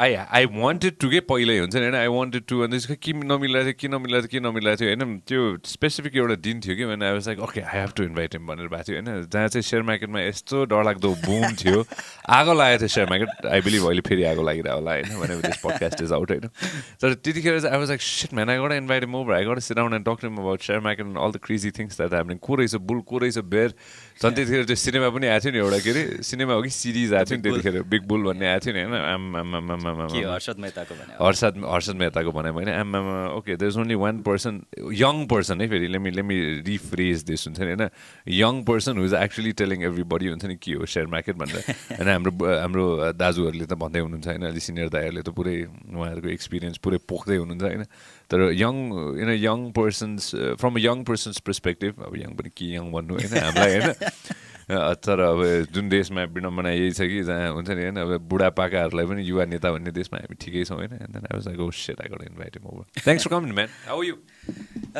I I wanted to के पहिल्यै हुन्छ नि होइन आई वान्टेड टु अनि त्यसको के नमिलाएको थियो के नमिलाएको थियो के नमिलाएको थियो होइन त्यो स्पेसिफिक एउटा दिन थियो कि भने I was like okay I have to invite him भनेर भएको थियो। होइन जहाँ चाहिँ सेयर मार्केटमा यस्तो डरलाग्दो बुम थियो आगो लागेको थियो सेयर मार्केट आई बिलिभ अहिले फेरि आगो लागिरहेको होला होइन भने दिस पडकास्ट इज आउट होइन। तर त्यतिखेर चाहिँ I was like shit man I got invite moreover I got sit to about share market all the crazy things that हामीले को रहेछ बुल को रहेछ बेयर झन् त्यतिखेर त्यो सिनेमा पनि आएको थियो नि एउटा के अरे? सिनेमा हो कि सिरिज आएको थियो नि त्यतिखेर। बिग बुल भन्ने आएको थियो नि होइन? हर्षद मेहताको भने हर्षद हर्षद मेहताको भने होइन आमामा okay there is only one person young person है फेरि। Let me let me rephrase this हुन्छ नि होइन? Young person who's actually telling everybody हुन्छ नि के हो सेयर मार्केट भनेर। होइन हाम्रो हाम्रो दाजुहरूले त भन्दै हुनुहुन्छ होइन? अलिक सिनियर दाईहरूले त पुरै उहाँहरूको एक्सपिरियन्स पुरै पोख्दै हुनुहुन्छ होइन? तर young you young persons from a young persons perspective अब यङ पनि के यङ भन्नु होइन हामीलाई होइन तर अब जुन देशमा विडम्बना यही छ कि जहाँ हुन्छ नि होइन अब बुढापाकाहरूलाई पनि युवा नेता भन्ने देशमा हामी ठिकै छौँ होइन invite thanks for coming man how you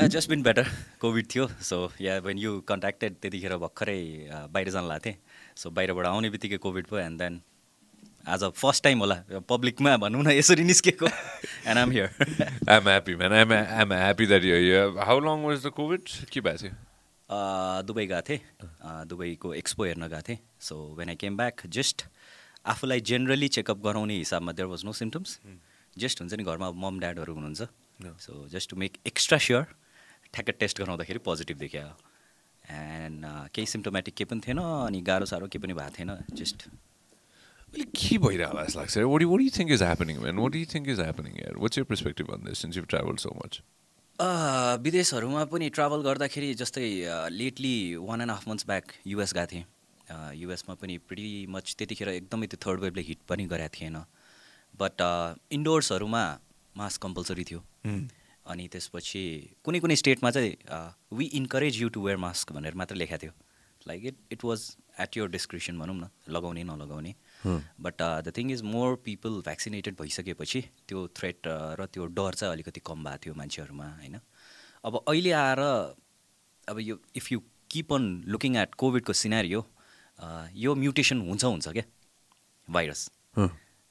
just been better COVID थियो so yeah when you contacted त्यतिखेर भर्खरै बाहिर जानु लाएको थिएँ सो बाहिरबाट आउने बित्तिकै कोभिड भयो एन्ड देन आज फर्स्ट टाइम होला। पब्लिकमा भनौँ न यसरी निस्केको। And am here I'm happy man I'm I'm happy that you how long was the COVID के भएको थियो? दुबई गएको थिएँ। दुबईको एक्सपो हेर्न गएको थिएँ। So when I came back just आफूलाई जेनरली चेकअप गराउने हिसाबमा there was no symptoms just हुन्छ नि घरमा मम ड्याडहरू हुनुहुन्छ। So just to make extra sure ठ्याक्क टेस्ट गराउँदाखेरि पोजिटिभ देखियो एन्ड केही सिम्टोमेटिक केही पनि थिएन अनि गाह्रो साह्रो केही पनि भएको थिएन। जस्ट अहिले के भइरहेको होला जस्तो लाग्छ what do you think is happening man? What do you think is happening here? What's your perspective on this since you've traveled so much? विदेशहरूमा पनि ट्राभल गर्दाखेरि जस्तै lately one and half months back US गएको थिएँ। युएसमा पनि pretty much त्यतिखेर एकदमै त्यो third वेभले हिट पनि गरेको थिएन। बट इन्डोर्सहरूमा मास्क कम्पलसरी थियो। अनि त्यसपछि कुनै कुनै स्टेटमा चाहिँ we encourage you to wear mask भनेर मात्र लेखाएको थियो। Like it it was at your description भनौँ न। लगाउने नलगाउने। But the thing is more people vaccinated भइसकेपछि त्यो थ्रेट र त्यो डर चाहिँ अलिकति कम भएको थियो मान्छेहरूमा होइन? अब अहिले आएर अब यो if you keep on looking at कोभिडको सिनारी यो म्युटेसन हुन्छ हुन्छ क्या? भाइरस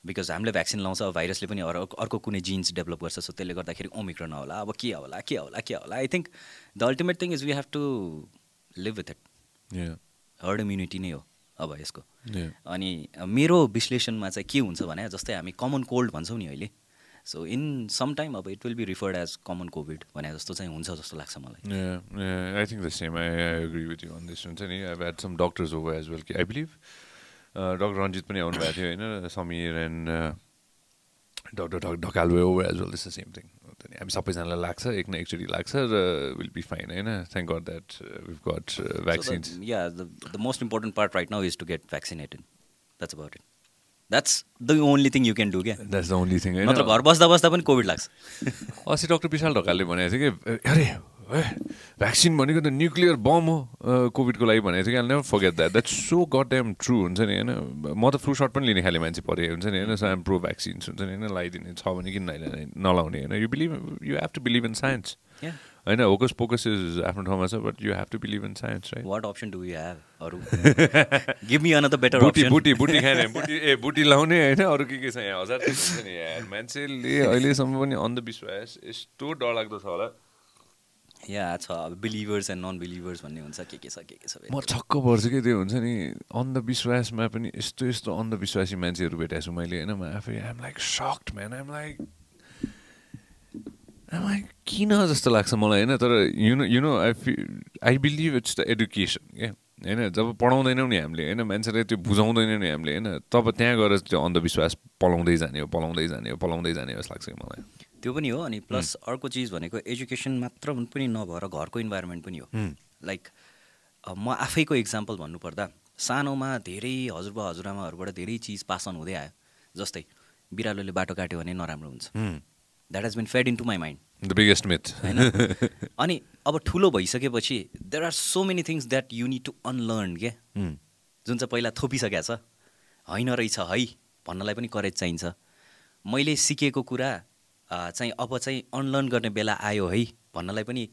बिकज हामीले भ्याक्सिन लाउँछ भाइरसले पनि अर्को कुनै जिन्स डेभलप गर्छ सो त्यसले गर्दाखेरि ओमिक्रोन होला अब के होला के होला के होला I think the ultimate thing is we have to live with it herd immunity नै हो। अब यसको। अनि मेरो विश्लेषणमा चाहिँ के हुन्छ भने जस्तै हामी कमन कोल्ड भन्छौँ नि अहिले सो इन सम टाइम अब it will be referred as common COVID भने जस्तो चाहिँ हुन्छ जस्तो लाग्छ मलाई। I think the same I agree with you on this हुन्छ नि I had some doctors over as well कि आई बिलिभ डक्टर रन्जित पनि आउनुभएको थियो होइन Sameer and doctor Dhakal over as well this the same thing हामी सबैजनालाई लाग्छ एक न एकचोटि लाग्छ र विल बी फाइन होइन thank God that we've got vaccines yeah the most important part right now is to get vaccinated that's about it that's the only thing you can do क्या द्याट्स द ओन्ली थिङ नत्र घर बस्दा बस्दा पनि covid लाग्छ अस्ति doctor विशाल ढकालले भनेको थियो कि अरे है भ्याक्सिन भनेको त न्युक्लियर बम हो कोभिडको लागि भनेको थियो कि? Never forget that that so got am true हुन्छ नि होइन? म त फ्लु सर्ट पनि लिने खाले मान्छे परे हुन्छ नि होइन? सो आइम प्रो भ्याक्सिन्स हुन्छ नि होइन? लगाइदिने छ भने किन नलाउने होइन? You believe you have to believe in science होइन? होकस पोकस इज आफ्नो ठाउँमा छ but you have to believe in science right what option do you have अरू गिभ मी अनदर बेटर बुटी बुटी बुटी खाने बुटी ए बुटी लाउने होइन? अरू के के छ यहाँ? हजार नि मान्छेले अहिलेसम्म पनि अन्धविश्वास यस्तो डरलाग्दो छ होला। या छ अब बिलिभर्स एन्ड नन बिलिभर्स भन्ने हुन्छ के के छ के के छ म छक्क पर्छु कि त्यो हुन्छ नि अन्धविश्वासमा पनि यस्तो यस्तो अन्धविश्वासी मान्छेहरू भेटाएको छु मैले होइन? म आफै I'm like sucked man I'm like like किन जस्तो लाग्छ मलाई होइन? तर you know you know I feel I believe it's the education क्या? होइन? जब पढाउँदैनौँ नि हामीले होइन? मान्छेलाई त्यो बुझाउँदैनौँ नि हामीले होइन? तब त्यहाँ गएर त्यो अन्धविश्वास पलाउँदै जाने हो पलाउँदै जाने हो पलाउँदै जाने हो जस्तो लाग्छ कि मलाई। त्यो पनि हो अनि प्लस अर्को चिज भनेको एजुकेसन मात्र पनि नभएर घरको इन्भाइरोमेन्ट पनि हो। लाइक म आफैको इक्जाम्पल भन्नुपर्दा सानोमा धेरै हजुरबा हजुरआमाहरूबाट धेरै चिज पास अन हुँदै आयो जस्तै बिरालोले बाटो काट्यो भने नराम्रो हुन्छ। That has been fed into my mind the biggest myth होइन? अनि अब ठुलो भइसकेपछि there are so many things that you need to unlearn के जुन चाहिँ पहिला थोपिसकेको छ। होइन रहेछ है भन्नलाई पनि करेज चाहिन्छ। मैले सिकेको कुरा चाहिँ अब चाहिँ अनलर्न गर्ने बेला आयो है भन्नलाई पनि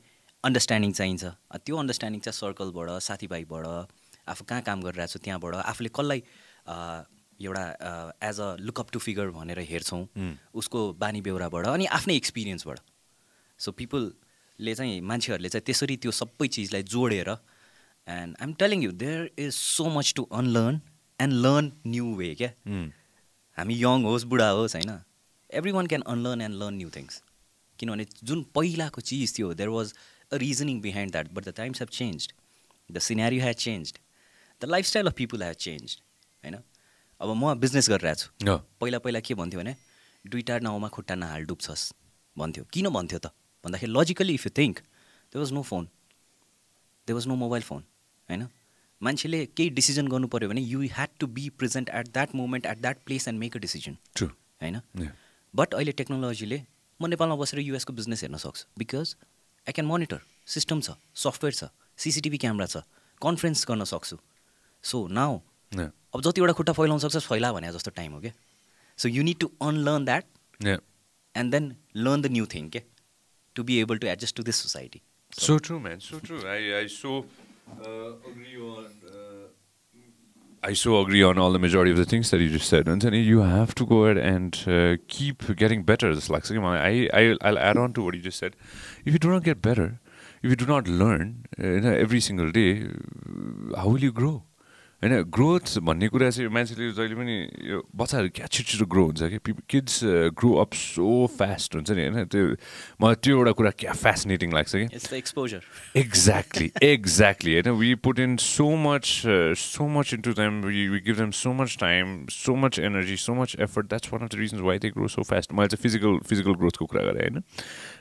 अन्डरस्ट्यान्डिङ चाहिन्छ त्यो अन्डरस्ट्यान्डिङ चाहिँ सर्कलबाट साथीभाइबाट आफू कहाँ काम गरिरहेको छु त्यहाँबाट आफूले कसलाई एउटा as a look up to figure भनेर हेर्छौँ. उसको बानी बेहोराबाट अनि आफ्नै एक्सपिरियन्सबाट सो पिपलले चाहिँ मान्छेहरूले चाहिँ त्यसरी त्यो सबै चिजलाई जोडेर and I'm telling you there is so much to unlearn and learn new way क्या. हामी यङ होस् बुढा होस् होइन every one can unlearn and learn new things किनभने जुन पहिलाको चिज थियो. There was a reasoning behind that but the times have change the scenario has change the lifestyle of people has change होइन? अब म बिजनेस गरिरहेको छु. पहिला पहिला के भन्थ्यो भने दुईवटा नाउँमा खुट्टा नहाल डुब्छस् भन्थ्यो। किन भन्थ्यो त? भन्दाखेरि logically if you think there was no phone there was no mobile phone होइन? मान्छेले केही डिसिजन गर्नु पऱ्यो भने you had to be present at that moment at that place and make a decision True. होइन. बट अहिले टेक्नोलोजीले म नेपालमा बसेर युएसको बिजनेस हेर्न सक्छु because I can monitor system छ सफ्टवेयर छ सिसिटिभी क्यामेरा छ कन्फरेन्स गर्न सक्छु सो नाउ. अब जतिवटा खुट्टा फैलाउन सक्छस् फैला भने जस्तो टाइम हो क्या so you need to unlearn that. And then learn the new thing के to be able to adjust to this society true. I, I so uh, agree on. Uh, I so agree on all the majority of the things that you just said. Anthony, you have to go ahead and uh, keep getting better. This like I, I, I'll add on to what you just said. If you do not get better, if you do not learn uh, every single day, uh, how will you grow? होइन growth भन्ने कुरा चाहिँ मान्छेले जहिले पनि यो बच्चाहरू क्या छिटो छिटो ग्रो हुन्छ कि kids grow up so fast हुन्छ नि होइन? त्यो मलाई त्यो एउटा कुरा क्या फेसिनेटिङ लाग्छ कि एक्सपोजर एक्ज्याक्टली एक्ज्याक्टली होइन? We put in so much so much in to we give them so much time so much energy so much effort that's one of the reasons why they grow so fast मैले चाहिँ physical physical ग्रोथको कुरा गरेँ होइन?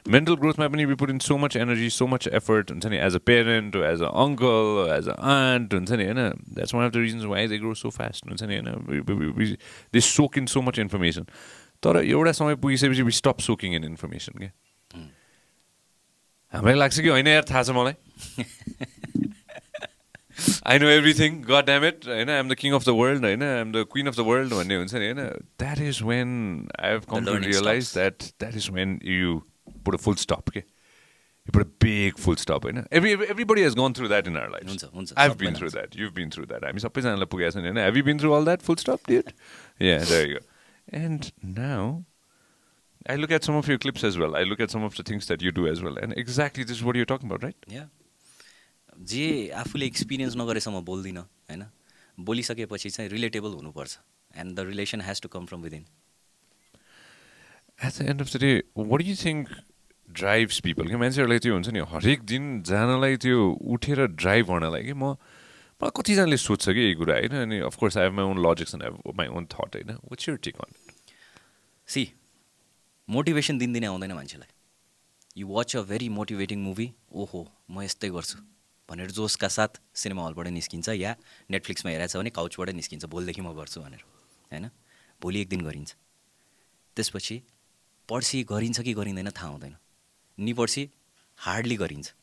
Mental ग्रोथमा पनि we put in so much energy, so much effort हुन्छ नि as a parent as a uncle as a aunt हुन्छ नि होइन that's one of the reasons why they grow so fast हुन्छ नि होइन they soak in so much information तर एउटा समय पुगिसकेपछि we stop soaking in information क्या हामीलाई लाग्छ कि होइन यार थाहा छ मलाई I know everything god damn it होइन I'm the king of the world होइन I'm the queen of the world भन्ने हुन्छ नि होइन that is when I have come to learning realise stops. That that is when you put a full stop के you put a big full stop होइन gone through that in our life हुन्छ, हुन्छ, I सबैलाई been through हुन्छ। That you been through that हामी सबैजनालाई पुगेको छ नि होइन have you been through all that full stop did yeah there you and now I look at some of your clips as well. I look at some of the things that you do as well. And exactly this is what you're talking about, right? या जे आफूले experience नगरेसम्म बोल्दिनँ होइन? बोलिसकेपछि चाहिँ relatable हुनुपर्छ. And the relation has to come from within the end of the day, what do you think drives people? कि मान्छेहरूलाई त्यो हुन्छ नि हरेक दिन जानलाई त्यो उठेर ड्राइभ गर्नलाई कि म मलाई कतिजनाले सोध्छ कि यही कुरा होइन? अनि of course I have my own logics and have my own thought होइन? What's your take on see motivation दिनदिनै आउँदैन मान्छेलाई। You watch a very motivating movie ओहो म यस्तै गर्छु। भनेर जोसका साथ सिनेमा हलबाट निस्किन्छ या नेटफ्लिक्समा हेरेको छ भने काउचबाट निस्किन्छ भोलिदेखि म गर्छु भनेर होइन? भोलि एक दिन गरिन्छ। त्यसपछि पर्सि गरिन्छ कि गरिँदैन थाहा हुँदैन। नि पर्सि हार्डली गरिन्छ।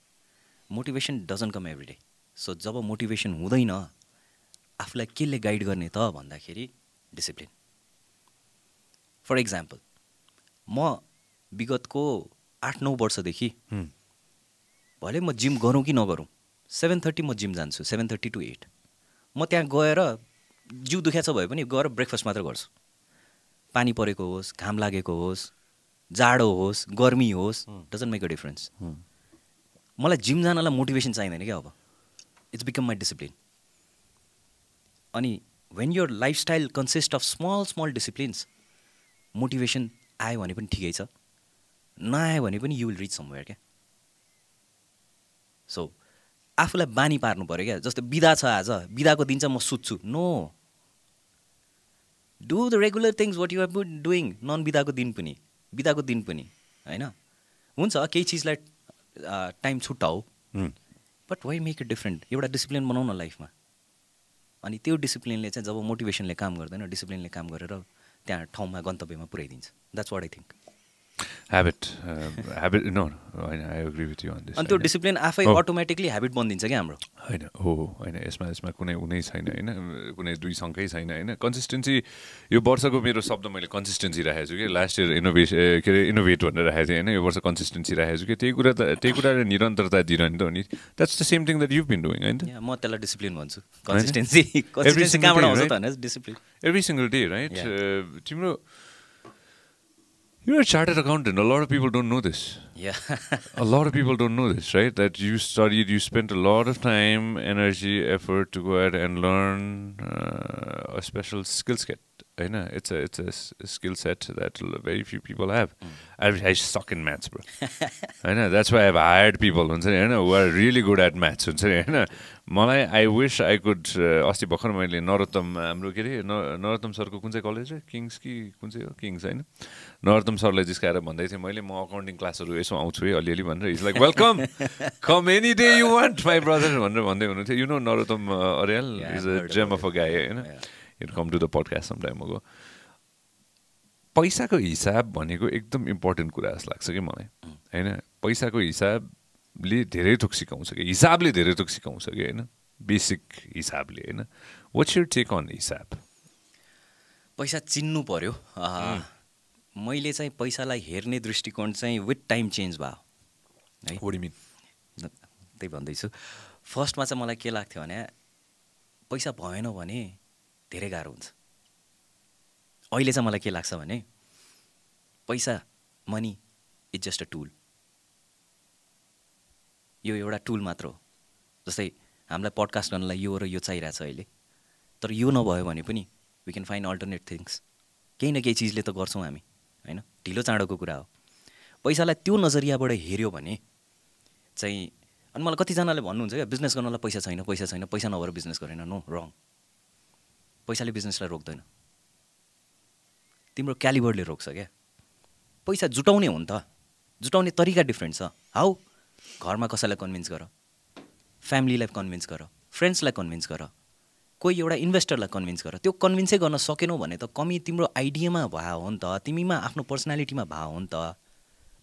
Motivation doesn't come every day. So job motivation हुँदैन आफूलाई केले गाइड गर्ने त भन्दाखेरि डिसिप्लिन। फर इक्जाम्पल म विगतको आठ नौ वर्षदेखि भले म जिम गरौँ कि नगरौँ सेभेन थर्टी म जिम जान्छु सेभेन थर्टी टु एट। म त्यहाँ गएर जिउ दुख्या छ भए पनि गएर ब्रेकफास्ट मात्र गर्छु। पानी परेको होस् घाम लागेको होस् जाडो होस् गर्मी होस् डजन्ट मेक अ डिफरेन्स मलाई जिम जानलाई मोटिभेसन चाहिँदैन क्या अब? इट्स बिकम माई डिसिप्लिन अनि when your lifestyle consist of small small disciplines motivation आयो भने पनि ठिकै छ नआयो भने पनि यु विल रिच समवेयर क्या? सो आफूलाई बानी पार्नु पऱ्यो क्या? जस्तो बिदा छ आज बिदाको दिन चाहिँ म सुत्छु। No do the regular things what you have been doing non बिदाको दिन पनि। बिदाको दिन पनि होइन? हुन्छ केही चिजलाई time छुट्टाऊ but why make it different एउटा डिसिप्लिन बनाऊ न लाइफमा अनि त्यो डिसिप्लिनले चाहिँ जब मोटिभेसनले काम गर्दैन डिसिप्लिनले काम गरेर त्यहाँ ठाउँमा गन्तव्यमा पुऱ्याइदिन्छ। That's what I think habit habit no होइन I agree with you on this अनि त्यो डिसिप्लिन आफै। अटोमेटिकली ह्याबिट बनिदिन्छ क्या हाम्रो। होइन हो होइन यसमा यसमा कुनै उनै छैन होइन कुनै दुई सङ्कै छैन होइन। कन्सिस्टेन्सी यो वर्षको मेरो शब्द मैले कन्सिस्टेन्सी राखेको छु कि। लास्ट इयर इनोभेस के अरे इनोभेट भनेर राखेको थिएँ होइन। यो वर्ष कन्सिस्टेन्सी राखेको छु कि। त्यही कुरा त त्यही कुराले निरन्तरता दिइरहने त हो नि that's the same thing that you been doing होइन म त्यसलाई डिसिप्लिन भन्छु। कन्सिस्टेन्सी कन्सिस्टेन्सी कहाँबाट आउँछ? त discipline every single day, right? Yeah. Uh, तिम्रो you're a chartered accountant. A lot of people don't know this. Yeah A lot of people don't know this, right? That you studied, you spent a lot of time, energy, effort to go out and learn uh, a special skill set. I know it's a it's a, s- a skill set that l- very few people have. I, I suck in maths, bro. I know that's why I've hired people हुन्छ नि होइन who are really good at maths हुन्छ नि होइन मलाई I wish I could अस्ति भर्खर मैले नरोत्तम हाम्रो के अरे नरोत्तम सरको कुन चाहिँ कलेज हो किङ्स कि कुन चाहिँ हो किङ्स होइन नरोत्तम सरलाई जिस्काएर भन्दै थिएँ मैले म अकाउन्टिङ क्लासहरू यसो आउँछु है अलिअलि भनेर। Is like welcome come any day you want my brother भनेर भन्दै हुनुहुन्थ्यो। You know Narottam Aryal is a gem of a guy होइन. It come to the podcast some time ago पैसाको हिसाब भनेको एकदम इम्पोर्टेन्ट कुरा जस्तो लाग्छ कि मलाई होइन? पैसाको हिसाबले धेरै थोक सिकाउँछ कि? हिसाबले धेरै थोक सिकाउँछ कि होइन? बेसिक हिसाबले होइन? वाट्स युर टेक अन हिसाब? पैसा चिन्नु पर्यो। अँ, मैले चाहिँ पैसालाई हेर्ने दृष्टिकोण चाहिँ विथ टाइम चेन्ज भयो है। मिन त्यही भन्दैछु। फर्स्टमा चाहिँ मलाई के लाग्थ्यो भने पैसा भएन भने धेरै गाह्रो हुन्छ। अहिले चाहिँ मलाई के लाग्छ भने पैसा money is just a tool यो एउटा टुल मात्र हो। जस्तै हामीलाई पडकास्ट गर्नलाई यो र यो चाहिरहेछ अहिले। तर यो नभयो भने पनि we can find alternate things केही न केही चिजले त गर्छौँ हामी। होइन? ढिलो चाँडोको कुरा हो। पैसालाई त्यो नजरियाबाट हेऱ्यो भने चाहिँ अनि मलाई कतिजनाले भन्नुहुन्छ क्या बिजनेस गर्नलाई पैसा छैन पैसा छैन पैसा नभएर बिजनेस गरेन नो रङ। पैसाले बिजनेसलाई रोक्दैन। तिम्रो क्यालिबरले रोक्छ क्या। पैसा जुटाउने हो नि त। जुटाउने तरिका डिफ्रेन्ट छ। हाउ? घरमा कसैलाई कन्भिन्स गर। फ्यामिलीलाई कन्भिन्स गर। फ्रेन्ड्सलाई कन्भिन्स गर। कोही एउटा इन्भेस्टरलाई कन्भिन्स गर त्यो कन्भिन्सै गर्न सकेनौ भने त कमी तिम्रो आइडियामा भए हो नि त तिमीमा आफ्नो पर्सनालिटीमा भए हो नि त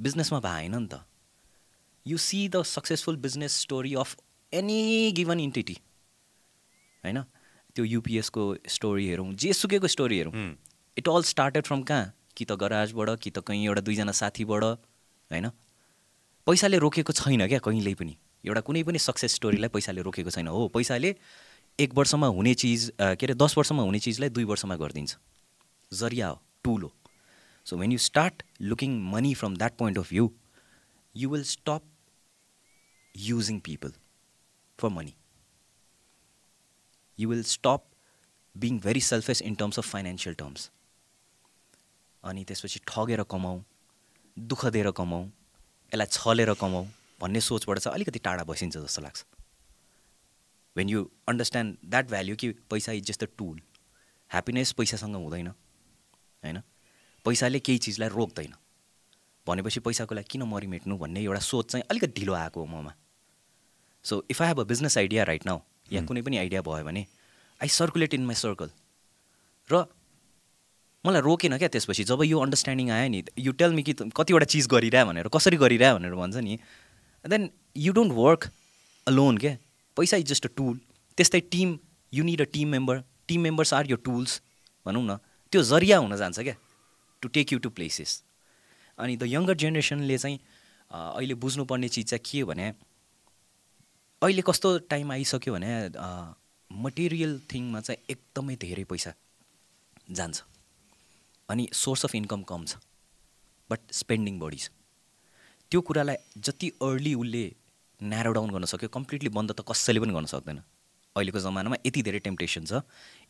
बिजनेसमा भए होइन नि त। You see the successful business story of any given entity होइन? त्यो युपिएसको स्टोरी हेरौँ जेसुकैको स्टोरी हेरौँ। इट अल स्टार्टेड फ्रम कहाँ? कि त गराजबाट कि त कहीँ एउटा दुईजना साथीबाट होइन? पैसाले रोकेको छैन क्या कहिल्यै पनि। एउटा कुनै पनि सक्सेस स्टोरीलाई पैसाले रोकेको छैन। हो पैसाले एक वर्षमा हुने चिज के अरे दस वर्षमा हुने चिजलाई दुई वर्षमा गरिदिन्छ जरिया हो टुल हो so when you start looking money from that point of view you will stop using people for money. You will stop being very selfish in terms of financial terms. अनि त्यसपछि ठगेर कमाऊ दुःख दिएर कमाऊ यसलाई छलेर कमाऊ भन्ने सोचबाट चाहिँ अलिकति टाढा बसिन्छ जस्तो लाग्छ when you understand that value कि पैसा is just a tool happiness पैसासँग हुँदैन होइन? पैसाले केही चिजलाई रोक्दैन। भनेपछि पैसाको लागि किन मरिमेट्नु भन्ने एउटा सोच चाहिँ अलिकति ढिलो आएको हो ममा। So if I have a business idea right now या कुनै पनि आइडिया भयो भने I circulate in my circle र मलाई रोकेन क्या त्यसपछि। जब यो अन्डरस्ट्यान्डिङ आयो नि यु टेल मी कि कतिवटा चिज गरिरह भनेर कसरी गरिरह भनेर भन्छ नि then you don't work alone क्या? पैसा इज जस्ट अ टुल त्यस्तै team you need a team member team members are यो टुल्स भनौँ न। त्यो जरिया हुन जान्छ क्या to take you to places अनि द यङ्गर जेनेरेसनले चाहिँ अहिले बुझ्नुपर्ने चिज चाहिँ के भने अहिले कस्तो टाइम आइसक्यो भने मटेरियल थिङमा चाहिँ एकदमै धेरै पैसा जान्छ। अनि सोर्स अफ इन्कम कम छ बट स्पेन्डिङ बढी छ। त्यो कुरालाई जति अर्ली उसले न्यारो डाउन गर्न सक्यो कम्प्लिटली बन्द त कसैले पनि गर्न सक्दैन। अहिलेको जमानामा यति धेरै टेम्पटेसन छ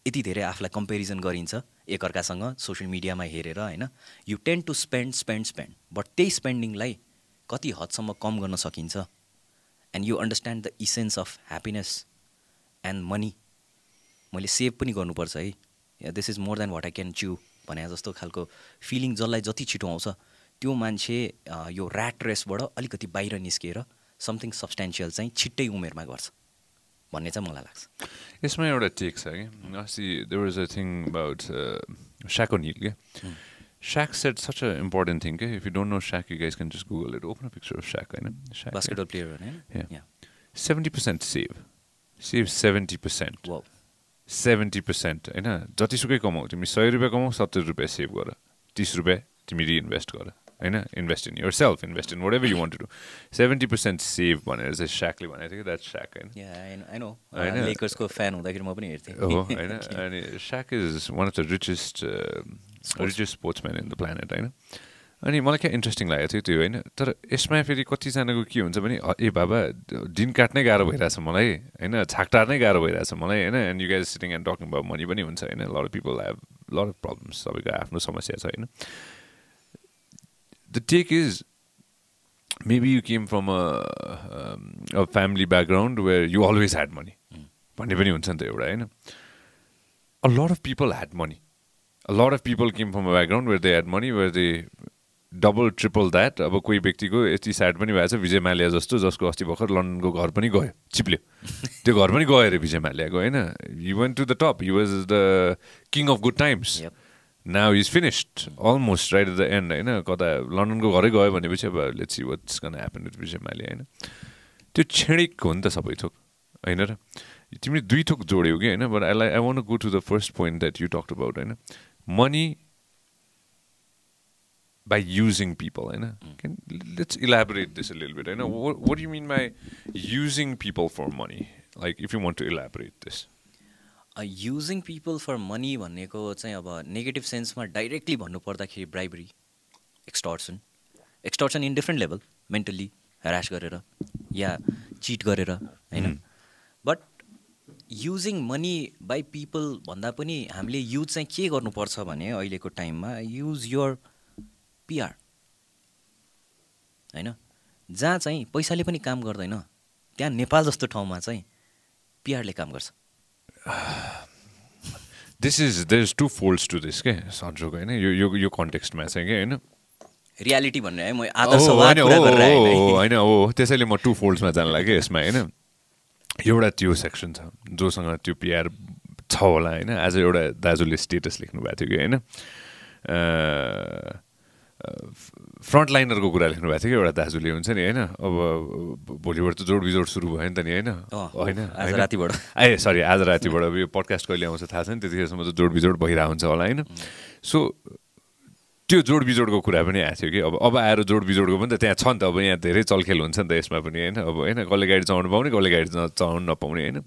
यति धेरै आफूलाई कम्पेरिजन गरिन्छ एकअर्कासँग सोसियल मिडियामा हेरेर होइन? You tend to spend spend spend but त्यही स्पेन्डिङलाई कति हदसम्म कम गर्न सकिन्छ। And you understand the essence of happiness and money मैले सेभ पनि गर्नुपर्छ है। This is more than what I can chew भने जस्तो खालको फिलिङ जसलाई जति छिटो आउँछ त्यो मान्छे यो ऱ्याट रेसबाट अलिकति बाहिर निस्किएर समथिङ सब्सटेन्सियल चाहिँ छिट्टै उमेरमा गर्छ भन्ने चाहिँ मलाई लाग्छ यसमा एउटा टेक छ कि अस्ति there was a thing about Shaq O'Neal क्या Shaq said such an important thing. Okay? If you don't know Shaq, you guys can just Google it. Open a picture of Shaq. होइन? Basketball player भने Yeah. Yeah. 70% save. Save 70%. Wow. 70% होइन जतिसुकै कमाऊ तिमी सय रुपियाँ कमाऊ सत्तर रुपियाँ सेभ गर तिस रुपियाँ तिमी रिइन्भेस्ट गर होइन? Invest in yourself invest in whatever you want to seventy percent save भनेर चाहिँ स्याकले भनेको थियो कि द्याट स्याक होइन फ्यान हुँदाखेरि म पनि हेर्थेँ. हो होइन? अनि Shaq is one of the richest richest sportsman in the planet होइन? अनि मलाई क्या इन्ट्रेस्टिङ लागेको थियो त्यो होइन? तर यसमा फेरि कतिजनाको के हुन्छ भने ए बाबा दिन काट्नै गाह्रो भइरहेछ मलाई होइन? छाक टार्नै गाह्रो भइरहेछ मलाई होइन? And you guys sitting and talking about money पनि हुन्छ होइन? Lot people have lot of problems सबैको आफ्नो समस्या छ होइन? The take is maybe you came from a, um, a family background where you always had money भन्ने पनि हुन्छ नि त एउटा होइन a lot of people had money a lot of people came from a background where they had money where they double triple that अब कोही व्यक्तिको यति स्याड पनि भएको छ विजय माल्या जस्तो जसको अस्ति भर्खर लन्डनको घर पनि गयो चिप्ल्यो त्यो घर पनि गयो अरे विजय माल्याको होइन you went to the top you was the king of good times. Now is finished almost right at the end होइन? कता लन्डनको घरै गयो भनेपछि अब let's see what's gonna happen with Vijay Mallya होइन? त्यो क्षणिक हो नि त सबै थोक होइन र? तिमीले दुई थोक जोड्यौ कि होइन? But I like I want go to the first point that you talk about होइन? मनी by using people होइन? Can, let's elaborate this a little bit होइन? What, what do you mean by using people for money? Like if you want to elaborate this. Using people for money भनेको चाहिँ अब negative सेन्समा directly भन्नुपर्दाखेरि bribery extortion extortion in different level mentally harass गरेर या cheat गरेर होइन? But using money by people भन्दा पनि हामीले युज चाहिँ के गर्नुपर्छ भने अहिलेको टाइममा युज योर पिआर होइन? जहाँ चाहिँ पैसाले पनि काम गर्दैन त्यहाँ नेपाल जस्तो ठाउँमा चाहिँ पिआरले काम गर्छ। This is there's two folds to this के सन्जोको होइन यो यो यो कन्टेक्स्टमा चाहिँ के होइन रियालिटी भन्ने है? म आदर्शवाद होइन, कुरा हो। होइन हो त्यसैले म टु फोल्ड्समा जानु लाग्यो यसमा होइन? एउटा त्यो सेक्सन छ जोसँग त्यो पिआर छ होला होइन? आज एउटा दाजुले स्टेटस लेख्नु भएको थियो कि होइन? फ्रन्ट लाइनरको कुरा लेख्नु भएको थियो कि एउटा दाजुले हुन्छ नि होइन? अब भोलिबाट त जोड बिजोड सुरु भयो नि त नि होइन? होइन? रातिबाट। ए सरी आज रातिबाट। अब यो पडकास्ट कहिले आउँछ थाहा छैन त्यतिखेरसम्म त जोड बिजोड भइरहेको हुन्छ होला होइन? सो त्यो जोड बिजोडको कुरा पनि आएको थियो कि? अब अब आएर जोड बिजोडको पनि त त्यहाँ छ नि त अब यहाँ धेरै चलखेल हुन्छ नि त यसमा पनि होइन? अब होइन? कसले गाडी चलाउनु पाउने कसले गाडी च- चलाउनु नपाउने होइन?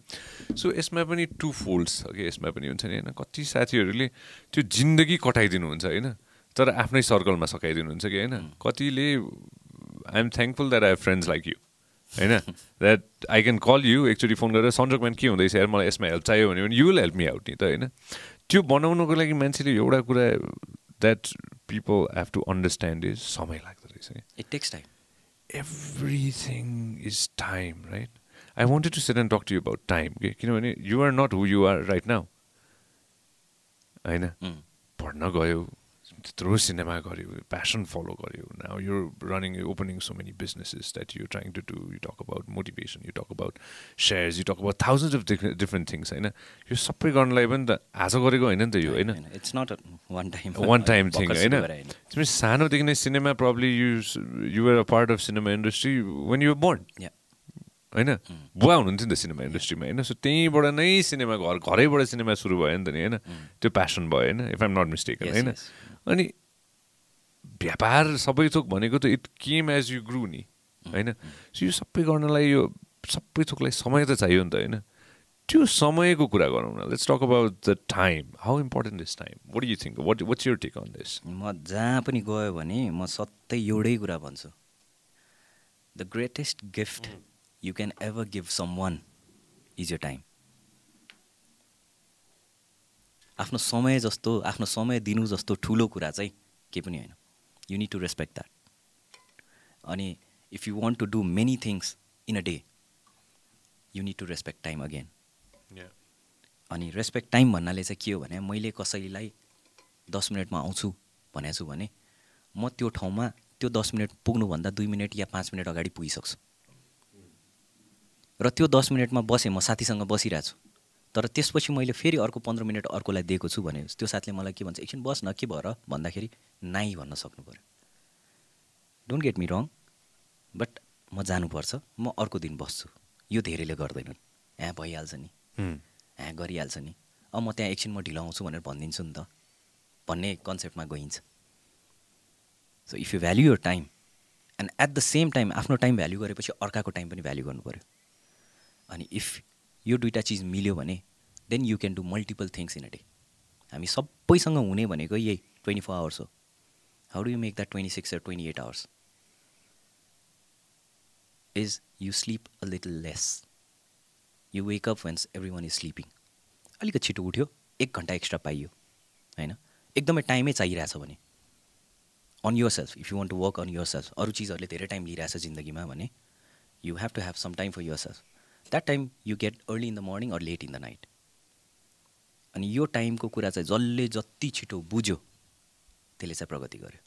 सो यसमा पनि टु फोल्ड्स छ कि? यसमा पनि हुन्छ नि होइन? कति साथीहरूले त्यो जिन्दगी कटाइदिनुहुन्छ होइन? तर आफ्नै सर्कलमा सकाइदिनुहुन्छ कि होइन? कतिले I am thankful that I friends like you होइन? That I can call you एकचोटि फोन गरेर सन्जोक म्यान के हुँदैछ? यार मलाई यसमा हेल्प चाहियो भने you will help me out नि त होइन? त्यो बनाउनुको लागि मान्छेले एउटा कुरा that people have to understand is समय लाग्दो रहेछ कि it takes time everything is time, right? I wanted to sit and talk to you about time. Okay? किनभने not who you are right now. होइन? पढ्न गयो। त्यत्रो सिनेमा गऱ्यो प्यासन फलो गऱ्यो now you running opening so many businesses that you trying to do you talk about motivation you talk about shares you talk about thousand of different things होइन यो सबै गर्नलाई पनि त आज गरेको होइन नि त यो होइन it's not one time one time thing होइन तिमी सानोदेखि नै cinema probably you you're a part of cinema industry when you born होइन? बुवा हुनुहुन्थ्यो नि त सिनेमा इन्डस्ट्रीमा। होइन सो त्यहीँबाट नै सिनेमा घर घरैबाट सिनेमा सुरु भयो नि त नि होइन? त्यो प्यासन भयो होइन? इफ आइम नट मिस्टेक होइन. अनि व्यापार सबै थोक भनेको त it came as you grew नि होइन? सो यो सबै गर्नलाई यो सबै थोकलाई समय त चाहियो नि त होइन? त्यो समयको कुरा गरौँ न। Let's talk about the time how important is time what you think what what's your take on this म जहाँ पनि गयो भने म सधैँ एउटै कुरा भन्छु। The greatest gift you can ever give someone is your time आफ्नो समय जस्तो आफ्नो समय दिनु जस्तो ठुलो कुरा चाहिँ केही पनि होइन। You need to respect that अनि if you want to do many things in a day you need to respect time again अनि रेस्पेक्ट टाइम भन्नाले चाहिँ के हो भने मैले कसैलाई दस मिनटमा आउँछु भनेको छु भने म त्यो ठाउँमा त्यो दस मिनट पुग्नुभन्दा दुई मिनट या पाँच मिनट अगाडि पुगिसक्छु। र त्यो दस मिनटमा बसेँ म साथीसँग बसिरहेको छु। तर त्यसपछि मैले फेरि अर्को पन्ध्र मिनट अर्कोलाई दिएको छु भने त्यो साथले मलाई के भन्छ एकछिन बस न के भएर भन्दाखेरि नाइ भन्न सक्नु पऱ्यो don't get me wrong but म जानुपर्छ म अर्को दिन बस्छु। यो धेरैले गर्दैनन्। यहाँ भइहाल्छ नि. यहाँ गरिहाल्छ नि। अब म त्यहाँ एकछिन म ढिलो आउँछु भनेर भनिदिन्छु नि त। भन्ने कन्सेप्टमा गइन्छ। So if you value your time and at the same time आफ्नो टाइम भ्याल्यु गरेपछि अर्काको टाइम पनि भ्याल्यु गर्नु पऱ्यो अनि इफ यो दुइटा चिज मिल्यो भने then you can do multiple things in a day हामी सबैसँग हुने भनेको यही ट्वेन्टी फोर आवर्स हो. How do you make that twenty six twenty eight hours is you sleep a little less you wake up when's every one is sleeping अलिकति छिटो उठ्यो एक घन्टा एक्स्ट्रा पाइयो होइन? एकदमै टाइमै चाहिरहेछ भने on yourself if you want to work on yourself अरू चिजहरूले धेरै टाइम लिइरहेछ जिन्दगीमा भने you have to have some time for yourself that time you get early in the morning or late in the night अनि यो टाइमको कुरा चाहिँ जसले जति छिटो बुझ्यो त्यसले चाहिँ प्रगति गर्यो।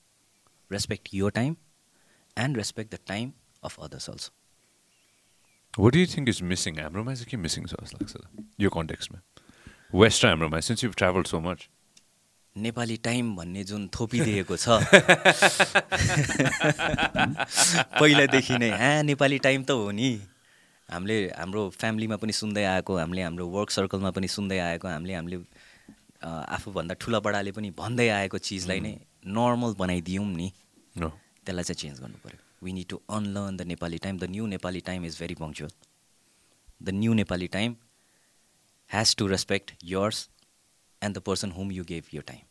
रेस्पेक्ट यो time and respect the time of others also What do you think is missing? हाम्रोमा चाहिँ के मिसिङ छ जस्तो लाग्छ? यो कन्टेक्स्टमा वेस्ट हाम्रोमा since you travel so much Nepali time भन्ने जुन थोपिदिएको छ पहिलादेखि नै हाँ नेपाली टाइम त हो नि। हामीले हाम्रो फ्यामिलीमा पनि सुन्दै आएको हामीले हाम्रो वर्क सर्कलमा पनि सुन्दै आएको हामीले हामीले आफूभन्दा ठुला बडाले पनि भन्दै आएको चिजलाई नै नर्मल बनाइदियौँ नि। त्यसलाई चाहिँ चेन्ज गर्नु पऱ्यो we need to unlearn the Nepali time the new Nepali time is very punctual the new Nepali time has to respect yours and the person whom you gave your time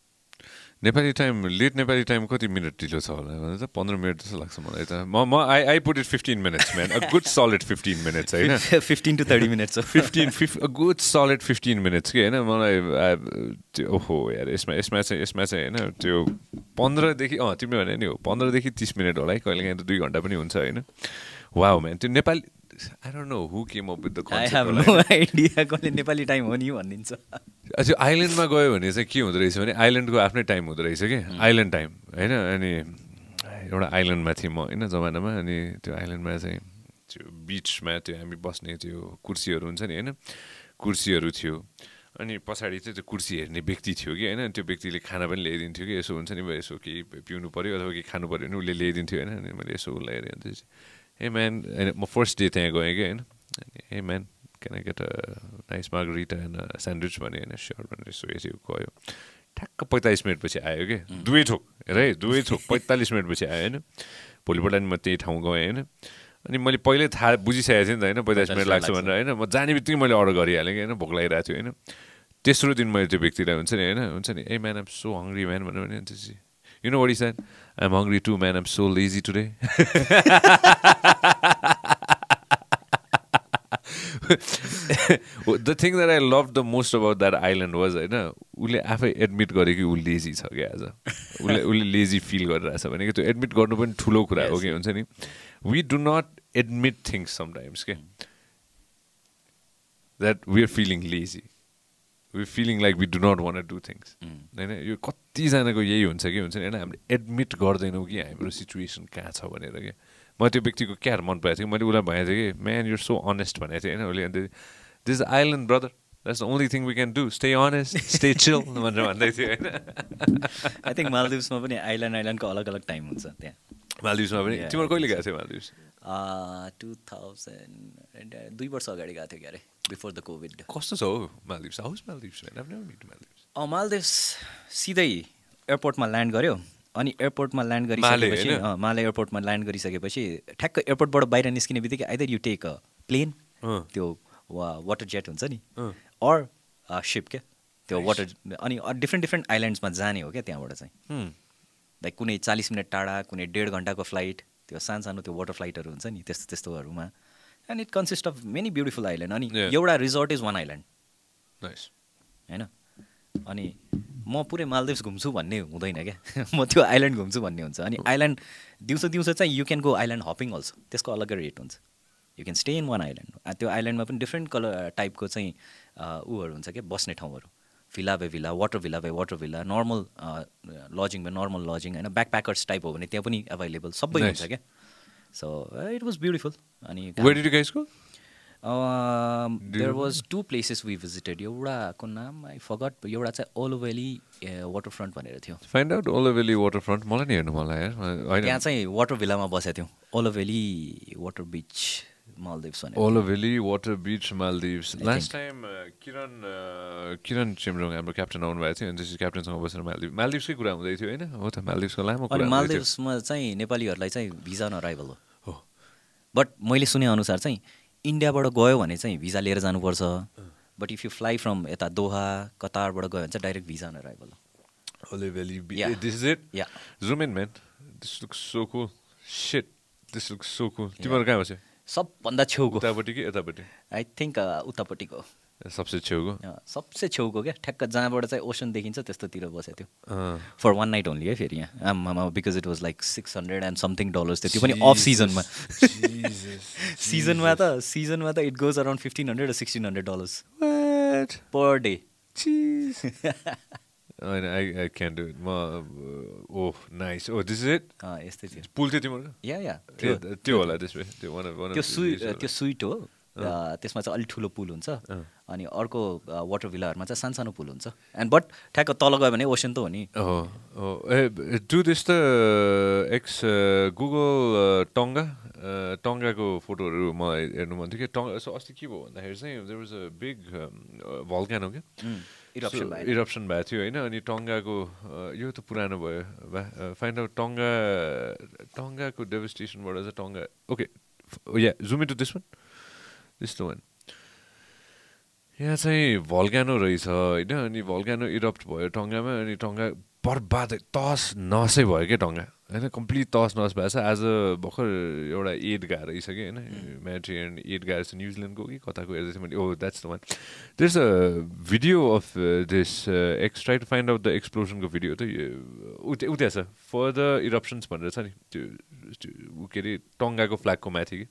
Nepali time late Nepali time कति minute ढिलो छ होला? भने त पन्ध्र minute जस्तो लाग्छ मलाई त। म म I I put it fifteen minutes man a good solid fifteen minutes होइन? फिफ्टिन टु थर्टी मिनट्स हो fifteen फिफ a good solid fifteen minutes कि होइन? मलाई त्यो ओहो यार यसमा यसमा चाहिँ यसमा चाहिँ होइन? त्यो पन्ध्रदेखि अँ तिमीले भने नि हो पन्ध्रदेखि तिस मिनट होला है कहिले काहीँ त दुई घन्टा पनि हुन्छ होइन? वा म्यान त्यो Nepali I don't know who came up with the I have no idea कसले नेपाली टाइम हो नि भनिदिन्छ त्यो आइल्यान्डमा गयो भने चाहिँ के हुँदो रहेछ भने आइल्यान्डको आफ्नै टाइम हुँदो रहेछ कि? आइल्यान्ड टाइम होइन? अनि एउटा आइल्यान्डमा थिएँ म होइन जमानामा। अनि त्यो आइल्यान्डमा चाहिँ त्यो बिचमा त्यो हामी बस्ने त्यो कुर्सीहरू हुन्छ नि होइन? कुर्सीहरू थियो। अनि पछाडि चाहिँ त्यो कुर्सी हेर्ने व्यक्ति थियो कि होइन? त्यो व्यक्तिले खाना पनि ल्याइदिन्थ्यो कि यसो हुन्छ नि यसो केही पिउनु पऱ्यो अथवा केही खानु पऱ्यो भने उसले ल्याइदिन्थ्यो होइन? अनि मैले यसो उसलाई हेरेँ चाहिँ ए म्यान होइन म फर्स्ट डे त्यहाँ गएँ कि होइन ए man can get a nice margarita and sandwich भने होइन स्योर भनेर यसो यसो गयो ठ्याक्क पैँतालिस मिनटपछि आयो कि दुवै थोक हेर है दुवै थोक पैँतालिस मिनटपछि आयो होइन भोलिपल्ट नि म त्यही ठाउँ गएँ होइन अनि मैले पहिल्यै थाहा बुझिसकेको थिएँ नि त होइन पैँतालिस मिनट लाग्छ भनेर होइन म जाने बित्तिकै मैले अर्डर गरिहालेँ कि होइन भोक लागिरहेको थियो होइन तेस्रो दिन मैले त्यो व्यक्तिलाई हुन्छ नि होइन हुन्छ नि ए man I'm so hungry man भनेर भने त्यसपछि no what is that I am hungry too man I'm so lazy today the thing that I love the most about that island was होइन उसले आफै एडमिट गर्यो कि ऊ लेजी छ क्या आज। उसले उसले लेजी फिल गरिरहेछ भने कि त्यो एडमिट गर्नु पनि ठुलो कुरा हो कि हुन्छ नि? We do not admit things sometimes के that we are feeling lazy we feeling like we do not want do things होइन यो कतिजनाको यही हुन्छ कि हुन्छ नि? होइन हामीले एडमिट गर्दैनौँ कि हाम्रो सिचुएसन कहाँ छ भनेर क्या म त्यो व्यक्तिको क्या मन परेको थियो मैले उसलाई भनेको थिएँ कि म्यान युर सो अनेस्ट भनेको थिएँ होइन? उसले अन्त this island brother that's the only thing we can do stay honest stay chill भनेर भन्दै थियो होइन? आई थिङ्क मालदिप्समा पनि आइल्यान्ड आइल्यान्डको अलग अलग टाइम हुन्छ त्यहाँ. मालदिप्समा पनि. तिम्रो कहिले गएको थियो मालदिप्स टु थाउजन्ड दुई वर्ष अगाडि गएको थियो क्यारे बिफोर द कोभिड कस्तो छ हौ मालदिप्स हाउस मालदिप्स. मालदिप्स सिधै एयरपोर्टमा ल्यान्ड गऱ्यो अनि एयरपोर्टमा ल्यान्ड गरिसकेपछि माले एयरपोर्टमा ल्यान्ड गरिसकेपछि ठ्याक्क एयरपोर्टबाट बाहिर निस्किने बित्तिकै either you take a. Plane. त्यो वा वाटर जेट हुन्छ नि। अर सिप क्या त्यो वाटर अनि डिफ्रेन्ट डिफ्रेन्ट आइल्यान्ड्समा जाने हो क्या त्यहाँबाट चाहिँ। Hmm. लाइक कुनै चालिस मिनट टाढा कुनै डेढ घन्टाको फ्लाइट त्यो सानो सानो त्यो वाटर फ्लाइटहरू हुन्छ नि त्यस्तो त्यस्तोहरूमा। And it consist of many beautiful island अनि. एउटा रिजोर्ट इज वान आइल्यान्ड. होइन? अनि म पुरै मालदिप्स घुम्छु भन्ने हुँदैन क्या। म त्यो आइल्यान्ड घुम्छु भन्ने हुन्छ। अनि आइल्यान्ड दिउँसो दिउँसो चाहिँ you can go island hopping also त्यसको अलग्गै रेट हुन्छ। You can stay in one island त्यो आइल्यान्डमा पनि डिफ्रेन्ट कलर टाइपको चाहिँ अ, उहरू हुन्छ क्या बस्ने ठाउँहरू। भिला by villa water villa by water villa normal lodging by normal lodging होइन ब्याक प्याकर्स टाइप हो भने त्यहाँ पनि एभाइलेबल सबै. हुन्छ क्या। सो इट वाज ब्युटिफुल अनि there was two places we visited एउटाको नाम आई फगट एउटा चाहिँ ओलो भ्याली वाटर फ्रन्ट भनेर थियो। फाइन्ड आउट ओलो भेली वाटर फ्रन्ट मलाई नि हेर्नु मलाई त्यहाँ चाहिँ वाटर भिल्लामा बसेको थियौँ। ओलो valley water beach Maldives Olhuveli water beach Maldives I last time Kiran Kiran Chimrong हाम्रो क्याप्टन आउनुभएको थियो अनि त्यसपछि क्याप्टनसँग बसेर मालदिभ मालदिभ्सकै कुरा हुँदै थियो होइन हो त मालदिभ्सको लामो कुरा। मालदिप्समा चाहिँ नेपालीहरूलाई चाहिँ भिजा अन अराइभल हो बट मैले सुने अनुसार चाहिँ इन्डियाबाट गयो भने चाहिँ भिजा लिएर जानुपर्छ but if you fly from यता दोहा कतारबाट गयो भने चाहिँ डाइरेक्ट भिजा अन अराइभल हो ओलो भेली Yeah. लुक्स सो कुल तिमीहरू कहाँ बस्यो सबभन्दा छेउको। उतापट्टि कि यतापट्टि आई थिङ्क उतापट्टिको। सबसे छेउको। सबसे छेउको क्या? ठ्याक्क जहाँबाट चाहिँ ओसन देखिन्छ त्यस्तोतिर बसेको थियो। फर वान नाइट ओन्ली है फेरि यहाँ। आमामा because it was like six hundred and something dollars थियो त्यो पनि अफ सिजनमा सिजनमा त सिजनमा त it goes around fifteen hundred sixteen hundred dollars? Per day. होइन आई आई क्यान डु म oh nice oh this is it यस्तै थियो पुल थियो तिम्रो या या त्यो त्यो होला त्यसमा त्यो त्यो सुइ त्यो सुइट हो. अ, त्यसमा चाहिँ अलिक ठुलो पुल हुन्छ। अनि अर्को वाटर भिल्लाहरूमा चाहिँ सानसानो पुल हुन्छ। एन्ड बट ठ्याक्क तल गयो भने ओसन त हो नि। हो हो ए डु दिस त एक्स गुगल टङ्गा टङ्गाको फोटोहरू मलाई हेर्नु मन थियो कि टङ्गा अस्ति के भयो भन्दाखेरि चाहिँ there was a big volcano क्या? इरप्सन भएको थियो होइन अनि टङ्गाको यो त पुरानो भयो फाइन्ड आउट टङ्गा टङ्गाको डेभेस्टेसनबाट चाहिँ Tonga okay yeah zoom to this one this the one यहाँ चाहिँ भल्क्यानो रहेछ होइन अनि भल्क्यानो इरप्ट भयो टङ्गामा अनि टङ्गा बर्बाद तस नसै भयो क्या टङ्गा होइन कम्प्लिट तस नस भएको छ आज भर्खर एउटा एड रहेछ कि होइन म्याट्रियन एड गएको छ न्युजिल्यान्डको कि कताको हेर्दै थिएँ मैले ओ that's the one there a video of this x try to find out the एक्सप्लोजनको video त उता उता छ फर्दर इरप्सन्स भनेर छ नि त्यो के अरे टङ्गाको फ्ल्यागको माथि कि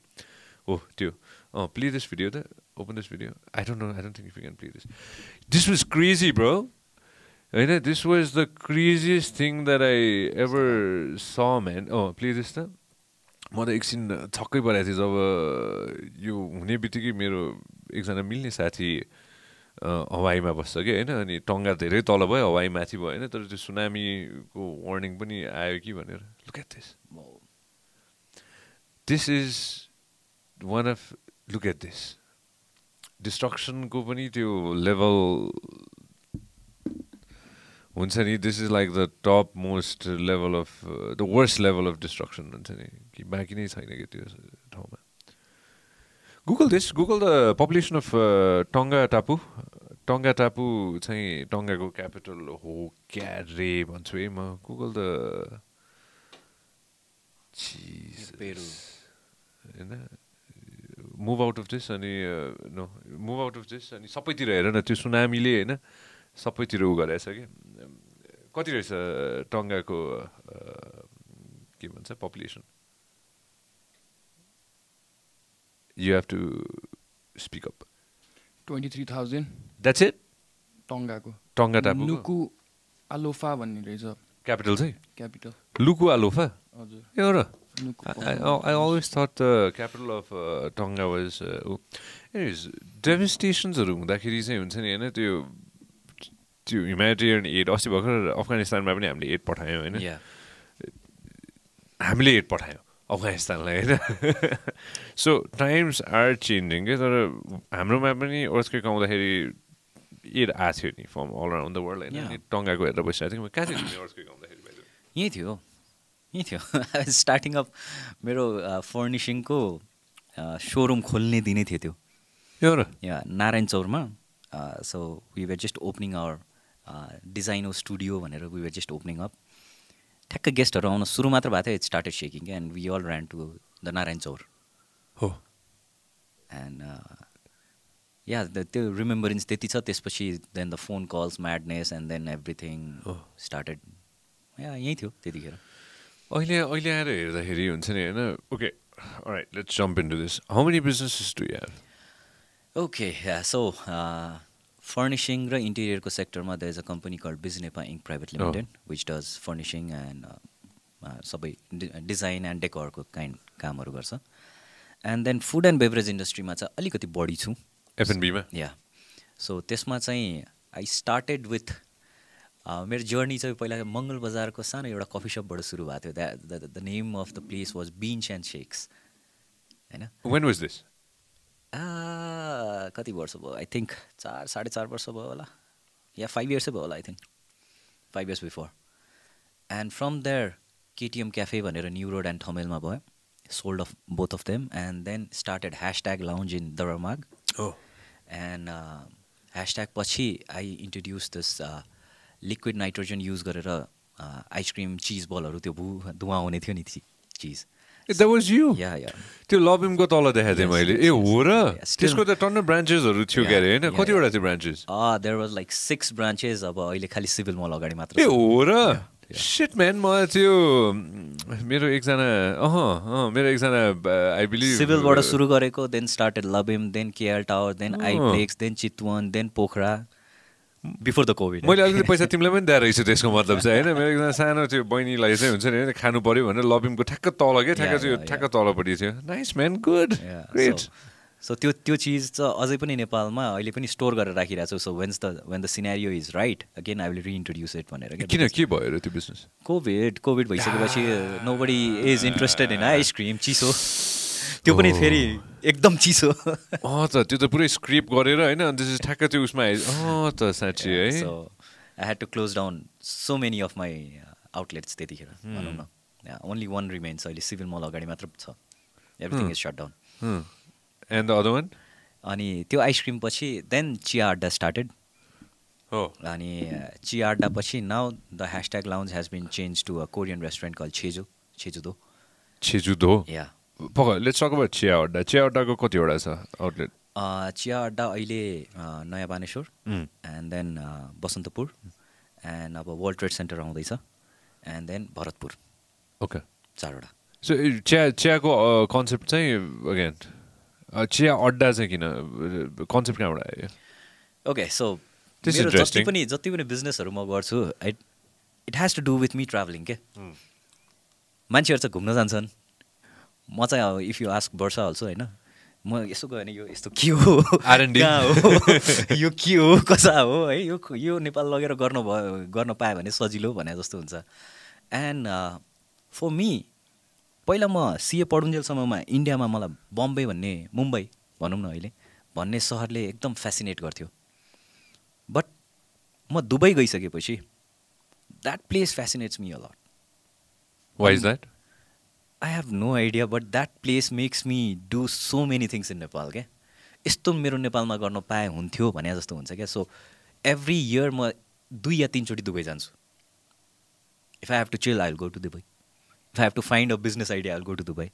हो त्यो अँ प्ले दिस भिडियो त open this video I don't know I don't think you can play this this was crazy bro होइन this was the craziest thing that I ever saw man अँ प्ले दिस त म त एकछिन छक्कै परेको थिएँ जब यो हुने बित्तिकै मेरो एकजना मिल्ने साथी हवाईमा बस्छ कि होइन? अनि टङ्गा धेरै तल भयो हवाई माथि भयो होइन? तर त्यो सुनामीको वार्निङ पनि आयो कि भनेर। Look at this this is one of look at this डिस्ट्रक्सनको पनि त्यो लेभल हुन्छ नि this is like the top most level of the worst level of destruction हुन्छ नि कि बाँकी नै छैन कि त्यो ठाउँमा Google this Google the population of Tonga टापु टङ्गा टापु चाहिँ टङ्गाको क्यापिटल हो क्या रे भन्छु है म गुगल द होइन मुभ आउट अफ दिस अनि no move out of this अनि सबैतिर हेर न त्यो सुनामीले होइन सबैतिर उ गरेछ कि कति रहेछ टङ्गाको के भन्छ population you have to speak up twenty three thousand that's it टङ्गाको। Tonga टापु नुकु आलोफा भन्ने रहेछ। क्यापिटल चाहिँ? Capital Nuku'alofa? हजुर। ए र। नुकु I, I, I always thought the capital of uh, Tonga was. Uh, oh. Anyways, devastations-हरू हुँदाखेरि चाहिँ हुन्छ नि होइन त्यो त्यो ह्युमेनिटेरियन एड अस्ति भर्खर अफगानिस्तानमा पनि हामीले एड पठायौँ होइन हामीले एड पठायौँ अफगानिस्तानलाई होइन सो टाइम्स आर चेन्जिङ के तर हाम्रोमा पनि अर्थकै आउँदाखेरि एड आएको थियो नि? From all around the world होइन टङ्गाको हेरेर बसिरहेको थिएँ कहाँ थियो आउँदाखेरि? यहीँ थियो यहीँ थियो स्टार्टिङ अफ मेरो फर्निसिङको सोरुम खोल्ने दिनै थियो त्यो। र? यहाँ Narayan चौरमा so we were just opening our designo studio भनेर we were just opening up ठ्याक्क गेस्टहरू आउन सुरु मात्र भएको थियो it started shaking and we all ran to the Narayan Chaur हो। एन्ड या त्यो रिमेम्बरेन्स त्यति छ त्यसपछि then the phone calls madness and then everything. Started yeah यहीँ थियो त्यतिखेर। अहिले अहिले आएर हेर्दाखेरि हुन्छ नि होइन? Okay let's jump in to this how many businesses do have okay so furnishing र इन्टेरियरको सेक्टरमा the is a company called Biznepa inc private limited which does furnishing and सबै डिजाइन एन्ड डेकोरको काइन्ड कामहरू गर्छ. And then food and beverage इन्डस्ट्रीमा चाहिँ अलिकति बढी छु। एफएनबीमा या सो त्यसमा चाहिँ आई स्टार्टेड विथ मेरो जर्नी चाहिँ पहिला मङ्गल बजारको सानो एउटा कफी सपबाट सुरु भएको थियो। That the name of the place was bench and shakes होइन? वेन वाज दिस कति वर्ष भयो? आई थिङ्क चार साढे चार वर्ष भयो होला। या फाइभ इयर्सै भयो होला I think five years before and from there KTM cafe भनेर न्यु रोड एन्ड थमेलमा भयो। Sold off both of them and then started hashtag lounge in दरमाग Oh. And hashtag पछि I introduce this liquid nitrogen use गरेर ice cream चिज बलहरू त्यो भु धुवा आउने थियो नि चिज that was you yeah yeah त्यो लबिमको तल देखाएको थिएँ मैले। ए. हो र? त्यसको त टन्न ब्रान्चेसहरू थियो Yeah, क्या अरे होइन? कतिवटा. थियो branches there was like six branches अब अहिले खालि सिभिल मल अगाडि मात्र ए। हो र? सिट म्यान मलाई त्यो म, मेरो एकजना अह अँ मेरो एकजना आई बिलिभ सिभिलबाट सुरु गरेको then started Labim then KR tower then Iplex then Chitwan then Pokhara before the covid मैले अलिकति पैसा तिमीलाई पनि दिएर रहेछु त्यसको मतलब चाहिँ होइन मेरो एकजना सानो त्यो बहिनीलाई चाहिँ हुन्छ नि होइन खानु पऱ्यो भनेर लबिमको ठ्याक्क तल क्या ठ्याक्क त्यो yeah, ठ्याक्क तलपट्टि थियो। Nice man good great so त्यो त्यो चिज चाहिँ अझै पनि नेपालमा अहिले पनि स्टोर गरेर राखिरहेको छु। So when's the when the scenario is right again I will reintroduce it भनेर किन के भयो र त्यो बिजनेस कोभिड कोभिड भइसकेपछि nobody is interested in ice cream चिसो। त्यो पनि फेरि एकदम चिसो। अँ त त्यो त पुरै स्क्रिप गरेर होइन अनि त्यसपछि ठ्याक्क त्यो उसमा अँ त साँच्ची है। So I had to close down so many of my outlets त्यतिखेर भनौँ न। ओन्ली वान रिमेन्स अहिले सिभिल मल अगाडि मात्र छ। Everything is shut down and the other one अनि त्यो आइसक्रिम पछि देन चिया अड्डा स्टार्टेड हो अनि चिया अड्डा पछि now the hashtag lounge has been change to a Korean restaurant call Jeju Jejudo Jejudo yeah पक लेट्स टक अबाउट चिया अड्डा चिया अड्डाको कतिवटा छ आउटलेट चिया अड्डा अहिले Naya Baneshwar. And then Basantapur and अब वर्ल्ड ट्रेड सेन्टर आउँदैछ एन्ड देन भरतपुर ओके चारवटा सो चिया चियाको कन्सेप्ट चाहिँ अगेन चिया अड्डा चाहिँ किन कन्सेप्ट कहाँबाट आयो ओके सो This is मेरो जति. पनि जति पनि बिजनेसहरू म गर्छु it it has to do with me travelling के? मान्छेहरू चाहिँ घुम्न जान्छन्। म चाहिँ अब इफ यु आस्क वर्ष हाल्छु होइन? म यसो गयो भने यो यस्तो के हो. कहाँ हो? यो के हो? कसा हो? है यो यो नेपाल लगेर गर्नु भयो गर्न पायो भने सजिलो भने जस्तो हुन्छ। एन्ड फर मी पहिला म सिए पढुन्जेलसम्ममा इन्डियामा मलाई बम्बे भन्ने मुम्बई भनौँ न अहिले भन्ने सहरले एकदम फेसिनेट गर्थ्यो। बट म दुबई गइसकेपछि that place fascinates me a lot why is that I have no idea but that place makes me do so many things in Nepal क्या यस्तो मेरो नेपालमा गर्न पाए हुन्थ्यो भने जस्तो हुन्छ क्या सो एभ्री इयर म दुई या तिनचोटि दुबई जान्छु। If I have to chill I will go to Dubai if I have to find a business idea I will go to Dubai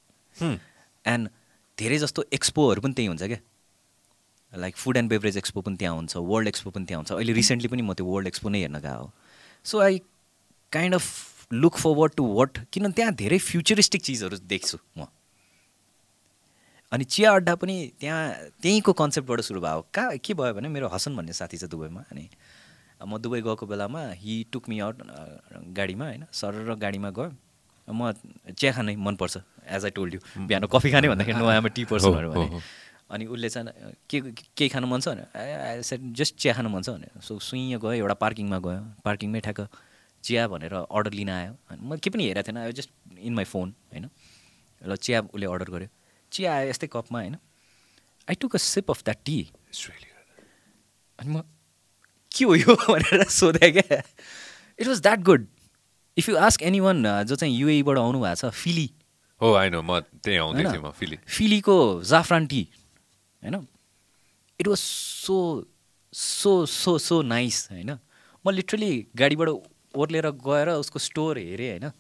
and धेरै जस्तो एक्सपोहरू पनि त्यही हुन्छ क्या like food and beverage expo पनि त्यहाँ हुन्छ वर्ल्ड एक्सपो पनि त्यहाँ हुन्छ। अहिले रिसेन्टली पनि म त्यो वर्ल्ड एक्सपो नै हेर्न गएको हो। So I kind of look forward to what किनभने त्यहाँ धेरै फ्युचरिस्टिक चिजहरू देख्छु म। अनि चिया अड्डा पनि त्यहाँ त्यहीँको कन्सेप्टबाट सुरु भयो। कहाँ के भयो भने मेरो हसन भन्ने साथी छ दुबईमा अनि म दुबई गएको बेलामा हि टुक मी आउट गाडीमा होइन सर र गाडीमा गयो। म चिया खानै मनपर्छ एज आई टोल्ड यु बिहान कफी खाने भन्दाखेरि नो आमा टी पर्सनहरू भने। अनि उसले चाहिँ के केही खानु मन छ? भने सेट जस्ट चिया खानु मन छ भने सो सुइँ गयो एउटा पार्किङमा गयो। पार्किङमै ठ्याक्क चिया भनेर अर्डर लिन आयो। अनि म के पनि हेरेको थिएन आयो जस्ट इन माई फोन होइन। ल चिया उसले अर्डर गर्यो। चिया आयो यस्तै कपमा होइन। I took a sip of that tea अनि म के हो यो? भनेर सोधेँ क्या। It was that good if you ask any one जो चाहिँ युएबाट आउनु भएको छ फिली हो होइन म त्यही आउँदै होइन? थिएँ म फिली फिलीको जाफरान टी होइन। It was so so so so nice होइन। म लिटरली गाडीबाट ओर्लेर गएर उसको स्टोर हेरेँ होइन?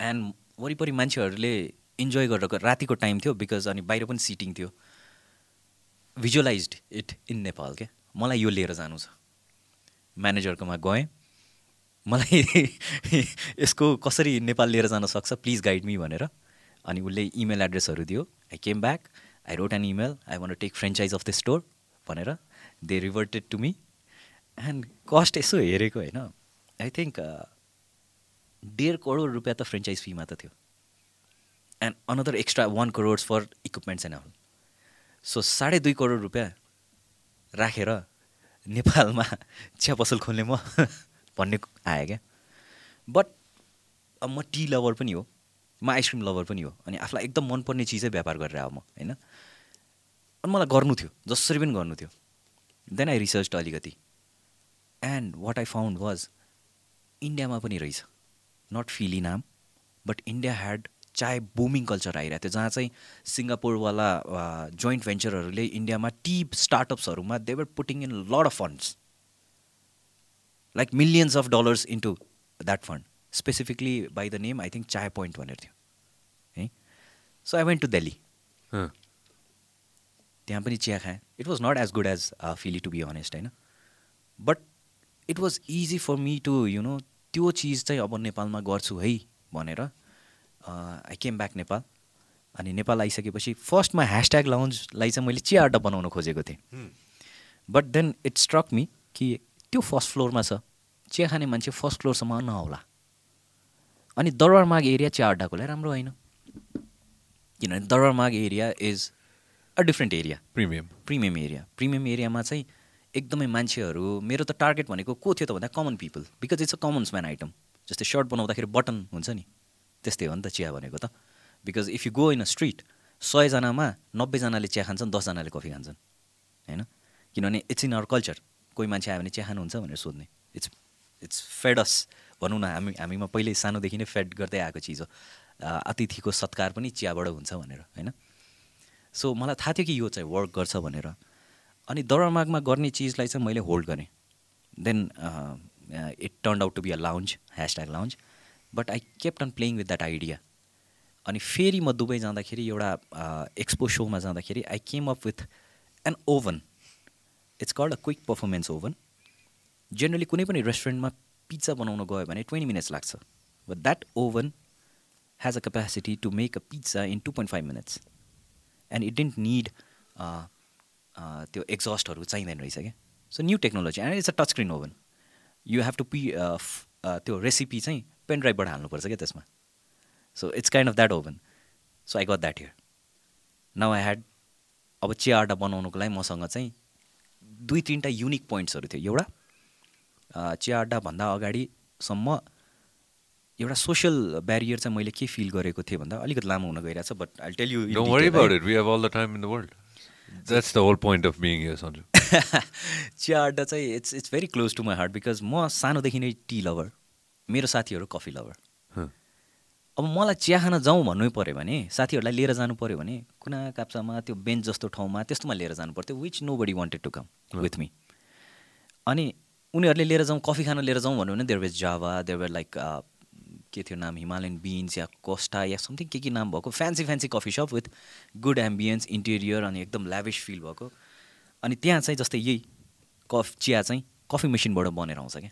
एन्ड वरिपरि मान्छेहरूले इन्जोय गरेर रातिको टाइम थियो बिकज अनि बाहिर पनि सिटिङ थियो। भिजुअलाइज इट इन नेपाल क्या? मलाई यो लिएर जानु छ। म्यानेजरकोमा गएँ। मलाई यसको कसरी नेपाल लिएर जान सक्छ प्लिज गाइड मी भनेर। अनि उसले इमेल एड्रेसहरू दियो। I came back I wrote an email I want take franchise of the store भनेर। They reverted to me and cost यसो हेरेको होइन? आई थिङ्क डेढ करोड रुपियाँ त फ्रेन्चाइज फीमा त थियो. And another extra one crores for equipments and all so साढे दुई करोड रुपियाँ राखेर नेपालमा चिया पसल खोल्ने म भन्ने आयो क्या. बट म टी लभर पनि हो म आइसक्रिम लभर पनि हो अनि आफूलाई एकदम मनपर्ने चिजै व्यापार गरेर आऊ म होइन? अनि मलाई गर्नु थियो जसरी पनि गर्नु थियो. देन आई रिसर्च अलिकति. And what I found was इन्डियामा पनि रहेछ। नट फिली नाम बट इन्डिया ह्याड चाहे बुमिङ कल्चर आइरहेको थियो जहाँ चाहिँ सिङ्गापुरवाला जोइन्ट भेन्चरहरूले इन्डियामा tea स्टार्टअप्सहरूमा they were putting in lot of funds like millions of dollars into that fund specifically by the name I think Chai Point भनेर थियो। है? So I went to Delhi. त्यहाँ पनि चिया खाएँ। It was not as good as Filli to be honest होइन? But it was easy for me to you know त्यो चिज चाहिँ अब नेपालमा गर्छु है भनेर आई केम ब्याक नेपाल अनि नेपाल आइसकेपछि फर्स्टमा ह्यासट्याग लाउन्जलाई चाहिँ मैले चिया अड्डा बनाउन खोजेको थिएँ। But then it struck me कि त्यो फर्स्ट फ्लोरमा छ चिया खाने मान्छे फर्स्ट फ्लोरसम्म नआउला। अनि दरबारमाग एरिया चिया अड्डाको लागि राम्रो होइन। किनभने Durbarmarg area is a different area Premium. Premium area premium एरियामा चाहिँ एकदमै मान्छेहरू मेरो त टार्गेट भनेको को थियो त भन्दा common people because it's a common man item जस्तै सर्ट बनाउँदाखेरि बटन हुन्छ नि त्यस्तै हो नि त चिया भनेको त. Because if you go in a street सयजनामा नब्बेजनाले चिया खान्छन् दसजनाले कफी खान्छन् होइन? किनभने इट्स इन आवर कल्चर कोही मान्छे आयो भने चिया खानुहुन्छ भनेर सोध्ने। इट्स इट्स फेडस भनौँ न हामी हामीमा पहिल्यै सानोदेखि नै फेड गर्दै आएको चिज हो। अतिथिको सत्कार पनि चियाबाट हुन्छ भनेर होइन? सो मलाई थाहा थियो कि यो चाहिँ वर्क गर्छ भनेर। अनि दरबारमागमा गर्ने चिजलाई चाहिँ मैले होल्ड गरेँ। Then it turn out to be a lounge hashtag lounge but I kept on playing with that idea अनि फेरि म दुबई जाँदाखेरि एउटा एक्सपो सोमा जाँदाखेरि I came up with an oven it's called a quick performance oven generally कुनै पनि रेस्टुरेन्टमा पिज्जा बनाउन गयो भने ट्वेन्टी मिनट्स लाग्छ। But that oven has a capacity to make a pizza in 2.5 minutes. And it didn't need uh, uh, त्यो एक्जस्टहरू चाहिँदैन रहेछ क्या? So new technology and it's a touch screen oven you have to P त्यो recipe चाहिँ pen ड्राइभबाट हाल्नुपर्छ क्या त्यसमा. So it's kind of that oven so I got that here now I had अब चिया आटा बनाउनुको लागि मसँग चाहिँ दुई तिनवटा युनिक पोइन्ट्सहरू थियो। एउटा चिया अड्डाभन्दा अगाडिसम्म एउटा सोसियल ब्यारियर चाहिँ मैले के फिल गरेको थिएँ भन्दा अलिकति लामो हुन गइरहेछ but I tell you The whole point of being here, Sanju. Chiya Adda चाहिँ it's it's very close to my heart because म सानोदेखि नै टी लभर मेरो साथीहरू कफी लभर. अब मलाई चिया खान जाउँ भन्नु पऱ्यो भने साथीहरूलाई लिएर जानु पऱ्यो भने कुना काप्चामा त्यो बेन्च जस्तो ठाउँमा त्यस्तोमा लिएर जानु पर्थ्यो which nobody wanted to come with me अनि उनीहरूले लिएर जाउँ कफी खान लिएर जाउँ भन्यो भने there was Java there were like के थियो नाम? हिमालयन बिन्स या कोस्टा या समथिङ के के नाम भएको? Fancy fancy coffee shop with good ambience interior अनि एकदम ल्याभिस फिल भएको। अनि त्यहाँ चाहिँ जस्तै यही कफ चिया चाहिँ कफी मेसिनबाट बनेर आउँछ क्या.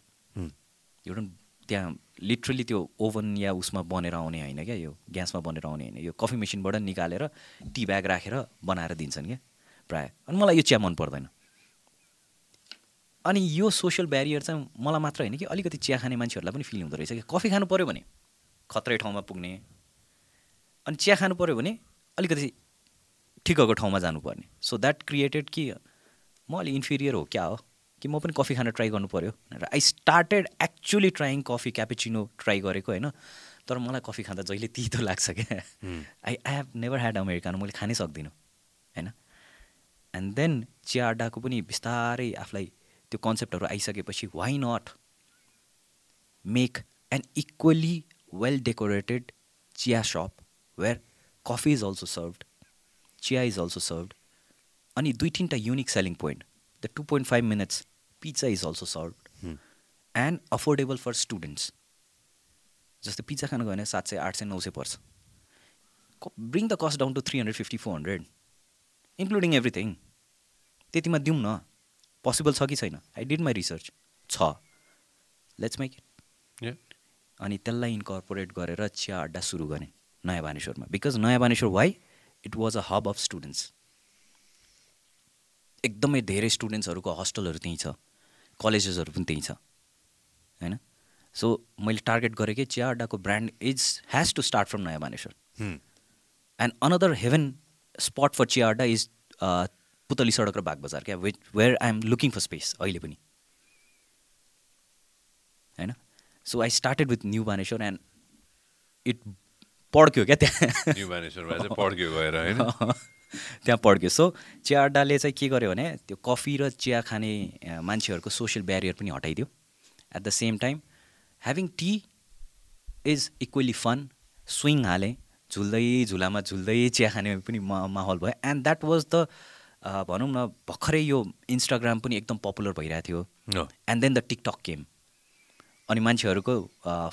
एउटा त्यहाँ लिटरली त्यो ओभन या उसमा बनेर आउने होइन क्या यो ग्यासमा बनेर आउने होइन। यो कफी मेसिनबाट निकालेर टी ब्याग राखेर बनाएर दिन्छन् क्या प्रायः। अनि मलाई यो चिया मन पर्दैन। अनि यो सोसियल ब्यारियर चाहिँ मलाई मात्र होइन कि अलिकति चिया खाने मान्छेहरूलाई पनि फिल हुँदो रहेछ कि? कफी खानु पऱ्यो भने खत्रै ठाउँमा पुग्ने अनि चिया खानु पऱ्यो भने अलिकति ठिकको ठाउँमा जानुपर्ने। सो द्याट क्रिएटेड कि म अलि इन्फिरियर हो क्या हो? कि म पनि कफी खान ट्राई गर्नु पऱ्यो भनेर I started actually trying coffee cappuccino try गरेको होइन? तर मलाई कफी खाँदा जहिले तितो लाग्छ क्या। I I have never had americano मैले खानै सक्दिनँ होइन? एन्ड देन चिया अड्डाको पनि बिस्तारै आफूलाई त्यो कन्सेप्टहरू आइसकेपछि why not make an equally well decorated chiya shop where coffee is also served chiya is also served अनि दुई तिनवटा unique selling point the two point five minutes pizza is also served and affordable for students जस्तै pizza खानु गयो भने सात सय आठ सय नौ सय पर्छ। Bring the cost down to three hundred fifty four hundred including everything त्यतिमा दिउँ न। पोसिबल छ कि छैन? आई डिड माई रिसर्च छ. Let's make it. अनि त्यसलाई इन्कर्पोरेट गरेर चिया अड्डा सुरु गरेँ नयाँ बानेश्वरमा. Because Naya Baneshwor why it was a hub of students एकदमै धेरै स्टुडेन्ट्सहरूको हस्टेलहरू त्यहीँ छ. कलेजेसहरू पनि त्यहीँ छ. होइन? सो मैले टार्गेट गरेँ कि? चिया अड्डाको brand is has to start from Naya Baneshwor. And another haven spot for Chiya Adda is Putali Sadak र बाग बजार क्या? Which where I am looking for space अहिले पनि। होइन? So I started with New Baneshwor and it पड्क्यो क्या? त्यहाँ। New पड्क्यो गएर होइन? त्यहाँ पड्क्यो। सो चिया अड्डाले चाहिँ के गर्यो भने त्यो कफी र चिया खाने मान्छेहरूको सोसियल ब्यारियर पनि हटाइदियो। At the same time having tea is equally fun swing हालेँ झुल्दै झुलामा झुल्दै चिया खाने पनि माहौल भयो। एन्ड द्याट वाज द भनौँ न भर्खरै यो इन्स्टाग्राम पनि एकदम पपुलर भइरहेको थियो. And then the TikTok came अनि मान्छेहरूको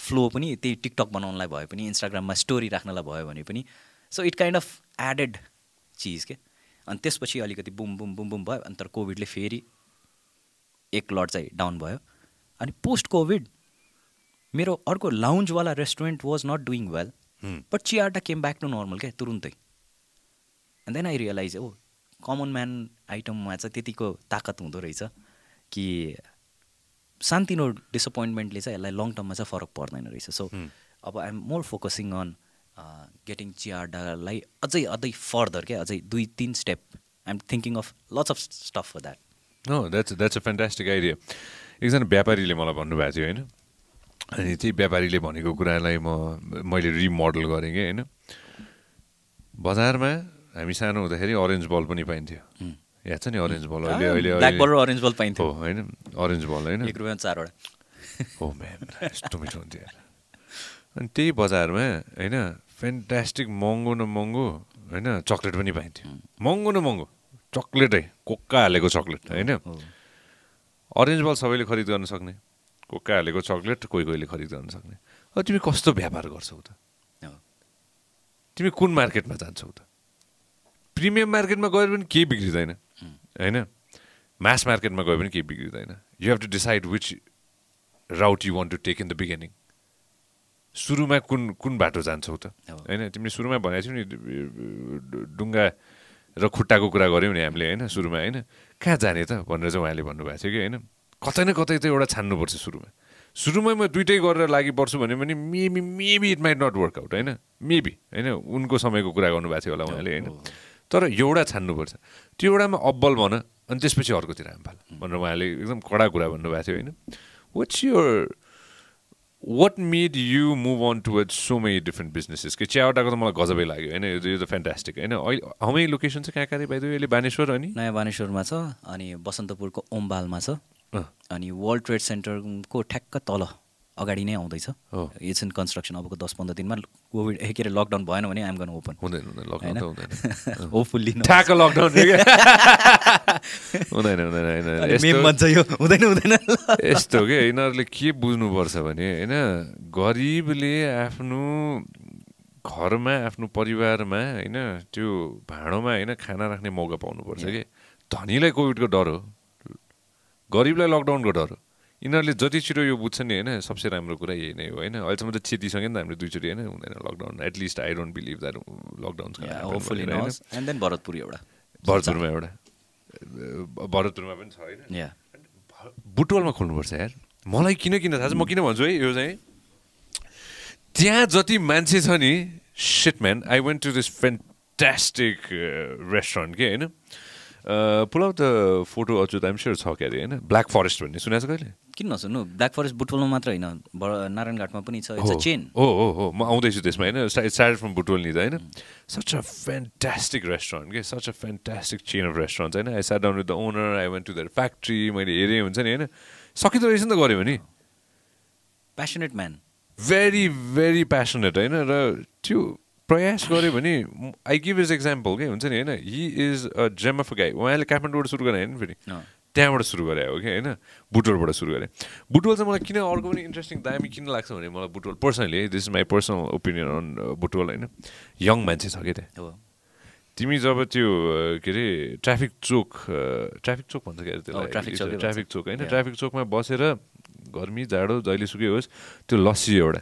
फ्लो पनि त्यही टिकटक बनाउनलाई भए पनि इन्स्टाग्राममा स्टोरी राख्नलाई भयो भने पनि। So it kind of added चिज के। अनि त्यसपछि अलिकति बुम बुम बुम बुम भयो। अनि तर कोभिडले फेरि एक लट चाहिँ डाउन भयो। अनि पोस्ट कोभिड मेरो अर्को लाउन्जवाला restaurant was not doing well. But चियाटा came back to normal क्या तुरुन्तै। And then I realize oh come on man आइटममा चाहिँ त्यतिको ताकत हुँदो रहेछ कि सानतिनो डिसपोइन्टमेन्टले चाहिँ यसलाई लङ टर्ममा चाहिँ फरक पर्दैन रहेछ। सो. अब I'm more focusing on getting चियाडालाई अझै अझै फर्दर क्या अझै दुई तिन step I'm thinking of lots of stuff for that no that's that's a fantastic idea एकजना व्यापारीले मलाई भन्नुभएको थियो होइन? अनि त्यही व्यापारीले भनेको कुरालाई म मैले रिमोडल गरेँ कि होइन? बजारमा हामी सानो हुँदाखेरि अरेन्ज बल पनि पाइन्थ्यो। याद छ नि अरेन्ज बल? अहिले अहिले ब्ल्याक बल र अरेन्ज बल हो पाइन्थ्यो होइन? अरेन्ज बल होइन? एक रुपियाँ चारवटा। हो म्यान यस्तो मिठो हुन्थ्यो। अनि त्यही बजारमा होइन फ्यान्टास्टिक महँगो न महँगो होइन चक्लेट पनि पाइन्थ्यो। महँगो न महँगो चक्लेटै कोक्का हालेको चक्लेट होइन। अरेन्ज बल सबैले खरिद गर्न सक्ने कोक्का हालेको चक्लेट कोही कोहीले खरिद गर्न सक्ने। अब तिमी कस्तो व्यापार गर्छौ त। तिमी कुन मार्केटमा जान्छौ त? प्रिमियम मार्केटमा गएर पनि केही बिग्रिँदैन। होइन? मास मार्केटमा गयो भने केही बिग्रिँदैन। You have to decide which route you want to take in the beginning सुरुमा कुन कुन बाटो जान्छौ त। होइन? तिमीले सुरुमा भनेको थियौ नि डुङ्गा र खुट्टाको कुरा गऱ्यौ नि हामीले होइन? सुरुमा होइन? कहाँ जाने त? भनेर चाहिँ उहाँले भन्नुभएको थियो कि होइन? कतै न कतै त एउटा छान्नुपर्छ सुरुमा। सुरुमै म दुइटै गरेर लागि पर्छु भन्यो भने maybe maybe it might not work out होइन? मेबी होइन? उनको समयको कुरा गर्नुभएको थियो होला उहाँले होइन? तर एउटा छान्नुपर्छ। त्यो एउटामा अब्बल भन अनि त्यसपछि अर्कोतिर हाम फाल। भनेर उहाँले एकदम कडा कुरा भन्नुभएको थियो होइन? What's your what made you move on toward so many different businesses कि चियावटाको त मलाई गजबै लाग्यो होइन? यो त फ्यान्टास्टिक होइन? अहिले हमै लोकेसन चाहिँ कहाँ कहाँ बाइद अहिले बानेश्वर अनि? नयाँ बानेश्वरमा छ अनि बसन्तपुरको ओम्बालमा छ अनि वर्ल्ड ट्रेड सेन्टरको ठ्याक्क तल। अगाडि नै आउँदैछ। इट्स इन कन्स्ट्रक्सन अबको दस पन्ध्र दिनमा कोभिड के अरे लकडाउन भएन भने आइम गन ओपन हुँदैन हुँदैन होपफुल्ली लकडाउन हुँदैन। हुँदैन हुँदैन हुँदैन यस्तो के? यिनीहरूले के बुझ्नुपर्छ भने होइन गरिबले आफ्नो घरमा आफ्नो परिवारमा होइन त्यो भाँडोमा होइन खाना राख्ने मौका पाउनुपर्छ कि? धनीलाई कोभिडको डर हो। गरिबलाई लकडाउनको डर हो। यिनीहरूले जति छिटो यो बुझ्छ नि होइन सबसे राम्रो कुरा यही नै हो होइन अहिलेसम्म त क्षतिसँगै नि त हामीले दुईचोटि होइन हुँदैन lockdown at least I don't believe that lockdown and then Bharatpur एउटा भरतपुरमा एउटा भरतपुरमा पनि छ होइन बुटवलमा खोल्नुपर्छ यार मलाई किन किन थाहा छ म किन भन्छु है यो चाहिँ त्यहाँ जति मान्छे छ नि shit man I went to this fantastic restaurant के होइन पुलाउ त फोटो अचुत आइम स्योर छ क्या अरे होइन ब्ल्याक फरेस्ट भन्ने सुनेको छ कहिले किन नसुन्नु ब्ल्याक फरेस्ट बुटवलमा मात्र होइन। नारायणघाटमा पनि छ इट्स अ चेन हो हो हो। म आउँदैछु त्यसमा होइन? स्टार्ट फ्रम बुटवल नि त होइन? सच अ फ्यान्टास्टिक रेस्टुरेन्ट के such a fantastic chain of restaurant होइन? I sat down with the owner I went to their factory मैले हेरेँ हुन्छ नि होइन? सकिँदो रहेछ नि त गऱ्यो भने। Passionate man very very passionate होइन? र त्यो प्रयास गऱ्यो भने आई गिभ इज एक्जाम्पल के हुन्छ नि होइन? He is a gem of guy उहाँले काठमाडौँबाट सुरु गरे होइन फेरि। त्यहाँबाट सुरु गरे हो कि होइन? बुटवलबाट सुरु गरेँ। बुटवल चाहिँ मलाई किन अर्को पनि इन्ट्रेस्टिङ दामी किन लाग्छ भने मलाई Butwal personally this is my personal opinion on Butwal होइन? यङ मान्छे छ कि त्यहाँ। तिमी जब त्यो अ, के अरे ट्राफिक चोक ट्राफिक चोक भन्छ क्या त्यसलाई? ट्राफिक चोकै। ट्राफिक चोक होइन. ट्राफिक चोकमा बसेर गर्मी जाडो जहिले सुकै होस् त्यो लस्सी एउटा।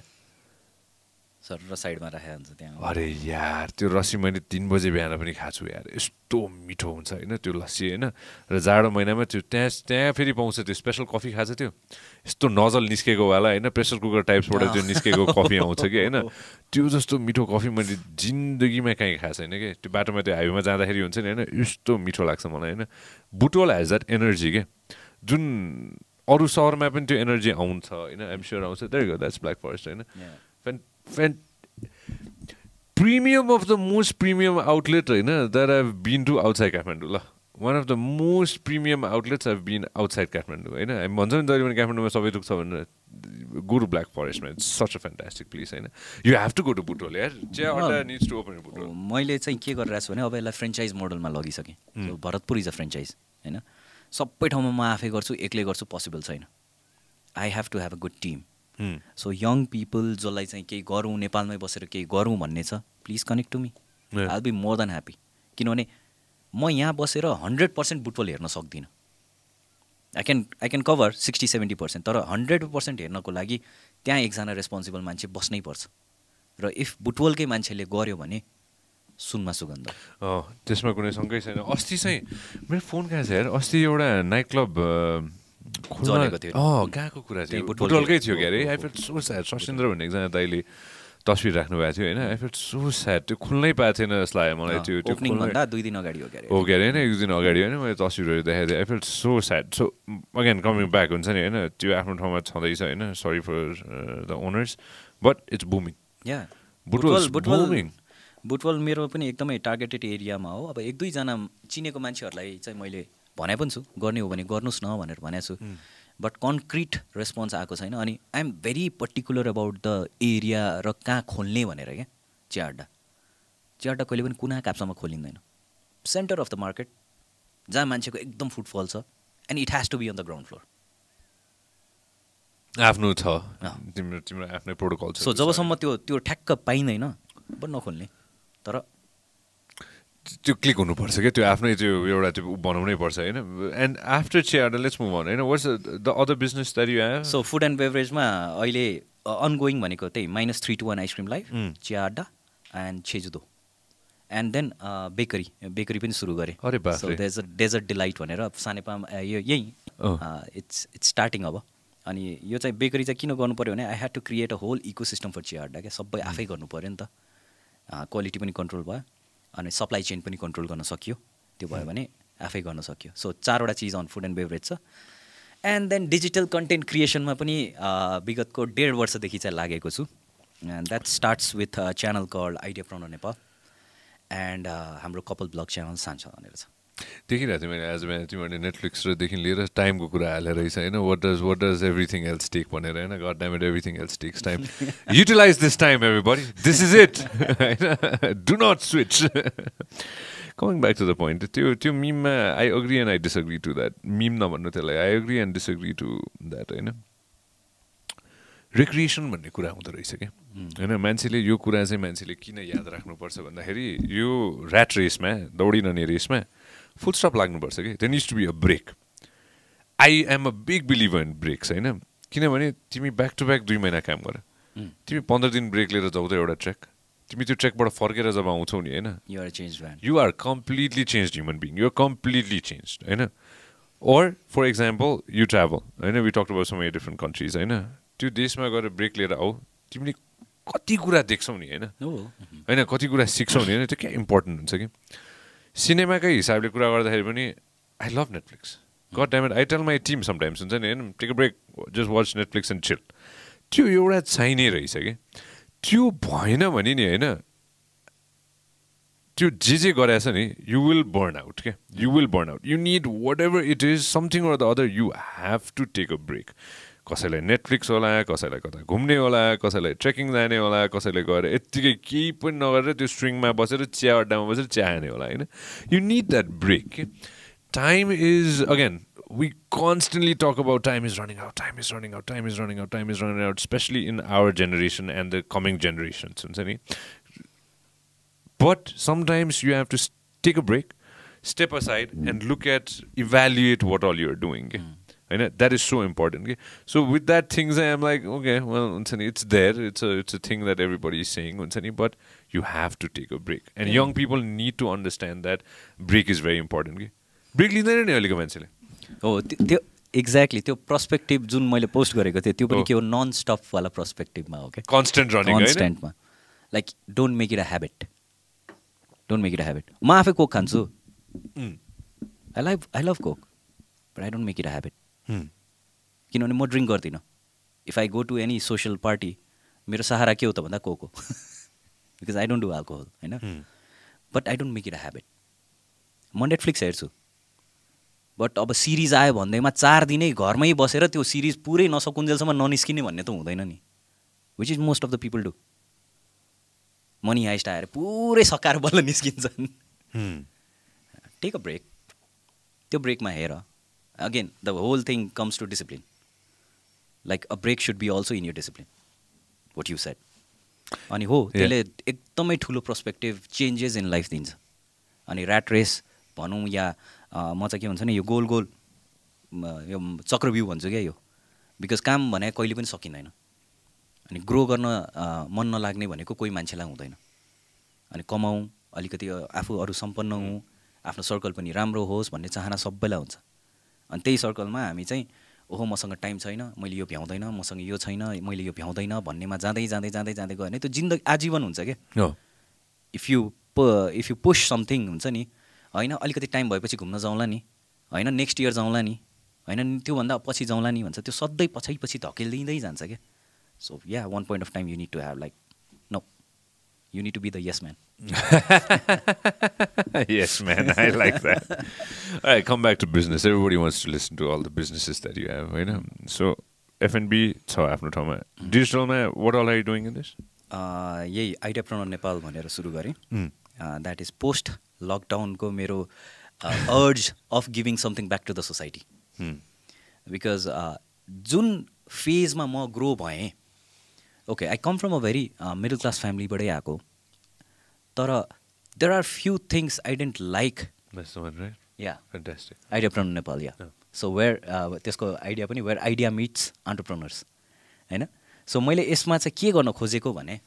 र साइडमा राखेको हुन्छ त्यहाँ। अरे यार त्यो लस्सी मैले तिन बजे बिहान पनि खाएको छु यार। यस्तो मिठो हुन्छ होइन त्यो लस्सी होइन? र जाडो महिनामा त्यो त्यहाँ त्यहाँ फेरि पाउँछ त्यो स्पेसल कफी खान्छ त्यो। यस्तो नजल निस्केकोवाला होइन? प्रेसर कुकर टाइप्सबाट त्यो निस्केको कफी आउँछ कि होइन? त्यो जस्तो मिठो कफी मैले जिन्दगीमा कहीँ खाएको छैन कि। त्यो बाटोमा त्यो हाइवेमा जाँदाखेरि हुन्छ नि होइन? यस्तो मिठो लाग्छ मलाई होइन? बुटोल हेज द्याट एनर्जी के? जुन अरू सहरमा पनि त्यो एनर्जी आउँछ होइन? आइम स्योर आउँछ। त्यही द्याट्स ब्ल्याक फरेस्ट होइन? Fan, premium of the most premium outlet होइन that I've been to outside Kathmandu ल one of the most premium outlets have been outside Kathmandu होइन हामी भन्छौँ नि जहिले पनि काठमाडौँमा सबै दुख्छ भनेर गुरु black फरेस्टमा it's such a fantastic place होइन you have to go to Butwal यार चिया अड्डा निड्स टु ओपन बुटोल मैले चाहिँ के गरिरहेको छु भने अब यसलाई फ्रेन्चाइज मोडलमा लगिसकेँ भरतपुर इज अ फ्रेन्चाइज होइन सबै ठाउँमा म आफै गर्छु एक्लै गर्छु पोसिबल छैन I have to have a good team so young people जसलाई चाहिँ केही गरौँ नेपालमै बसेर केही गरौँ भन्ने छ please connect to me. I be more than happy किनभने म यहाँ बसेर हन्ड्रेड पर्सेन्ट बुटबल हेर्न सक्दिनँ। I can I can cover sixty seventy percent तर हन्ड्रेड पर्सेन्ट हेर्नको लागि त्यहाँ एकजना रेस्पोन्सिबल मान्छे बस्नै पर्छ। र इफ बुटवलकै मान्छेले गर्यो भने सुनमा सुगन्ध। त्यसमा कुनै शङ्कै छैन। अस्ति चाहिँ मेरो फोन कहाँ छ अस्ति एउटा नाइट क्लब जलेको थियो। कहाँको कुरा थियो बुटवलकै। थियो क्या अरे I fell so sad Sashindra भन्ने एकजना दाइले तस्विर राख्नु भएको थियो होइन आई फेल सो स्याड त्यो खुल्नै पाएको थिएन जस्तो लाग्यो मलाई त्यो त्यो दुई दिन अगाडि हो क्यारे हो के अरे होइन एक दिन अगाडि होइन मैले तस्विरहरू देखाएको थिएँ I feel so sad so again coming back हुन्छ नि होइन त्यो आफ्नो ठाउँमा छँदैछ होइन sorry for the owners but it's booming या बुटवल बुटवल मेरो पनि एकदमै टार्गेटेड एरियामा हो। अब एक दुईजना चिनेको मान्छेहरूलाई चाहिँ मैले भने पनि छु गर्ने हो भने गर्नुहोस् न भनेर भनेको छु। बट कन्क्रिट रेस्पोन्स आएको छैन अनि I'm very particular about the area र कहाँ खोल्ने भनेर क्या चिया अड्डा। चिया अड्डा कहिले पनि कुना काप्चामा खोलिँदैन। सेन्टर अफ द मार्केट जहाँ मान्छेको एकदम फुटफल छ and it has to be on the ground floor आफ्नो छ। तिम्रो तिम्रो आफ्नै प्रोटोकल सो जबसम्म त्यो त्यो ठ्याक्क पाइँदैन बट नखोल्ने। तर त्यो क्लिक हुनुपर्छ क्या त्यो आफ्नै त्यो एउटा त्यो बनाउनै पर्छ होइन? And after chiya let's move on होइन? What's the other business that you have so food and बेभरेजमा अहिले अनगोइङ भनेको त्यही minus three two one ice cream life. Chiya Adda and छेजुदो and then bakery bakery पनि सुरु गरेँ। अरे so रे। Desert desert delight भनेर सानेपामा uh, यो यही अँ। इट्स इट्स स्टार्टिङ अब। अनि यो चाहिँ बेकरी चाहिँ किन गर्नु पऱ्यो भने I had to create a whole ecosystem for Chiya Adda क्या? सबै आफै गर्नु पऱ्यो नि त। क्वालिटी पनि कन्ट्रोल भयो। अनि सप्लाई चेन पनि कन्ट्रोल गर्न सकियो। त्यो भयो भने आफै गर्न सकियो। सो चारवटा चिज अन फुड एन्ड बेभरेज छ। एन्ड देन डिजिटल कन्टेन्ट क्रिएसनमा पनि विगतको डेढ वर्षदेखि चाहिँ लागेको छु। And that starts with channel call idea प्रोनो Nepal and हाम्रो कपाल ब्लग च्यानल सान्छ भनेर छ। देखिरहेको थिएँ मैले आज बिहान तिमीहरूले नेटफ्लिक्स रदेखि लिएर टाइमको कुरा हालेर रहेछ। होइन what does what does everything else take भनेर होइन? God time at everything else takes time utilize this time everybody this is it होइन? Do not switch coming back to the point त्यो त्यो मिममा I agree and I disagree to that meme नभन्नु त्यसलाई. I agree and disagree to that होइन? Recreation भन्ने कुरा हुँदो रहेछ क्या। होइन? मान्छेले यो कुरा चाहिँ मान्छेले किन याद राख्नुपर्छ भन्दाखेरि यो ऱ्याट रेसमा दौडिरहने रेसमा फुल स्टप लाग्नुपर्छ कि? Then is to be a break I am a big believer in breaks होइन? किनभने तिमी ब्याक टु ब्याक दुई महिना काम गर। तिमी पन्ध्र दिन ब्रेक लिएर जाउँदै एउटा ट्रेक तिमी त्यो ट्रेकबाट फर्केर जब आउँछौ नि होइन? You're change you are completely changed human being. You're completely changed. होइन? Or for example you travel होइन? Talked about so many different countries होइन? त्यो देशमा गएर ब्रेक लिएर आऊ। तिमीले कति कुरा देख्छौ नि होइन? हो होइन कति कुरा सिक्छौ नि होइन? त्यो क्या इम्पोर्टेन्ट हुन्छ कि? सिनेमाकै हिसाबले कुरा गर्दाखेरि पनि I love Netflix god time I tell my team sometimes हुन्छ नि होइन? Take a break just watch Netflix and chill त्यो एउटा चाहिने रहेछ कि? त्यो भएन भने नि होइन? त्यो जे जे गराएछ नि यु विल बर्न आउट क्या you will burn out you need whatever it is something or the other you have to take a break कसैलाई नेटफ्लिक्स होला कसैलाई कता घुम्ने होला कसैलाई ट्रेकिङ जाने होला कसैले गएर यत्तिकै केही पनि नगरेर त्यो स्ट्रिङमा बसेर चिया अड्डामा बसेर चिया खाने होला होइन you need that break time is again we constantly talk about time is running out, time is running out, time is running out, time is running out, especially in our generation and the coming generations. हुन्छ नि But sometimes you have to s- take a break, step aside, and look at, evaluate what all you're doing. होइन that is so important कि so with that thing चाहिँ um like okay well हुन्छ नि it's there it's it's a thing that everybody is saying हुन्छ नि but you have to take a break and young people need to understand that break is very important कि break लिँदैन नि अहिलेको मान्छेले। हो त्यो एक्ज्याक्टली त्यो पर्सपेक्टिभ जुन मैले पोस्ट गरेको थिएँ त्यो पनि। के हो नन स्टपवाला पर्सपेक्टिभमा हो क्या constant running कन्सटेन्टमा like don't make it a habit don't make it a habit म आफै कोक खान्छु। I like I love coke but I don't make it a habit Hmm. किनभने म ड्रिङ्क गर्दिनँ। If I go to any social party मेरो सहारा के हो त भन्दा कोक। हो because I don't do alcohol होइन but I don't make it a habit म नेटफ्लिक्स हेर्छु। बट अब सिरिज आयो भन्दैमा चार दिनै घरमै बसेर त्यो सिरिज पुरै नसकुन्जेलसम्म ननिस्किने भन्ने त हुँदैन नि। Which is most of the people do money heist आएर पुरै सकाएर बल्ल निस्किन्छन्। Hmm. टेक अ ब्रेक त्यो ब्रेकमा हेर। Again the whole thing comes to discipline like a break should be also in your discipline what you set अनि हो त्यसले एकदमै ठुलो पर्सपेक्टिभ चेन्जेस इन लाइफ दिन्छ अनि ऱ्याट रेस भनौँ या म चाहिँ के भन्छ नि यो गोल गोल यो चक्रव्यूह भन्छु क्या यो बिकज काम भने कहिले पनि सकिँदैन अनि ग्रो गर्न मन नलाग्ने भनेको कोही मान्छेलाई हुँदैन अनि कमाउँ अलिकति आफू अरू सम्पन्न हुँ आफ्नो सर्कल पनि राम्रो होस् भन्ने चाहना सबैलाई हुन्छ अनि त्यही सर्कलमा हामी चाहिँ ओहो मसँग टाइम छैन मैले यो भ्याउँदैन मसँग यो छैन मैले यो भ्याउँदैन भन्नेमा जाँदै जाँदै जाँदै जाँदै गयो। भने त्यो जिन्दगी आजीवन हुन्छ क्या हो। इफ यु प इफ यु पुस समथिङ हुन्छ नि होइन अलिकति टाइम भएपछि घुम्न जाउँला नि होइन नेक्स्ट इयर जाउँला नि होइन त्योभन्दा पछि जाउँला नि भन्छ त्यो सधैँ पछि पछि धकेलिँदै जान्छ क्या so yeah one point of time you need to have like you need to be the yes man yes, man, I like that. All right, come back to business. Everybody wants to listen to all the businesses that you have, you know. So FNB छ आफ्नो ठाउँमा डिजिटलमा what all are you doing in this? यही idea Pranav Nepal भनेर सुरु गरेँ Hmm. That is post लकडाउनको मेरो urge of giving something back to the society Hmm. Because जुन फेजमा म ग्रो भएँ okay I come from a very middle class फ्यामिलीबाटै आएको तर there are few things I didn't like? Yeah. Idea Pranav Nepal yeah. So where त्यसको idea पनि where idea meets entrepreneurs होइन? So मैले यसमा चाहिँ के गर्न खोजेको भने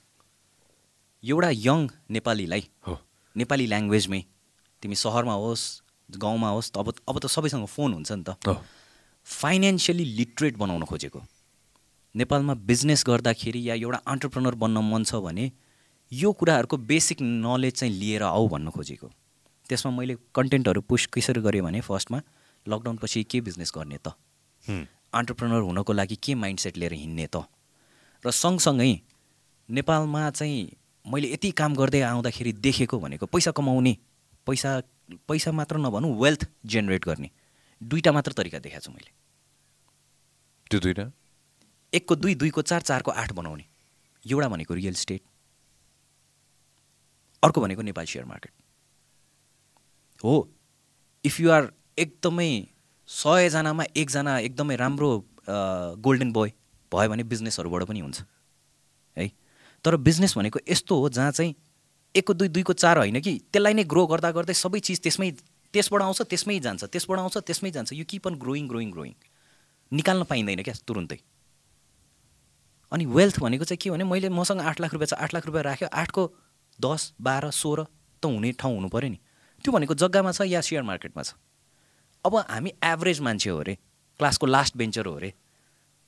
एउटा यङ नेपालीलाई हो। नेपाली ल्याङ्ग्वेजमै तिमी सहरमा होस् गाउँमा होस् अब अब त सबैसँग फोन हुन्छ नि त। फाइनेन्सियली लिटरेट बनाउन खोजेको। नेपालमा बिजनेस गर्दाखेरि या एउटा अन्टरप्रेनर बन्न मन छ भने यो कुराहरूको बेसिक नलेज चाहिँ लिएर आऊ भन्न खोजेको। त्यसमा मैले कन्टेन्टहरू पुस कसरी गरेँ भने फर्स्टमा लकडाउनपछि के बिजनेस गर्ने त. अन्टरप्रेनर हुनको लागि के माइन्डसेट लिएर हिँड्ने त? र सँगसँगै नेपालमा चाहिँ मैले यति काम गर्दै आउँदाखेरि देखेको भनेको पैसा कमाउने पैसा पैसा मात्र नभनौँ वेल्थ जेनेरेट गर्ने। दुईवटा मात्र तरिका देखाएको छु मैले। त्यो दुइटा एकको दुई दुईको चार चारको आठ बनाउने। एउटा भनेको रियल इस्टेट अर्को भनेको नेपाल सेयर मार्केट। हो इफ यु आर एकदमै सयजनामा एकजना एकदमै राम्रो गोल्डन बोय भयो भने बिजनेसहरूबाट पनि हुन्छ। है? तर बिजनेस भनेको यस्तो हो जहाँ चाहिँ एकको दुई दुईको चार होइन कि त्यसलाई नै ग्रो गर्दा गर्दै सबै चिज त्यसमै त्यसबाट आउँछ त्यसमै जान्छ त्यसबाट आउँछ त्यसमै जान्छ। यो keep on growing growing growing निकाल्न पाइँदैन क्या तुरुन्तै। अनि वेल्थ भनेको चाहिँ के भने मैले मसँग आठ लाख रुपियाँ छ आठ लाख रुपियाँ राख्यो आठको दस बाह्र सोह्र त हुने ठाउँ हुनु पऱ्यो नि। त्यो भनेको जग्गामा छ या सेयर मार्केटमा छ? अब हामी एभरेज मान्छे हो अरे क्लासको लास्ट बेन्चर हो अरे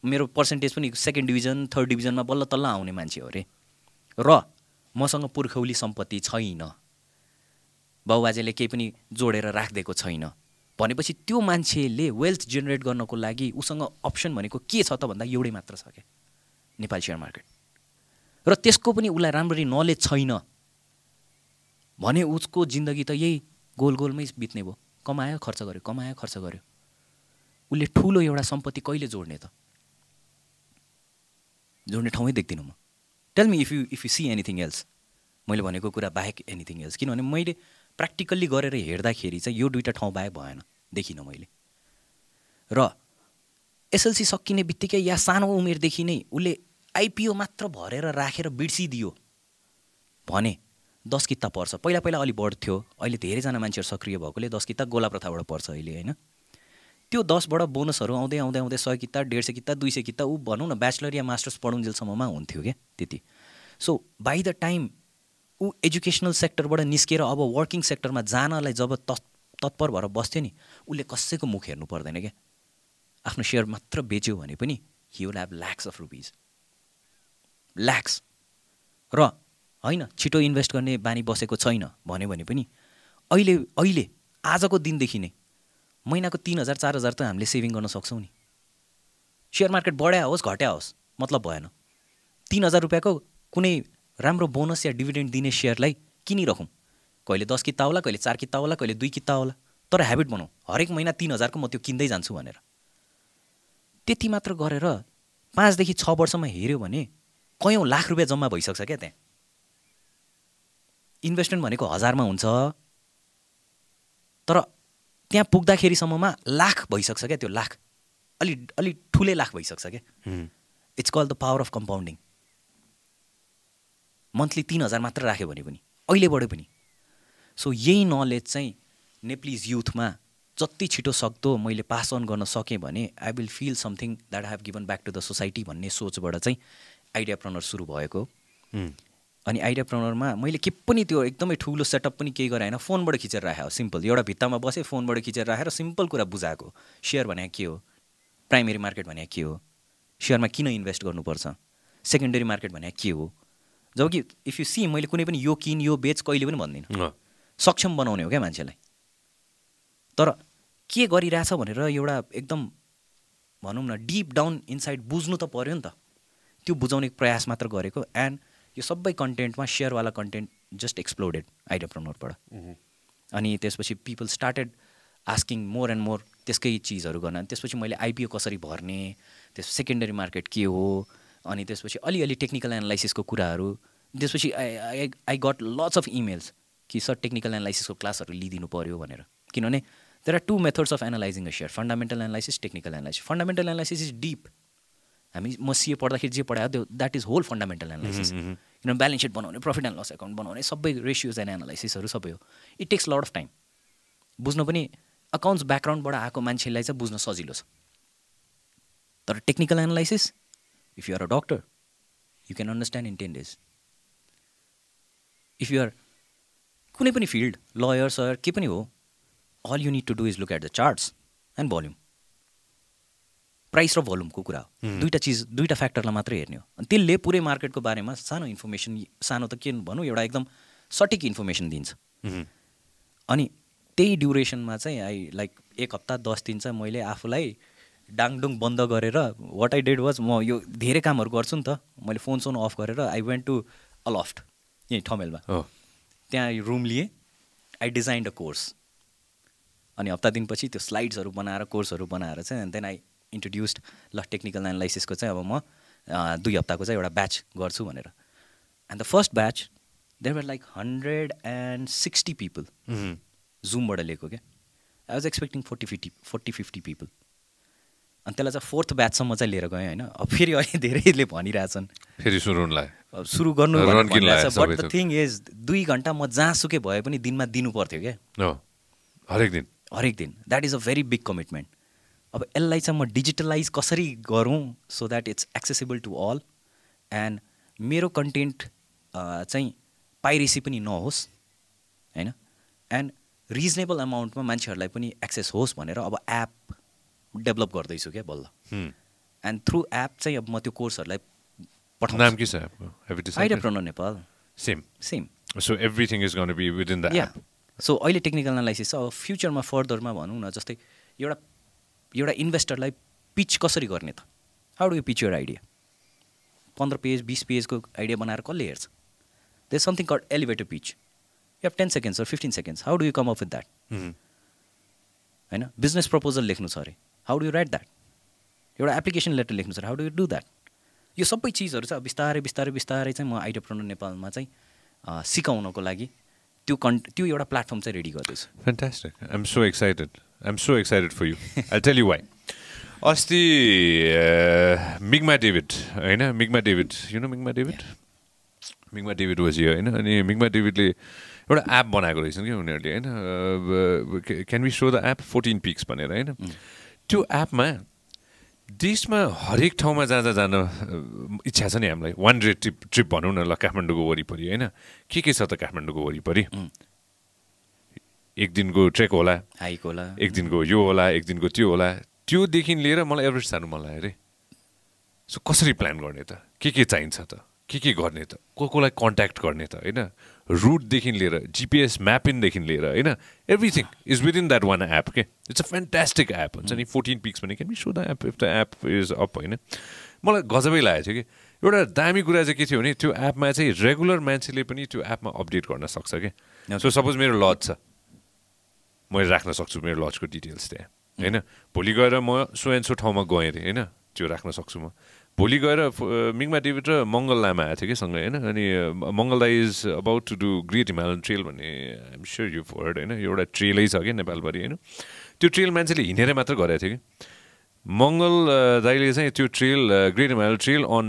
मेरो पर्सेन्टेज पनि सेकेन्ड डिभिजन थर्ड डिभिजनमा बल्ल तल्ल आउने मान्छे हो अरे। र मसँग पुर्खौली सम्पत्ति छैन। बाउबाजेले केही पनि जोडेर राखिदिएको छैन। भनेपछि त्यो मान्छेले वेल्थ जेनेरेट गर्नको लागि उसँग अप्सन भनेको के छ त भन्दा एउटै मात्र छ क्या। Nepal share market. र त्यसको पनि उसलाई राम्ररी नलेज छैन। भने उसको जिन्दगी त यही गोल गोलमै बित्ने भयो। कमायो खर्च गर्यो कमायो खर्च गर्यो। उसले ठुलो एउटा सम्पत्ति कहिले जोड्ने त? जोड्ने ठाउँै देख्दिनँ म। Tell me if you if you see anything else मैले भनेको कुरा बाहेक एनिथिङ एल्स किनभने मैले प्र्याक्टिकल्ली गरेर हेर्दाखेरि चाहिँ यो दुइटा ठाउँ बाहेक भएन। देखिनँ मैले। र एसएलसी सकिने बित्तिकै या सानो उमेरदेखि नै उसले आइपिओ मात्र भरेर राखेर बिर्सिदियो। भने दस किता पर्छ। पहिला पहिला अलि बढ्थ्यो। अहिले धेरैजना मान्छेहरू सक्रिय भएकोले दस किता गोला प्रथाबाट पर्छ अहिले होइन? त्यो दसबाट बोनसहरू आउँदै आउँदै आउँदै सय किता डेढ सय किता दुई सय किता ऊ भनौँ न ब्याचलर या मास्टर्स पढुन्जेलसम्ममा हुन्थ्यो क्या त्यति। सो बाई द टाइम ऊ एजुकेसनल सेक्टरबाट निस्केर अब वर्किङ सेक्टरमा जानलाई जब तत् तत्पर भएर बस्थ्यो नि उसले कसैको मुख हेर्नु पर्दैन क्या। आफ्नो सेयर मात्र बेच्यो भने पनि he will have lakhs of rupees lakhs र होइन छिटो इन्भेस्ट गर्ने बानी बसेको छैन भन्यो भने पनि अहिले अहिले आजको दिनदेखि नै महिनाको तिन हजार चार हजार त हामीले सेभिङ गर्न सक्छौँ नि। सेयर मार्केट बढ्या होस् घट्या होस् मतलब भएन। तिन हजार रुपियाँको कुनै राम्रो बोनस या डिभिडेन्ड दिने सेयरलाई किनिरखौँ। कहिले दस किता होला कहिले चार किता होला कहिले दुई किता होला तर ह्याबिट बनाऊ हरेक महिना तिन हजारको म त्यो किन्दै जान्छु भनेर। त्यति मात्र गरेर पाँचदेखि छ वर्षमा हेऱ्यो भने कयौँ लाख रुपियाँ जम्मा भइसक्छ क्या त्यहाँ? इन्भेस्टमेन्ट भनेको हजारमा हुन्छ। तर त्यहाँ पुग्दाखेरिसम्ममा लाख भइसक्छ क्या त्यो लाख। अलि अलि ठुलै लाख भइसक्छ क्या। It's call the power of compounding monthly तिन हजार मात्र राख्यो भने पनि अहिलेबाट पनि। सो यही नलेज चाहिँ नेप्लिज युथमा जति छिटो सक्दो मैले पास अन गर्न सकेँ भने I will feel something that have given back to the society भन्ने सोचबाट चाहिँ आइडिया प्रनर सुरु भएको। अनि आइडिया प्रनरमा मैले के पनि त्यो एकदमै ठुलो सेटअप पनि केही गरेँ होइन फोनबाट खिचेर राखेँ सिम्पल एउटा भित्तामा बसेँ फोनबाट खिचेर राखेर सिम्पल कुरा बुझाएको। सेयर भने के हो? प्राइमेरी मार्केट भने के हो? सेयरमा किन इन्भेस्ट गर्नुपर्छ? सेकेन्डरी मार्केट भने के हो? जब कि इफ यु सी मैले कुनै पनि यो किन यो बेच कहिले पनि भन्दिनँ। सक्षम बनाउने हो क्या मान्छेलाई। तर के गरिरहेछ भनेर एउटा एकदम भनौँ न डिप डाउन इनसाइड बुझ्नु त पऱ्यो नि त। त्यो बुझाउने प्रयास मात्र गरेको एन्ड यो सबै कन्टेन्टमा सेयरवाला कन्टेन्ट जस्ट एक्सप्लोडेड आइडिया प्रमोटबाट अनि त्यसपछि people started asking more and more त्यसकै चिजहरू गर्न। अनि त्यसपछि मैले आइपिओ कसरी भर्ने त्यस सेकेन्डरी मार्केट के हो अनि त्यसपछि अलिअलि टेक्निकल एनालाइसिसको कुराहरू। त्यसपछि I I got lots of emails कि सर टेक्निकल एनालाइसिसको क्लासहरू लिइदिनु पऱ्यो भनेर। किनभने there are two methods of analysing a share fundamental analysis technical analysis fundamental analysis is deep हामी म सिए पढ्दाखेरि जे पढायो त्यो that is whole fundamental analysis किनभने ब्यालेन्स सिट बनाउने प्रफिट एन्ड लस एकाउन्ट बनाउने सबै रेसियोज एन्ड एनालाइसिसहरू सबै हो। It takes lot of time बुझ्न पनि अकाउन्ट्स ब्याकग्राउन्डबाट आएको मान्छेलाई चाहिँ बुझ्न सजिलो छ। तर technical analysis if you're a doctor you can understand in ten days if you're कुनै पनि फिल्ड लयर सयर के पनि हो all you need to do is look at the charts and volume price र भोल्युमको कुरा हो। दुईवटा चिज दुईवटा फ्याक्टरलाई मात्रै हेर्ने हो। अनि त्यसले पुरै मार्केटको बारेमा सानो इन्फर्मेसन सानो त के भनौँ एउटा एकदम सठिक इन्फर्मेसन दिन्छ। अनि त्यही ड्युरेसनमा चाहिँ आई लाइक एक हप्ता दस दिन चाहिँ मैले आफूलाई डाङडुङ बन्द गरेर वाट आई डेड वाज म यो धेरै कामहरू गर्छु नि त मैले फोन सोन अफ गरेर आई वेन्ट टु अलफ्ट यहीँ ठमेलमा। त्यहाँ रुम लिएँ आई डिजाइन्ड अ कोर्स अनि हप्ता दिनपछि त्यो स्लाइड्सहरू बनाएर कोर्सहरू बनाएर चाहिँ देन आई इन्ट्रोड्युस्ड ल टेक्निकल एनालाइसिसको चाहिँ अब म दुई हप्ताको चाहिँ एउटा ब्याच गर्छु भनेर। And the first batch there were like hundred and sixty people जुमबाट लिएको क्या। I was expecting forty fifty forty fifty people अनि त्यसलाई चाहिँ फोर्थ ब्याचसम्म चाहिँ लिएर गएँ होइन। अब फेरि अहिले धेरैले भनिरहेछन्। फेरि सुरु गर्नु बट द थिङ इज दुई घन्टा म जहाँसुकै भए पनि दिनमा दिनु पर्थ्यो क्या। हरेक दिन? हरेक दिन। That is a very big commitment अब यसलाई चाहिँ म डिजिटलाइज कसरी गरौँ so that it's accessible to all and मेरो कन्टेन्ट चाहिँ पाइरेसी पनि नहोस् होइन? एन्ड रिजनेबल एमाउन्टमा मान्छेहरूलाई पनि एक्सेस होस् भनेर अब एप डेभलप गर्दैछु क्या बल्ल। एन्ड थ्रु एप चाहिँ अब म त्यो कोर्सहरूलाई पठाउँ नाम के छ idea प्रोनो Nepal same same so everything is gonna within the app so अहिले टेक्निकल एनालाइसिस छ अब फ्युचरमा फर्दरमा भनौँ न जस्तै एउटा एउटा इन्भेस्टरलाई पिच कसरी गर्ने त? How do you pitch your idea पन्ध्र पेज बिस पेजको आइडिया बनाएर कसले हेर्छ? They something cut elevator pitch you have ten seconds or fifteen seconds how do you come up with that होइन? बिजनेस प्रपोजल लेख्नु छ अरे. How do you write that एउटा एप्लिकेसन लेटर लेख्नु छ अरे. How do you do that यो सबै चिजहरू चाहिँ बिस्तारै बिस्तारै बिस्तारै चाहिँ म आइडिया प्रोनो नेपालमा चाहिँ सिकाउनको लागि त्यो कन् त्यो एउटा प्लेटफर्म चाहिँ रेडी गर्दैछु। Fantastic I am so excited I am so excited for you I tell you why अस्ति मिगमा डेभिड होइन? मिगमा डेभिड यु नो मिगमा डेभिड? मिगमा डेभिड वाज यो होइन? अनि मिगमा डेभिडले एउटा एप बनाएको रहेछन् कि उनीहरूले होइन? Can we so the app Fourteen Peaks भनेर होइन? त्यो एपमा देशमा हरेक ठाउँमा जहाँ जान इच्छा छ नि हामीलाई। वान डे ट्रिप ट्रिप भनौँ न ल काठमाडौँको वरिपरि होइन? के के छ त काठमाडौँको वरिपरि? एक दिनको ट्रेक होला हाइक होला। एक दिनको यो होला एक दिनको त्यो होला। त्योदेखि लिएर मलाई एभरेस्ट जानु मन लाग्यो अरे सो कसरी प्लान गर्ने त? के के चाहिन्छ त? के के गर्ने त? को कोलाई कन्ट्याक्ट गर्ने त? होइन? रुटदेखि लिएर जिपिएस म्यापिङदेखि लिएर होइन? Everything is within that one app के इट्स अ फ्यान्टास्टिक एप हुन्छ नि? फोर्टिन पिक्स भने can be so the app if the app is up होइन? मलाई गजबै लागेको थियो कि एउटा दामी कुरा चाहिँ के थियो भने त्यो एपमा चाहिँ रेगुलर मान्छेले पनि त्यो एपमा अपडेट गर्न सक्छ कि सो सपोज मेरो लज छ। मैले राख्न सक्छु मेरो लजको डिटेल्स त्यहाँ होइन? भोलि गएर म सो एन्ड सो ठाउँमा गएँ अरे होइन? त्यो राख्न सक्छु म। भोलि गएर मिङमा डेभिड र मङ्गल लामा आएको थियो कि सँगै होइन? अनि मङ्गल दाई is about to do Great Himalayan Trail भन्ने आइम स्योर यु फर्ड होइन? एउटा ट्रेलै छ कि नेपालभरि होइन? त्यो ट्रेल मान्छेले हिँडेर मात्र गरेको थियो कि। मङ्गल अ, दाइले चाहिँ त्यो trail Great Himalayan Trail on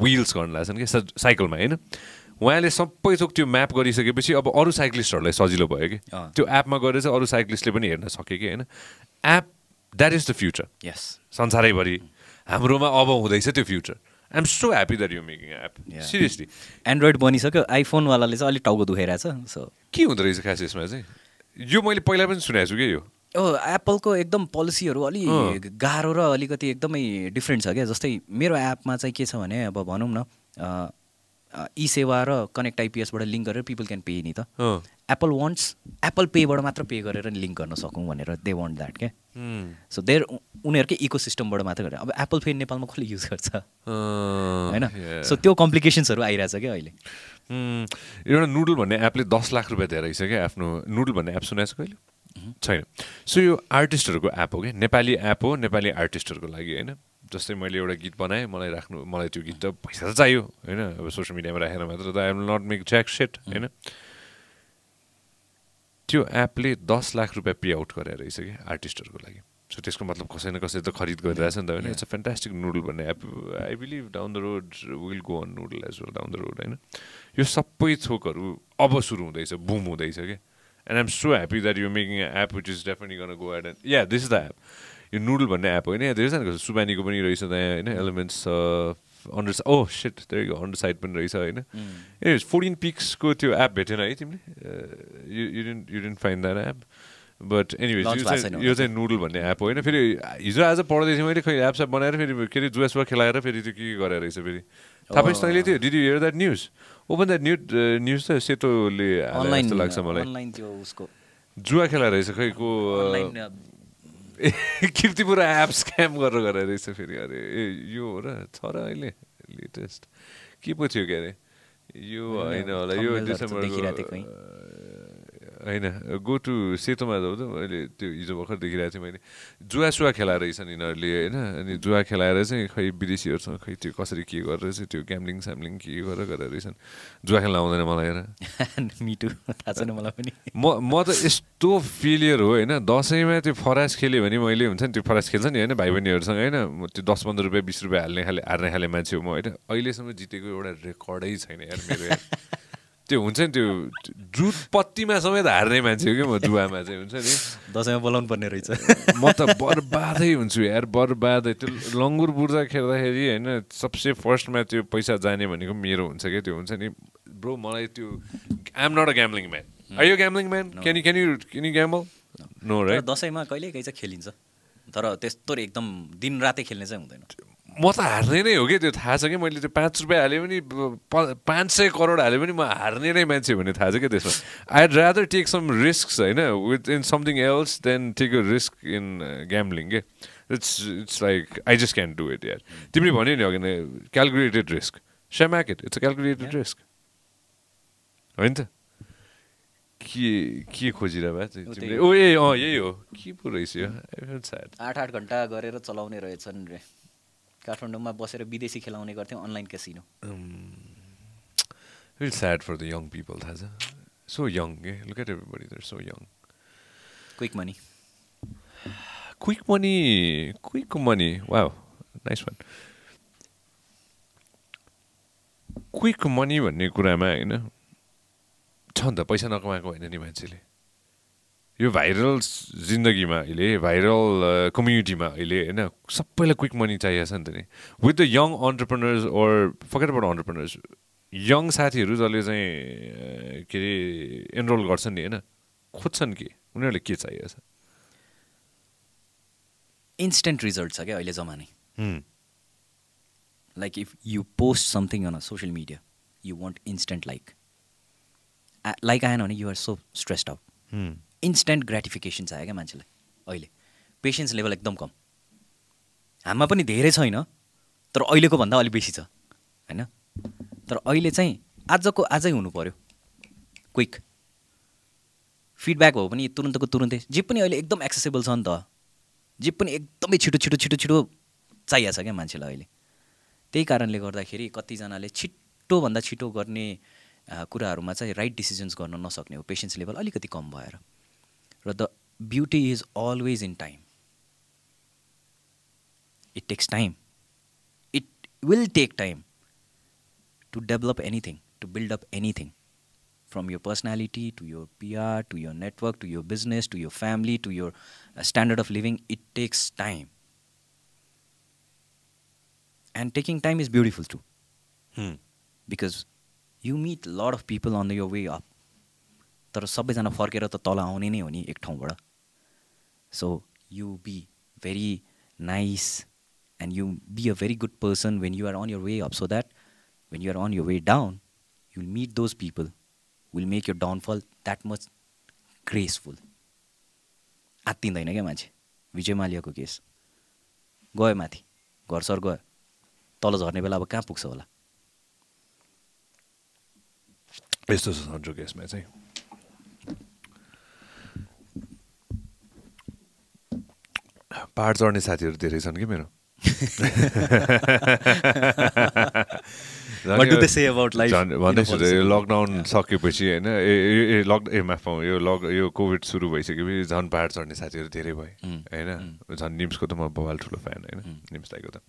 wheels गर्न लाग्छन् कि साइकलमा होइन? उहाँले सबै थोक त्यो म्याप गरिसकेपछि अब अरू साइक्लिस्टहरूलाई सजिलो भयो कि। त्यो एपमा गएर चाहिँ अरू साइक्लिस्टले पनि हेर्न सके कि होइन? App that is the future यस संसारैभरि। हाम्रोमा अब हुँदैछ त्यो future. I'm so happy that you making app. Seriously Android बनिसक्यो आइफोनवालाले चाहिँ अलिक टाउको दुखाइरहेछ सो के हुँदो रहेछ खास यसमा चाहिँ? यो मैले पहिला पनि सुनेको छु कि यो? ओ एप्पलको एकदम पोलिसीहरू अलि अँ। गाह्रो र अलिकति एकदमै डिफ्रेन्ट छ क्या जस्तै मेरो एपमा चाहिँ के छ भने अब भनौँ न ई सेवा र कनेक्ट आइपिएसबाट लिङ्क गरेर पिपल क्यान पे नि त। एप्पल वान्ट्स एप्पल पेबाट मात्र पे गरेर लिङ्क गर्न सकौँ भनेर दे वान्ट द्याट क्या. सो देयर उनीहरूकै इको सिस्टमबाट मात्र गरेर। अब एप्पल पे नेपालमा कसले युज गर्छ? होइन. सो त्यो कम्प्लिकेसन्सहरू आइरहेछ क्या अहिले. एउटा नुडल भन्ने एपले दस लाख रुपियाँ दिएर रहेछ क्या आफ्नो नुडल भन्ने एप सुनेको छ कहिले? छैन। सो यो आर्टिस्टहरूको एप हो कि नेपाली एप हो नेपाली आर्टिस्टहरूको लागि होइन? जस्तै मैले एउटा गीत बनाएँ मलाई राख्नु मलाई त्यो गीत त पैसा त चाहियो होइन? अब सोसियल मिडियामा राखेर मात्र त I am not make jack set होइन? त्यो एपले दस लाख रुपियाँ पे आउट गरेर रहेछ कि आर्टिस्टहरूको लागि। सो त्यसको मतलब कसै न कसै त खरिद गरिरहेछ नि त होइन? इट्स अ फ्यान्टास्टिक नुडल भन्ने app I believe down the road will go on Noodle as well down the road होइन? यो सबै थोकहरू अब सुरु हुँदैछ बुम हुँदैछ कि? And I'm so happy that you making app which is definitely gonna go ahead and yeah this is the app यो नुडल भन्ने एप होइन? यहाँ धेरै छ नि सुबानीको पनि रहेछ त्यहाँ होइन? एलिमेन्ट्स अन्डर ओ सेट त्यही अन्डर साइड पनि रहेछ होइन? ए फोर्टिन पिक्सको त्यो एप भेटेन है तिमीले? You didn't find that app but anyways यो चाहिँ छैन यो चाहिँ नुडल भन्ने एप होइन? फेरि हिजो आज पढ्दै थिएँ मैले खै एप सेप बनाएर फेरि के अरे जुवासुवा खेलाएर फेरि त्यो के गरेर रहेछ फेरि? थाहा पाइस् तैँले त्यो did you hear that news open that news news त सेतोले लाग्छ मलाई। जुवा खेला रहेछ खै को अनलाइन किर्तिपुरा एप स्क्याम गरेर गरेर रहेछ फेरि अरे ए यो हो र छ र अहिले लेटेस्ट के पो थियो के अरे? यो होइन होला यो डिसेम्बरको होइन गो टु सेतोमा जाउँ त मैले त्यो हिजो भर्खर देखिरहेको थिएँ मैले। जुवा सुवा खेलाएर रहेछन् यिनीहरूले होइन? अनि जुवा खेलाएर चाहिँ खै विदेशीहरूसँग खै त्यो कसरी के गरेर चाहिँ त्यो ग्याम्लिङ स्याम्लिङ के गरेर गरेर रहेछन् जुवा खेल्न आउँदैन मलाई हेर मिटु थाहा छैन मलाई पनि। म म त यस्तो फेलियर हो होइन? दसैँमा त्यो फरास खेल्यो भने मैले हुन्छ नि त्यो फरास खेल्छ नि होइन? भाइ बहिनीहरूसँग होइन? म त्यो दस पन्ध्र रुपियाँ बिस रुपियाँ हाल्ने खाले हार्ने खाले मान्छे हो म होइन? अहिलेसम्म जितेको एउटा रेकर्डै छैन यार मेरो त्यो हुन्छ नि त्यो जुत पत्तीमा समेत हार्ने मान्छे हो कि म जुवामा चाहिँ हुन्छ नि? दसैँमा बोलाउनु पर्ने रहेछ। म त बर्बादै हुन्छु यार बर्बादै। त्यो लङ्गुर बुर्जा खेल्दाखेरि होइन सबसे फर्स्टमा त्यो पैसा जाने भनेको मेरो हुन्छ क्या त्यो हुन्छ नि। ब्रो मलाई त्यो I'm not a gambling man are you gambling man can can you can you gamble no right दसैँमा कहिले कहीँ चाहिँ खेलिन्छ। तर त्यस्तो एकदम दिन रातै खेल्ने चाहिँ हुँदैन। म त हार्ने नै हो कि त्यो थाहा छ कि? मैले त्यो पाँच रुपियाँ हाले पनि पाँच सय करोड हाले पनि म हार्ने नै मान्छे भन्ने थाहा छ क्या त्यसमा? I rather take some risk होइन? With in something else than take a risk in gambling के it's it's like I just can do it यार तिमीले भन्यो नि अघि नै calculated risk सेम्याक it it's a calculated risk होइन त? के के खोजिरह भए ऊ तिमीले त्यही- ओ ए अँ यही हो। के पो रहेछ स्याड आठ आठ घन्टा गरेर चलाउने रहेछन् रे। काठमाडौँमा बसेर विदेशी खेलाउने गर्थ्यौँ online casino. Real sad for the young people थाहा छ so young quick money quick money quick money भन्ने कुरामा होइन छ नि त पैसा नकमाएको होइन नि मान्छेले। यो भाइरल जिन्दगीमा अहिले भाइरल कम्युनिटीमा अहिले होइन? सबैलाई क्विक मनी चाहिएको छ नि त नि। With the young entrepreneurs or forget about entrepreneurs young साथीहरू जसले चाहिँ अ, के अरे एनरोल गर्छन् नि होइन? खोज्छन् के? उनीहरूले के चाहिएको छ? इन्स्टेन्ट रिजल्ट छ क्या अहिले जमानै। Like if you post something on a social media you want instant like like आएन भने you're so stressed out instant gratification चाहियो क्या मान्छेलाई? अहिले। पेसेन्स लेभल एकदम कम। हाम्रा पनि धेरै छैन तर अहिलेको भन्दा अलिक बेसी छ होइन? तर अहिले चाहिँ आजको आजै हुनु पऱ्यो क्विक फिडब्याक हो पनि तुरुन्तको तुरुन्तै। जे पनि अहिले एकदम एक्सेसेबल छ नि त। जे पनि एकदमै छिटो छिटो छिटो छिटो चाहिएको छ क्या मान्छेलाई अहिले। त्यही कारणले गर्दाखेरि कतिजनाले छिटोभन्दा छिटो गर्ने कुराहरूमा चाहिँ राइट डिसिजन्स गर्न नसक्ने हो। पेसेन्स लेभल अलिकति कम भएर। the beauty is always in time. It takes time. It will take time to develop anything, to build up anything from your personality to your PR to your network to your business to your family to your uh, standard of living. It takes time. And taking time is beautiful too. Hmm. Because you meet a lot of people on your way up. तर सबैजना फर्केर त तल आउने नै हो नि एक ठाउँबाट। So you be very nice and you be a very good person when you are on your way up so that when you are on your way down you will meet those people will make your downfall that much graceful आत्तिँदैन क्या मान्छे? विजय मालियाको केस। गयो माथि घर sir गयो। तल झर्ने बेला अब कहाँ पुग्छ होला? यस्तो छ सन्चो केसमा चाहिँ। पहाड चढ्ने साथीहरू धेरै छन् कि मेरो? भन्दैछु? यो लकडाउन सकेपछि होइन ए- लक ए माफ यो लक यो कोभिड सुरु भइसकेपछि झन् पहाड चढ्ने साथीहरू धेरै भए उम्, होइन? झन् निम्सको त म बवाल ठुलो फ्यान होइन? निम्स दाइको त।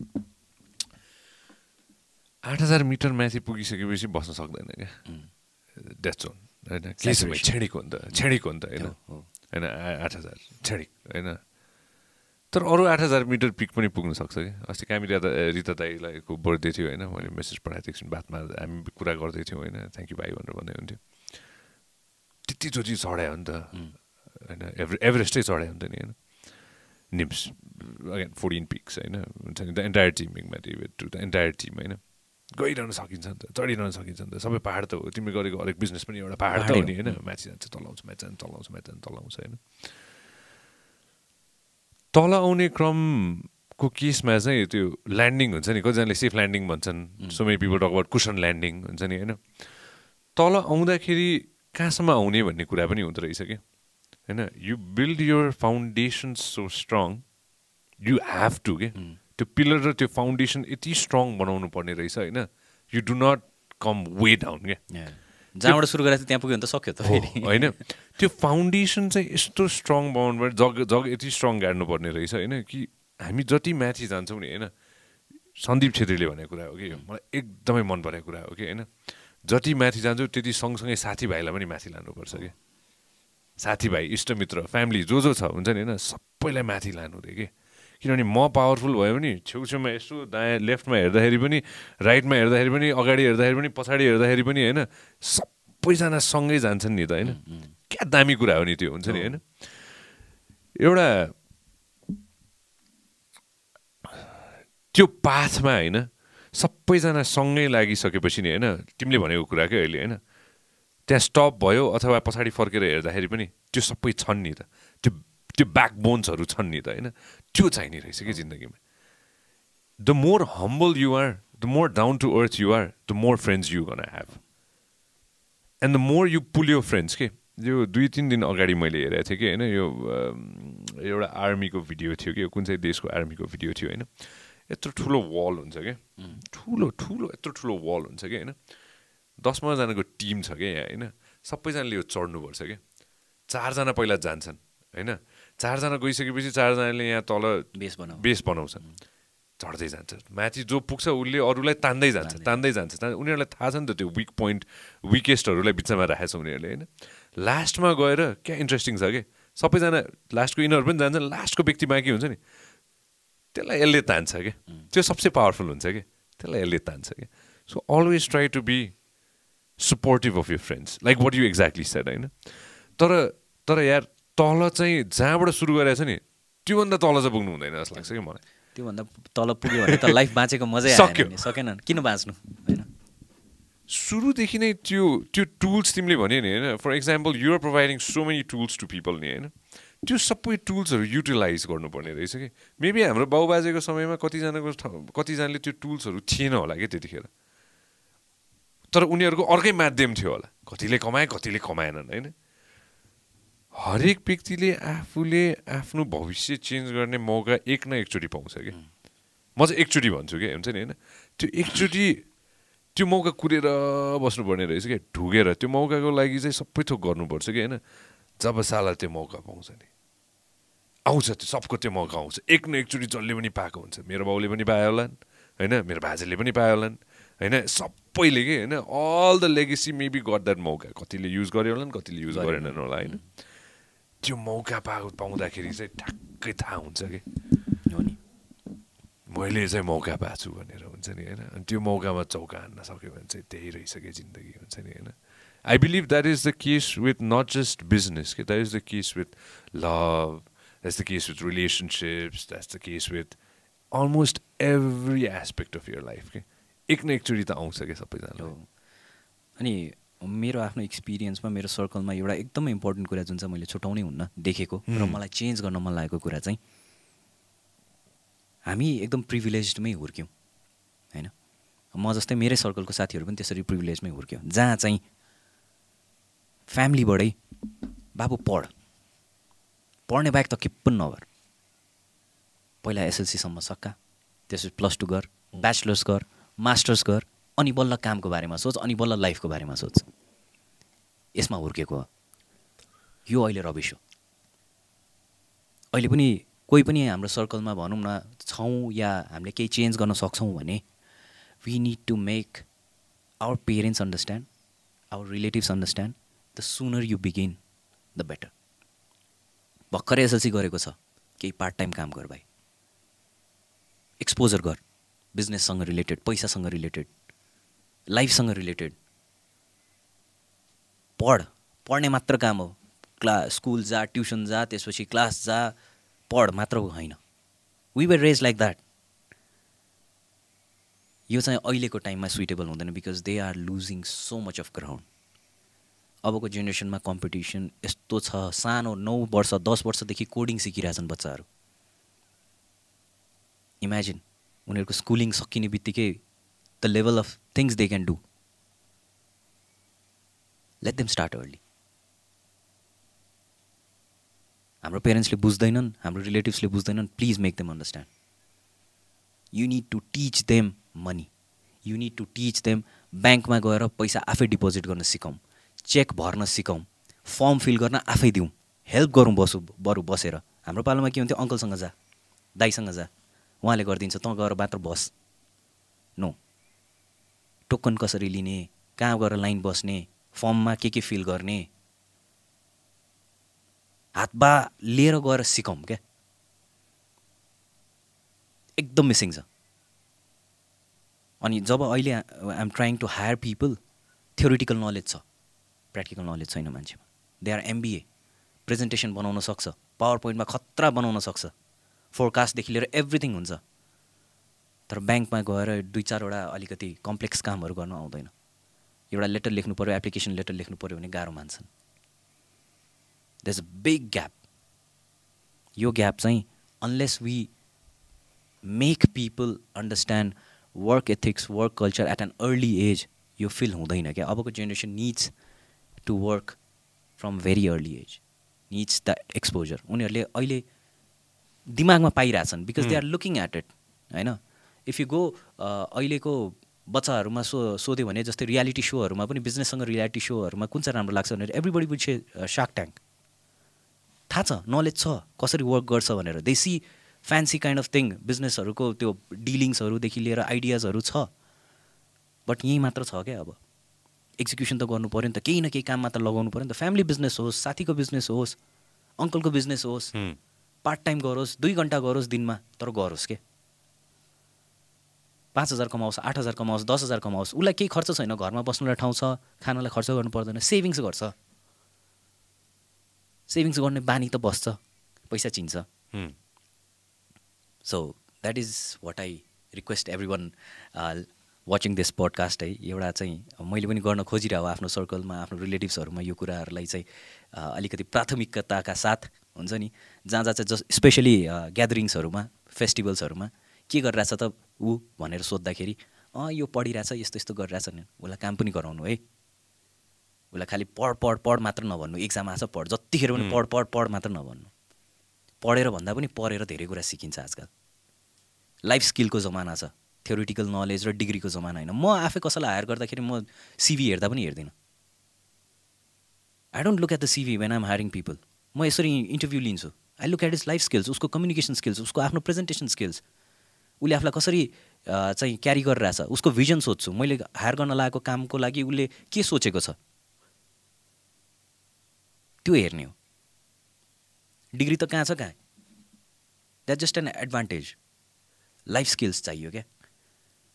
आठ हजार मिटर माथि पुगिसकेपछि बस्न सक्दैन क्या। डेथ जोन होइन? केही समय. छेडिको हो नि त छेडिको हो नि त होइन? हो। होइन? आठ हजार छेडिक होइन? तर अरू आठ हजार मिटर पिक पनि पुग्न सक्छ कि? अस्ति कामिरी दा रिता दाईलाई को बर्थडे थियो होइन मैले मेसेज पठाएको थिएँ बातमा हामी कुरा गर्दै थियौँ होइन थ्याङ्क यू भाइ भनेर भन्दै हुन्थ्यो। त्यतिचोटि चढायो नि त। होइन एभरे एभरेस्टै चढायो नि त नि होइन। निम्स अगेन फोर्टिन पिक्स होइन। हुन्छ नि the entire team to the entire team होइन। गइरहन सकिन्छ नि त चढिरहन सकिन्छ नि त। सबै पाहाड त हो। तिमीले गरेको हरेक बिजनेस पनि एउटा पाहाड त हो नि होइन। माथि जान्छ तलाउँछ माथि जान्छ तलाउँछ माथि जान्छ तलाउँछ होइन। तल आउने क्रमको केसमा चाहिँ त्यो ल्यान्डिङ हुन्छ नि कतिजनाले सेफ ल्यान्डिङ भन्छन्। So many people talk about cushion landing हुन्छ नि होइन? तल आउँदाखेरि कहाँसम्म आउने भन्ने कुरा पनि हुँदो रहेछ कि होइन? You build your foundation so strong you have to के त्यो पिलर र त्यो फाउन्डेसन यति स्ट्रङ बनाउनु पर्ने रहेछ होइन? You do not come way down क्या? जहाँबाट सुरु थियो त्यहाँ पुग्यो भने त सक्यो त होइन? त्यो फाउन्डेसन चाहिँ यस्तो स्ट्रङ बनाउनु पर्ने जग जग यति स्ट्रङ गाड्नुपर्ने रहेछ होइन कि हामी जति माथि जान्छौँ नि होइन सन्दीप छेत्रीले भनेको कुरा हो कि मलाई एकदमै मन परेको कुरा हो कि होइन जति माथि जान्छौँ त्यति सँगसँगै साथीभाइलाई पनि माथि लानुपर्छ कि। साथीभाइ इष्टमित्र फ्यामिली जो जो छ हुन्छ नि होइन सबैलाई माथि लानु रे कि। किनभने म पावरफुल भयो भने छेउछेउमा यसो दायाँ लेफ्टमा हेर्दाखेरि पनि राइटमा हेर्दाखेरि पनि अगाडि हेर्दाखेरि पनि पछाडि हेर्दाखेरि पनि होइन सबैजना सँगै जान्छन् नि त होइन? क्या दामी कुरा हो नि त्यो हुन्छ नि होइन? एउटा त्यो पाथमा होइन सबैजना सँगै लागिसकेपछि नि होइन तिमीले भनेको कुरा क्या अहिले होइन? त्यहाँ स्टप भयो अथवा पछाडि फर्केर हेर्दाखेरि पनि त्यो सबै छन् नि त। त्यो त्यो ब्याकबोन्सहरू छन् नि त होइन? त्यो चाहिने रहेछ कि जिन्दगीमा। The more humble you are the more down to earth you are the more friends you gonna have and the more you pull your friends के यो दुई तिन दिन अगाडि मैले हेरेको थिएँ कि होइन यो एउटा आर्मीको भिडियो थियो कि कुन चाहिँ देशको आर्मीको भिडियो थियो होइन यत्रो ठुलो वाल हुन्छ क्या ठुलो ठुलो यत्रो ठुलो वाल हुन्छ कि होइन दस पन्ध्रजनाको टिम छ क्या यहाँ होइन सबैजनाले यो चढ्नुपर्छ क्या चारजना पहिला जान्छन् होइन चारजना गइसकेपछि चारजनाले यहाँ तल बेस बनाऊ बेस बनाउँछन्। चढ्दै जान्छ। माथि जो पुग्छ उसले अरूलाई तान्दै जान्छ तान्दै जान्छ। तान्- उनीहरूलाई थाहा छ नि त त्यो विक पोइन्ट विकेस्टहरूलाई बिचमा राखेको छ उनीहरूले होइन? लास्टमा गएर क्या इन्ट्रेस्टिङ छ कि? सबैजना लास्टको यिनीहरू पनि जान्छ लास्टको व्यक्ति बाँकी हुन्छ नि। त्यसलाई यसले तान्छ क्या त्यो सबसे पावरफुल हुन्छ कि? त्यसलाई यसले तान्छ क्या so always try to be supportive of your friends like what you exactly said होइन? तर तर यार तल चाहिँ जहाँबाट सुरु गरेको छ नि त्योभन्दा तल चाहिँ पुग्नु हुँदैन जस्तो लाग्छ कि मलाई? त्योभन्दा तल पुग्यो भने त लाइफ बाँचेको मजै सक्यो। सकेन किन बाँच्नु? होइन। सुरुदेखि नै त्यो त्यो टुल्स तिमीले भन्यो नि होइन? For example you're providing so many tools to people नि होइन? त्यो सबै टुल्सहरू युटिलाइज गर्नुपर्ने रहेछ कि? मेबी हाम्रो बाउबाजेको समयमा कतिजनाको ठाउँ कतिजनाले त्यो टुल्सहरू थिएन होला कि त्यतिखेर? तर उनीहरूको अर्कै माध्यम थियो होला। कतिले कमाए कतिले कमाएनन् होइन? हरेक व्यक्तिले आफूले आफ्नो भविष्य चेन्ज गर्ने मौका एक न एकचोटि पाउँछ कि? म चाहिँ एकचोटि भन्छु कि हुन्छ नि होइन? त्यो एकचोटि त्यो मौका कुरेर बस्नुपर्ने रहेछ क्या ढुगेर त्यो मौकाको लागि चाहिँ सबै थोक गर्नुपर्छ कि होइन? जब साला त्यो मौका पाउँछ नि। आउँछ त्यो सबको त्यो मौका आउँछ। एक न एकचोटि जसले पनि पाएको हुन्छ। मेरो बाउले पनि पायो होलान् होइन? मेरो बाजेले पनि पायो होलान् होइन? सबैले के होइन? All the legacy maybe got that मौका। कतिले युज गर्यो होला कतिले युज गरेनन् होला होइन? त्यो मौका पा पाउँदाखेरि चाहिँ ठ्याक्कै थाहा हुन्छ कि। हो नि। मैले चाहिँ मौका पाएको छु भनेर हुन्छ नि होइन? अनि त्यो मौकामा चौका हान्न सक्यो भने चाहिँ त्यही रहेछ कि जिन्दगी हुन्छ नि होइन? I believe that is the case with not just business कि that is the case with love that's the case with relationships that's the case with almost every aspect of your life कि एक न एकचोटि त आउँछ क्या सबैजना अनि मेरो आफ्नो एक्सपिरियन्समा मेरो सर्कलमा एउटा एकदमै इम्पोर्टेन्ट कुरा जुन चाहिँ मैले छुट्याउनै हुन्न देखेको र मलाई चेन्ज गर्न मन लागेको कुरा चाहिँ हामी एकदम प्रिभिलेजमै हुर्क्यौँ होइन? म जस्तै मेरै सर्कलको साथीहरू पनि त्यसरी प्रिभिलेजमै हुर्क्यौँ। जहाँ चाहिँ फ्यामिलीबाटै बाबु पढ। पढ्ने बाहेक त के पनि नगर। पहिला एसएलसीसम्म सक्का त्यसपछि प्लस टू गर ब्याचलर्स गर मास्टर्स गर अनि बल्ल कामको बारेमा सोच अनि बल्ल लाइफको बारेमा सोच। यसमा हुर्केको यो अहिले रबिस हो। अहिले पनि कोही पनि हाम्रो सर्कलमा भनौँ न छौँ या हामीले केही चेन्ज गर्न सक्छौँ भने we need to make our parents understand our relatives understand the sooner you begin the better भर्खरै एसएलसी गरेको छ। केही पार्ट टाइम काम गर भाइ। एक्सपोजर गर। बिजनेससँग रिलेटेड पैसासँग रिलेटेड लाइफसँग रिलेटेड। पढ। पढ्ने मात्र काम हो। क्ला स्कुल जा ट्युसन जा त्यसपछि क्लास जा पढ मात्र होइन। We were raised like that यो चाहिँ अहिलेको टाइममा सुइटेबल हुँदैन because they are losing so much of ground अबको जेनेरेसनमा कम्पिटिसन यस्तो छ। सानो नौ वर्ष दस वर्षदेखि कोडिङ सिकिरहेछन् बच्चाहरू। इमेजिन उनीहरूको स्कुलिङ सकिने बित्तिकै the level of things they can do let them start early हाम्रो पेरेन्ट्सले बुझ्दैनन् हाम्रो रिलेटिभ्सले बुझ्दैनन् please make them understand you need to teach them money you need to teach them ब्याङ्कमा गएर पैसा आफै डिपोजिट गर्न सिकाउँ चेक भर्न सिकाउँ फर्म फिल गर्न आफै दिउँ हेल्प गरौँ बसु बरु बसेर। हाम्रो पालोमा के हुन्थ्यो? अङ्कलसँग जा दाईसँग जा। उहाँले गरिदिन्छ तँ गएर मात्र बस। नो टोकन कसरी लिने कहाँ गएर लाइन बस्ने फर्ममा के के फिल गर्ने? हातबा लिएर गएर सिकाउँ क्या। एकदम मिसिङ छ। अनि जब अहिले I'm trying to hire people theoretical knowledge छ। प्र्याक्टिकल नलेज छैन मान्छेमा। दे आर एमबिए प्रेजेन्टेसन बनाउन सक्छ। पावर पोइन्टमा खतरा बनाउन सक्छ। फोरकास्टदेखि लिएर एभ्रिथिङ हुन्छ। तर ब्याङ्कमा गएर दुई चारवटा अलिकति कम्प्लेक्स कामहरू गर्न आउँदैन। एउटा लेटर लेख्नु पऱ्यो एप्लिकेसन लेटर लेख्नु पऱ्यो भने गाह्रो मान्छन्। There is a big gap यो ग्याप चाहिँ unless we make people understand work ethics work culture at an early age यो फिल हुँदैन क्या। अबको generation needs to work from very early age needs the exposure उनीहरूले अहिले दिमागमा पाइरहेछन् because they are looking at it होइन? If you go अहिलेको बच्चाहरूमा सो सोध्यो भने जस्तै रियालिटी सोहरूमा पनि बिजनेससँग रियालिटी सोहरूमा कुन चाहिँ राम्रो लाग्छ भनेर एभ्रीबडी से सार्क ट्याङ्क थाहा छ नलेज छ कसरी वर्क गर्छ भनेर. They see fancy kind of thing बिजनेसहरूको त्यो डिलिङ्सहरूदेखि लिएर आइडियाजहरू छ. बट यहीँ मात्र छ क्या अब. एक्जिक्युसन त गर्नु पऱ्यो नि त केही न केही काममा त लगाउनु पऱ्यो नि त. फ्यामिली बिजनेस होस् साथीको बिजनेस होस् अङ्कलको बिजनेस होस्. पार्ट टाइम गरोस् दुई घन्टा गरोस् दिनमा तर गरोस् के पाँच हजार कमाओस् आठ हजार कमाओस् दस हजार कमाओस् उसलाई केही खर्च छैन घरमा बस्नुलाई ठाउँ छ खानालाई खर्च गर्नु पर्दैन सेभिङ्स गर्छ। सेभिङ्स गर्ने बानी त बस्छ पैसा चिन्छ. So that is what I request everyone watching this podcast है। एउटा चाहिँ मैले पनि गर्न खोजिरहेको आफ्नो सर्कलमा आफ्नो रिलेटिभ्सहरूमा यो कुराहरूलाई चाहिँ अ, अलिकति प्राथमिकताका साथ हुन्छ नि? जहाँ जहाँ चाहिँ जस स्पेसली ग्यादरिङ्सहरूमा फेस्टिभल्सहरूमा के गरिरहेछ त ऊ भनेर सोद्धाखेरि अँ यो पढिरहेछ यस्तो यस्तो गरिरहेछ नि उसलाई काम पनि गराउनु है। उसलाई खालि पढ पढ पढ मात्र नभन्नु एक्जाम आछ पढ। जतिखेर पनि पढ पढ पढ मात्र नभन्नु। पढेर भन्दा पनि पढेर धेरै कुरा सिकिन्छ आजकल। लाइफ स्किलको जमाना छ। थ्योरिटिकल नलेज र डिग्रीको जमाना होइन। म आफै कसैलाई हायर गर्दाखेरि म सिभी हेर्दा पनि हेर्दिनँ। I don't look at the CV when I'm hiring people म यसरी इन्टरभ्यू लिन्छु। I look at his life skills उसको कम्युनिकेसन स्किल्स उसको आफ्नो प्रेजेन्टेसन स्किल्स उसले आफूलाई कसरी चाहिँ क्यारी गरिरहेछ उसको भिजन सोध्छु। मैले हायर गर्न लागेको कामको लागि उसले के सोचेको छ? त्यो हेर्ने हो। डिग्री त कहाँ छ कहाँ? That just an advantage life skills चाहियो क्या?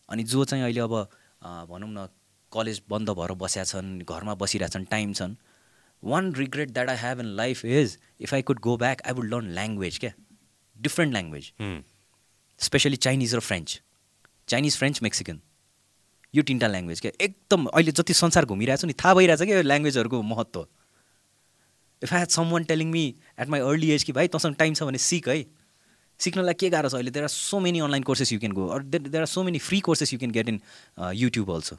अनि जो चाहिँ अहिले अब भनौँ न कलेज बन्द भएर बसेका छन् घरमा बसिरहेछन् टाइम छन् one regret that I have in life is if I could go back I would learn language क्या? Different language. स्पेसली चाइनिज र फ्रेन्च चाइनिज फ्रेन्च मेक्सिकन यो तिनवटा ल्याङ्ग्वेज क्या? एकदम अहिले जति संसार घुमिरहेको छ नि थाहा भइरहेछ क्या यो ल्याङ्ग्वेजहरूको महत्त्व? If I had someone telling me at my early age कि भाइ तँसँग टाइम छ भने सिक है। सिक्नलाई के गाह्रो छ अहिले? There are so many online courses you can go or there are so many free courses you can get in YouTube also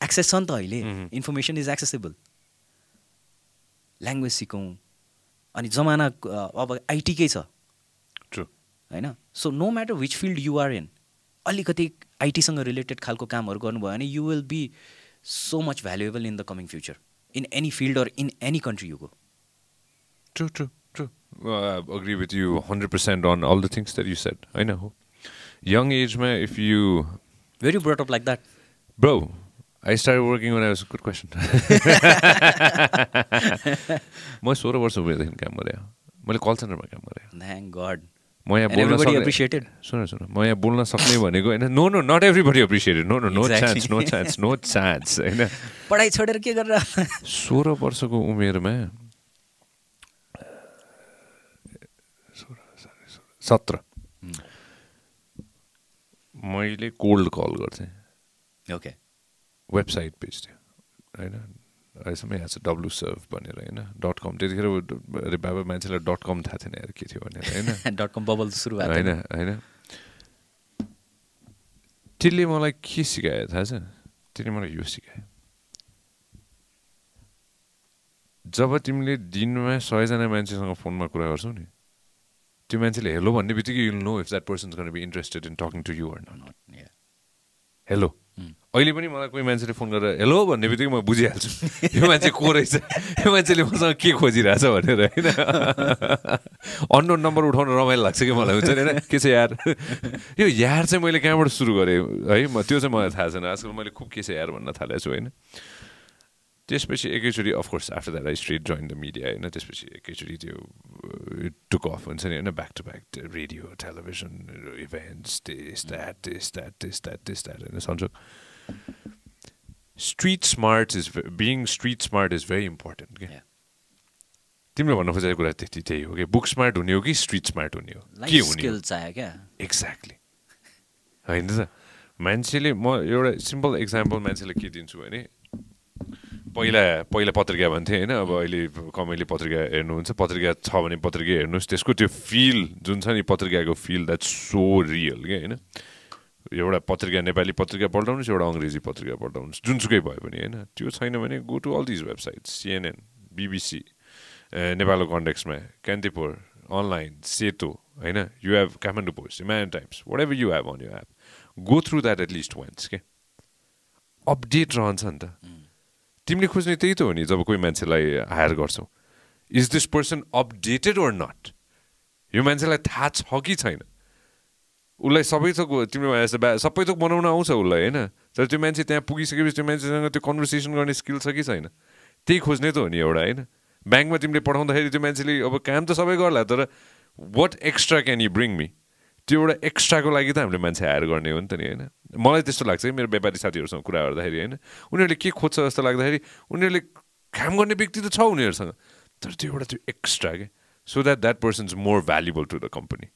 access छ नि त अहिले. इन्फर्मेसन इज एक्सेसेबल ल्याङ्ग्वेज सिकौँ। अनि जमाना अ, अब आइटीकै छ. होइन so no matter which field you are in अलिकति आइटीसँग रिलेटेड खालको कामहरू गर्नुभयो भने you will be so much valuable in the coming future in any field or in any country you go True, true, true. Well, I agree with you 100% on all the things that you said. I know. Young age, man, if you. Very brought up like that Bro, I started working when I was. Good question. म सोह्र वर्ष उमेरदेखि काम गरेँ मैले call सेन्टरमा काम गरेँ थ्याङ्क गड म यहाँ बोल्न सक्ने? सुन सुन म यहाँ बोल्न सक्ने भनेको होइन no no not everybody appreciated no no no. Chance no chance no chance होइन पढाइ छोडेर के गरेर सोह्र वर्षको उमेरमा सत्र मैले कोल्ड कल गर्थेँ ओके वेबसाइट पेज थियो होइन अहिलेसम्म यहाँ छ डब्लु सर्भ भनेर होइन? डट कम त्यतिखेर अरे बाबा मान्छेलाई डट कम थाहा थिएन यार के थियो भनेर होइन? डट कम बबल सुरु होइन। होइन। त्यसले मलाई के सिकायो थाहा छ? त्यसले मलाई यो सिकायो। जब तिमीले दिनमा सयजना मान्छेसँग फोनमा कुरा गर्छौ नि त्यो मान्छेले हेलो भन्ने बित्तिकै you'll know if that person be interested in talking to you not. Hello अहिले पनि मलाई कोही मान्छेले फोन गरेर हेलो भन्ने बित्तिकै म बुझिहाल्छु। यो मान्छे को रहेछ? यो मान्छेले मसँग के खोजिरहेछ भनेर होइन? अननोन नम्बर उठाउन रमाइलो लाग्छ कि मलाई हुन्छ नि होइन? के छ यार? यो यार चाहिँ मैले कहाँबाट सुरु गरेँ? है म त्यो चाहिँ मलाई थाहा छैन। आजकल मैले खुब के छ यार भन्न थालेको छु होइन? त्यसपछि एकैचोटि of course after that I straight join the media होइन त्यसपछि एकैचोटि त्यो टुक अफ हुन्छ नि होइन back to back radio television events this that this that this that this that होइन सन्चो street smart is being street smart is very important क्या. तिमीले भन्न खोजेको कुरा त्यति त्यही हो कि बुक स्मार्ट हुने हो कि स्ट्रिट स्मार्ट हुने हो के हुने चाहियो क्या एक्ज्याक्टली होइन त मान्छेले म एउटा सिम्पल इक्जाम्पल मान्छेले के दिन्छु भने पहिला पहिला पत्रिका भन्थेँ होइन अब अहिले कमेडीले पत्रिका हेर्नुहुन्छ। पत्रिका छ भने पत्रिका हेर्नुहोस्। त्यसको त्यो फिल जुन छ नि पत्रिकाको फिल द्याट सो रियल क्या होइन? एउटा पत्रिका नेपाली पत्रिका पल्टाउनुहोस् एउटा अङ्ग्रेजी पत्रिका पल्टाउनुहोस्। जुनसुकै भयो भने होइन? त्यो छैन भने go to all these website CNN BBC नेपालको कन्टेक्समा कान्तिपुर अनलाइन सेतो होइन? You have Kathmandu post Himalayan times what ever you have on your app go through that at least once के अपडेट रहन्छ नि त। तिमीले खोज्ने त्यही त हो नि जब कोही मान्छेलाई हायर गर्छौ। Is this person updated or not यो मान्छेलाई थाहा छ कि छैन? उसलाई सबै थोक बा सबै थोक बनाउन आउँछ उसलाई होइन? तर त्यो मान्छे त्यहाँ पुगिसकेपछि त्यो मान्छेसँग त्यो कन्भर्सेसन गर्ने स्किल छ कि छैन? त्यही खोज्ने त हो नि एउटा होइन? ब्याङ्कमा तिमीले पठाउँदाखेरि त्यो मान्छेले अब काम त सबै गर्ला तर what extra can you bring me त्यो एउटा एक्स्ट्राको लागि त हामीले मान्छे हायर गर्ने हो नि त नि होइन? मलाई त्यस्तो लाग्छ कि मेरो व्यापारी साथीहरूसँग कुरा गर्दाखेरि होइन? उनीहरूले के खोज्छ जस्तो लाग्दाखेरि उनीहरूले काम गर्ने व्यक्ति त छ उनीहरूसँग तर त्यो एउटा त्यो एक्स्ट्रा के? So that that person is more valuable to the company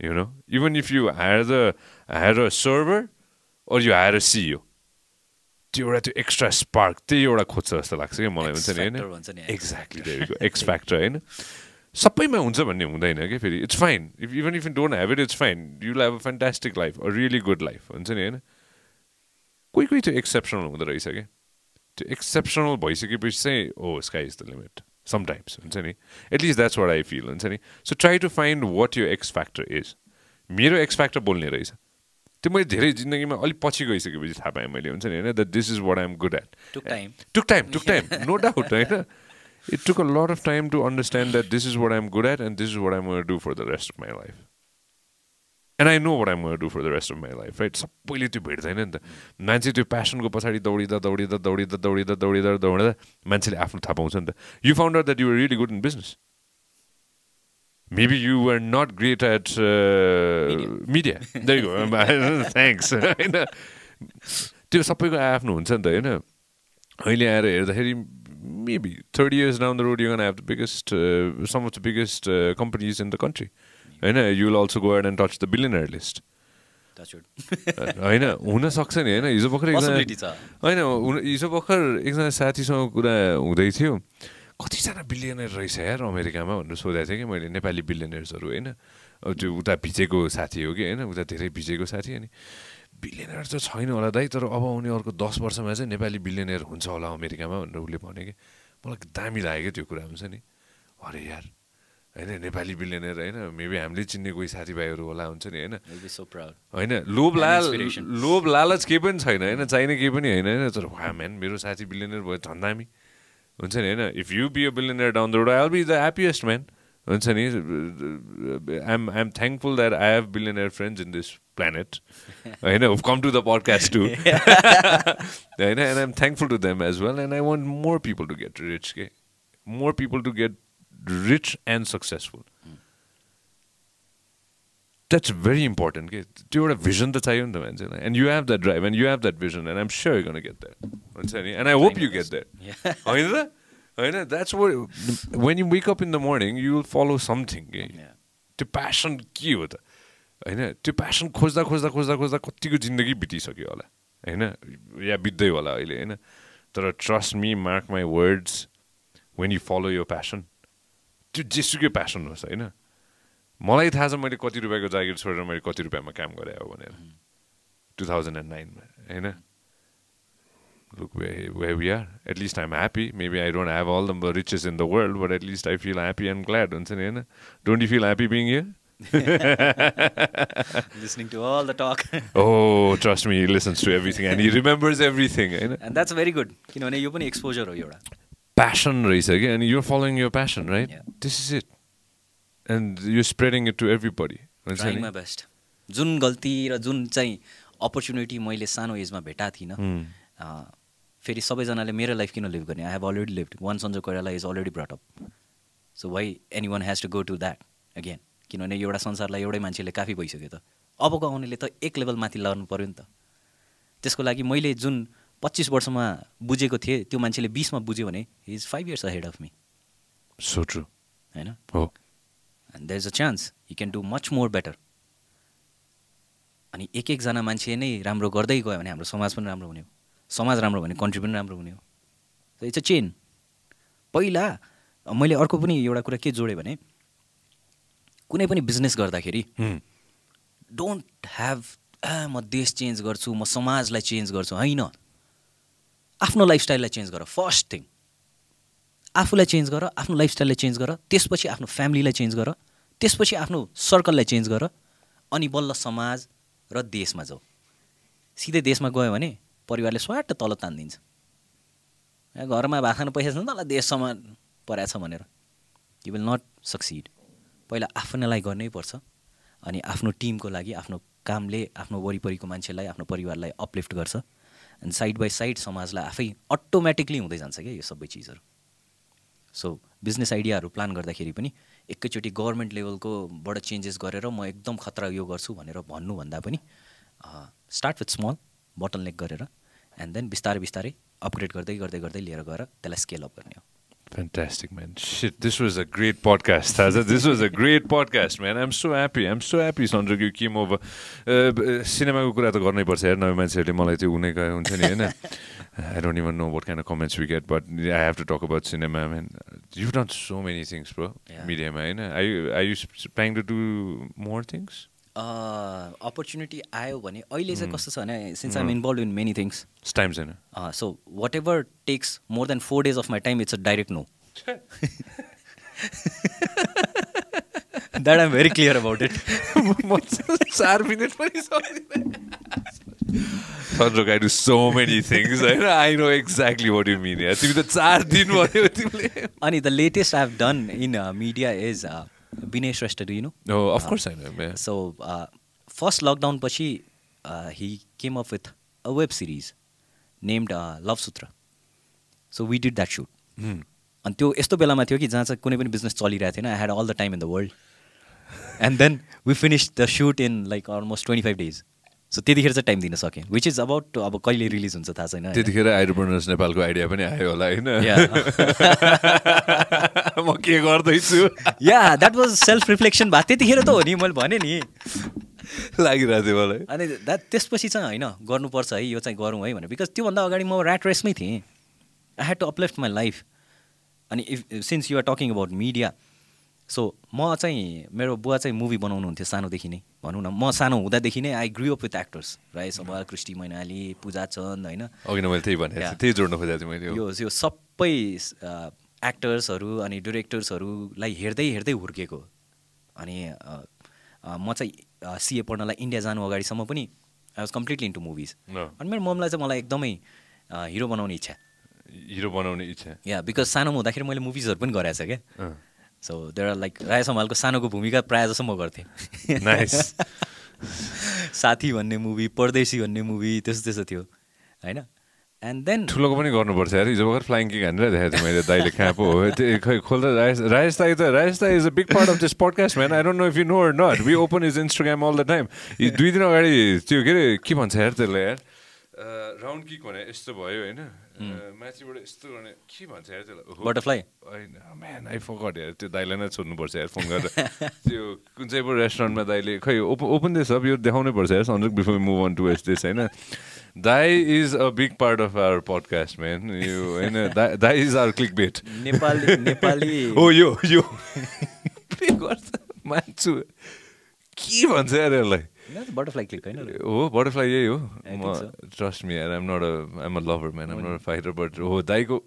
you know even if you hire the hire a server or you hire a CEO त्यो एउटा त्यो एक्स्ट्रा स्पार्क त्यही एउटा खोज्छ जस्तो लाग्छ क्या मलाई हुन्छ नि होइन? एक्ज्याक्टली एक्स फ्याक्टर होइन? सबैमा हुन्छ भन्ने हुँदैन कि फेरि। It's fine if even if you don't have it it's fine you have a fantastic life a really good life हुन्छ नि होइन? कोही कोही त्यो एक्सेप्सनल हुँदो रहेछ क्या। त्यो एक्सेप्सनल भइसकेपछि चाहिँ ओ sky is the limit sometimes हुन्छ नि? At least that's what I feel हुन्छ नि? So try to find what यो एक्स फ्याक्टर इज मेरो एक्स फ्याक्टर बोल्ने रहेछ। त्यो मैले धेरै जिन्दगीमा अलिक पछि गइसकेपछि थाहा पाएँ मैले हुन्छ नि होइन? That this is what I'm good at Took time. took time took time. No doubt right it took a lot of time to understand that this is what i'm good at and this is what i'm going to do for the rest of my life and i know what i'm going to do for the rest of my life right सबैले त्यो भेट्दैन नि त मान्छे त्यो प्यासनको पछाडि दौडिँदा दौडिँदा दौडिँदा दौडिँदा दौडिँदा दौडिँदा मान्छेले आफ्नो थाहा पाउँछ नि त you found out that you're really good in business maybe you were not great at uh, media. There you go. Thanks. होइन त्यो सबैको आफ्नो हुन्छ नि त होइन अहिले आएर हेर्दाखेरि maybe thirty years down the road you have the biggest some of the biggest companies in the country होइन you will also go ahead and touch the billionaire list. होइन हुनसक्छ नि होइन हिजो भर्खर एकजना। होइन हिजो भर्खर एकजना साथीसँग कुरा हुँदै थियो कतिजना बिलियनर रहेछ यार अमेरिकामा भनेर सोधेको थिएँ कि मैले नेपाली बिलियनर्सहरू होइन अब त्यो उता भिजेको साथी हो कि होइन उता धेरै भिजेको साथी अनि बिलियनर त छैन होला दाइ तर अब आउने अर्को दस वर्षमा चाहिँ नेपाली बिलियनर हुन्छ होला अमेरिकामा भनेर उसले भन्यो कि मलाई दामी लाग्यो त्यो कुरा हुन्छ नि अरे यार होइन नेपाली बिलियनर होइन मेबी हामीले चिन्ने कोही साथीभाइहरू होला हुन्छ नि होइन. होइन लोभ लाल. लोभ लालच केही पनि छैन होइन चाहिने केही पनि होइन होइन तर वा म्यान मेरो साथी बिलियनर भयो झन् दामी हुन्छ नि होइन if you be a billionaire down the road I be the happiest man हुन्छ नि I'm I'm thankful that I have billionaire friends in this planet होइन come to the podcast to होइन and I'm thankful to them as well and I want more people to get rich के more people to get rich and successful that's very important के त्यो एउटा vision त चाहियो नि त मान्छेलाई and you have that drive and you have that vision and I'm sure gonna get that हुन्छ नि and I hope you get that होइन त होइन? That's when you wake up in the morning you will follow something के. त्यो passion के हो त? होइन? त्यो प्यासन खोज्दा खोज्दा खोज्दा खोज्दा कतिको जिन्दगी बितिसक्यो होला होइन? या बित्दै होला अहिले होइन? तर trust me mark my words when you follow यो प्यासन त्यो जेसुकै प्यासन होस् होइन? मलाई थाहा छ मैले कति रुपियाँको जागिर छोडेर मैले कति रुपियाँमा काम गरेँ हो भनेर। टु थाउजन्ड एन्ड नाइनमा होइन? We we we are at least I'm happy maybe I don't have all the riches in the world but at least I feel happy and glad हुन्छ नि होइन don't you feel happy being here Listening to all the talk. Oh, trust me, he listens to everything and he remembers everything. होइन And that's very good. किनभने यो पनि exposure हो एउटा passion रहेछ कि अनि you're following your passion right Yeah. This is it and you spreading it to everybody हुन्छ ट्राइङ नि माई बेस्ट जुन गल्ती र जुन चाहिँ अपर्च्युनिटी मैले सानो एजमा भेटाएको थिइनँ फेरि सबैजनाले मेरो लाइफ किन लिभ गर्ने? I have already live one Sanjo Koirala is already brought up so why anyone has to go to that again किनभने एउटा संसारलाई एउटै मान्छेले काफी भइसक्यो त। अबको आउनेले त एक लेभल माथि लानु पऱ्यो नि त। त्यसको लागि मैले जुन पच्चिस वर्षमा बुझेको थिएँ त्यो मान्छेले बिसमा बुझ्यो भने he is five years ahead of me so true होइन? हो। And there is a chance you can do much more better अनि एक एकजना मान्छे नै राम्रो गर्दै गयो भने हाम्रो समाज पनि राम्रो हुने हो। समाज राम्रो भने कन्ट्री पनि राम्रो हुने हो। इट्स अ चेन पहिला मैले अर्को पनि एउटा कुरा के जोडेँ भने कुनै पनि बिजनेस गर्दाखेरि डोन्ट ह्याभ म देश चेन्ज गर्छु म समाजलाई चेन्ज गर्छु। होइन। आफ्नो लाइफस्टाइललाई चेन्ज गर। फर्स्ट थिङ आफूलाई चेन्ज गर आफ्नो लाइफस्टाइललाई चेन्ज गर त्यसपछि आफ्नो फ्यामिलीलाई चेन्ज गर त्यसपछि आफ्नो सर्कललाई चेन्ज गर अनि बल्ल समाज र देशमा जाऊ। सिधै देशमा गयो भने परिवारले स्वाट तल तानिदिन्छ। घरमा भात खानु पैसा छ नि तल देशसम्म परेको छ भनेर। यु विल नट सक्सिड पहिला आफ्नोलाई गर्नै पर्छ अनि आफ्नो टिमको लागि आफ्नो कामले आफ्नो वरिपरिको मान्छेलाई आफ्नो परिवारलाई अपलिफ्ट गर्छ। अनि साइड बाई साइड समाजलाई आफै अटोमेटिकली हुँदै जान्छ क्या यो सबै चिजहरू। सो बिजनेस आइडियाहरू प्लान गर्दाखेरि पनि एकैचोटि गभर्मेन्ट लेभलकोबाट चेन्जेस गरेर म एकदम खतरा यो गर्छु भनेर भन्नुभन्दा पनि start with small bottle neck गरेर एन्ड देन बिस्तारै बिस्तारै अपग्रेड गर्दै गर्दै गर्दै लिएर गएर त्यसलाई स्केल अप गर्ने हो Fantastic, man. Shit, this was a great podcast, Taza. This was a great podcast, man. I'm so happy. I'm so happy, Sandra, you came over. सिनेमाको कुरा त गर्नै पर्छ हेर नयाँ मान्छेहरूले मलाई त्यो हुने गए हुन्छ नि होइन I don't even know what kind of comments we get but I have to talk about cinema man you done so many things bro Yeah. मिडियामा होइन I I you playing to do more things opportunity आयो भने अहिले चाहिँ कस्तो छ भने since I'm involve in many things time छैन। So whatever takes more than four days of my time it's a direct no that I'm very clear about it चार minute पनि I do so many things होइन I know exactly what you mean तिमी त चार दिन भन्यो तिमीले। अनि the latest I have done in media is Vinay Shrestha do you know Oh, of course I know. Yeah. So first lockdown पछि he came up with a web series named love Sutra so we did that shoot Hmm. अनि त्यो यस्तो बेलामा थियो कि जहाँ चाहिँ कुनै पनि बिजनेस चलिरहेको थिएन I had all the time in the world and then we finish the shoot in like almost twenty five days so त्यतिखेर चाहिँ टाइम दिन सकेँ विच इज अबाउट अब कहिले रिलिज हुन्छ थाहा छैन? त्यतिखेर आइरोपर्नर्स नेपालको आइडिया पनि आयो होला होइन. म के गर्दैछु? Yeah that was self reflection भएको त्यतिखेर त हो नि मैले भनेँ नि। लागिरहेको थियो मलाई। अनि द्याट त्यसपछि चाहिँ होइन गर्नुपर्छ है यो चाहिँ गरौँ है भनेर। बिकज त्योभन्दा अगाडि म ऱ्याट रेसमै थिएँ। I had to uplift my life अनि if since you're talking about media so म चाहिँ मेरो बुवा चाहिँ मुभी बनाउनुहुन्थ्यो सानोदेखि नै। भनौँ न म सानो हुँदादेखि नै I grew up with actors राय सवाल कृष्टि मैनाली पूजा चन्द होइन यो यो सबै एक्टर्सहरू अनि डिरेक्टर्सहरूलाई हेर्दै हेर्दै हुर्केको। अनि म चाहिँ सिए पढ्नलाई इन्डिया जानु अगाडिसम्म पनि I was completely into movies. अनि मेरो ममलाई चाहिँ मलाई एकदमै हिरो बनाउने इच्छा। हिरो बनाउने इच्छा। या बिकज सानोमा हुँदाखेरि मैले मुभिजहरू पनि गराएको छ क्या। सो देयर आर लाइक राय सम्हालको सानोको भूमिका प्रायः जसो म गर्थेँ. साथी भन्ने मुभी परदेशी भन्ने मुभी त्यस्तो त्यस्तो थियो होइन? एन्ड देन ठुलोको पनि गर्नुपर्छ यार। हिजो भर्खर फ्लाइङ किक हानेर देखाएको थिएँ मैले दाइले कहाँ पो हो। त्यो खै खोल्दा राजेश राजेश दाई त राजेश दाई is a big part of this podcast man I don't know if you know not we open is Instagram all the time दुई दिन अगाडि त्यो के अरे के भन्छ यार त्यसलाई यार? राउन्ड किक भने यस्तो भयो होइन। माथिबाट यस्तो गर्ने के भन्छ यार त्यसलाई? बटरफ्लाई। होइन म्यान आई फगट यार त्यो दाइलाई नै सोध्नुपर्छ यार फोन गरेर त्यो कुन चाहिँ पो रेस्टुरेन्टमा दाइले खै ओपन ओपन दिस अब यो देखाउनै पर्छ यार Sanjog before move on to waste this होइन। दाई is a big part of our podcast man. यो होइन दाई is our click bait. Nepali Nepali. हो यो यो। के गर्छ? मान्छु। के भन्छ यार यसलाई? बटरफ्लाई क्लिक होइन हो बटरफ्लाई यही हो म ट्रस्ट मी यार I'm not a I'm a lover man I'm not a fighter but हो दाईको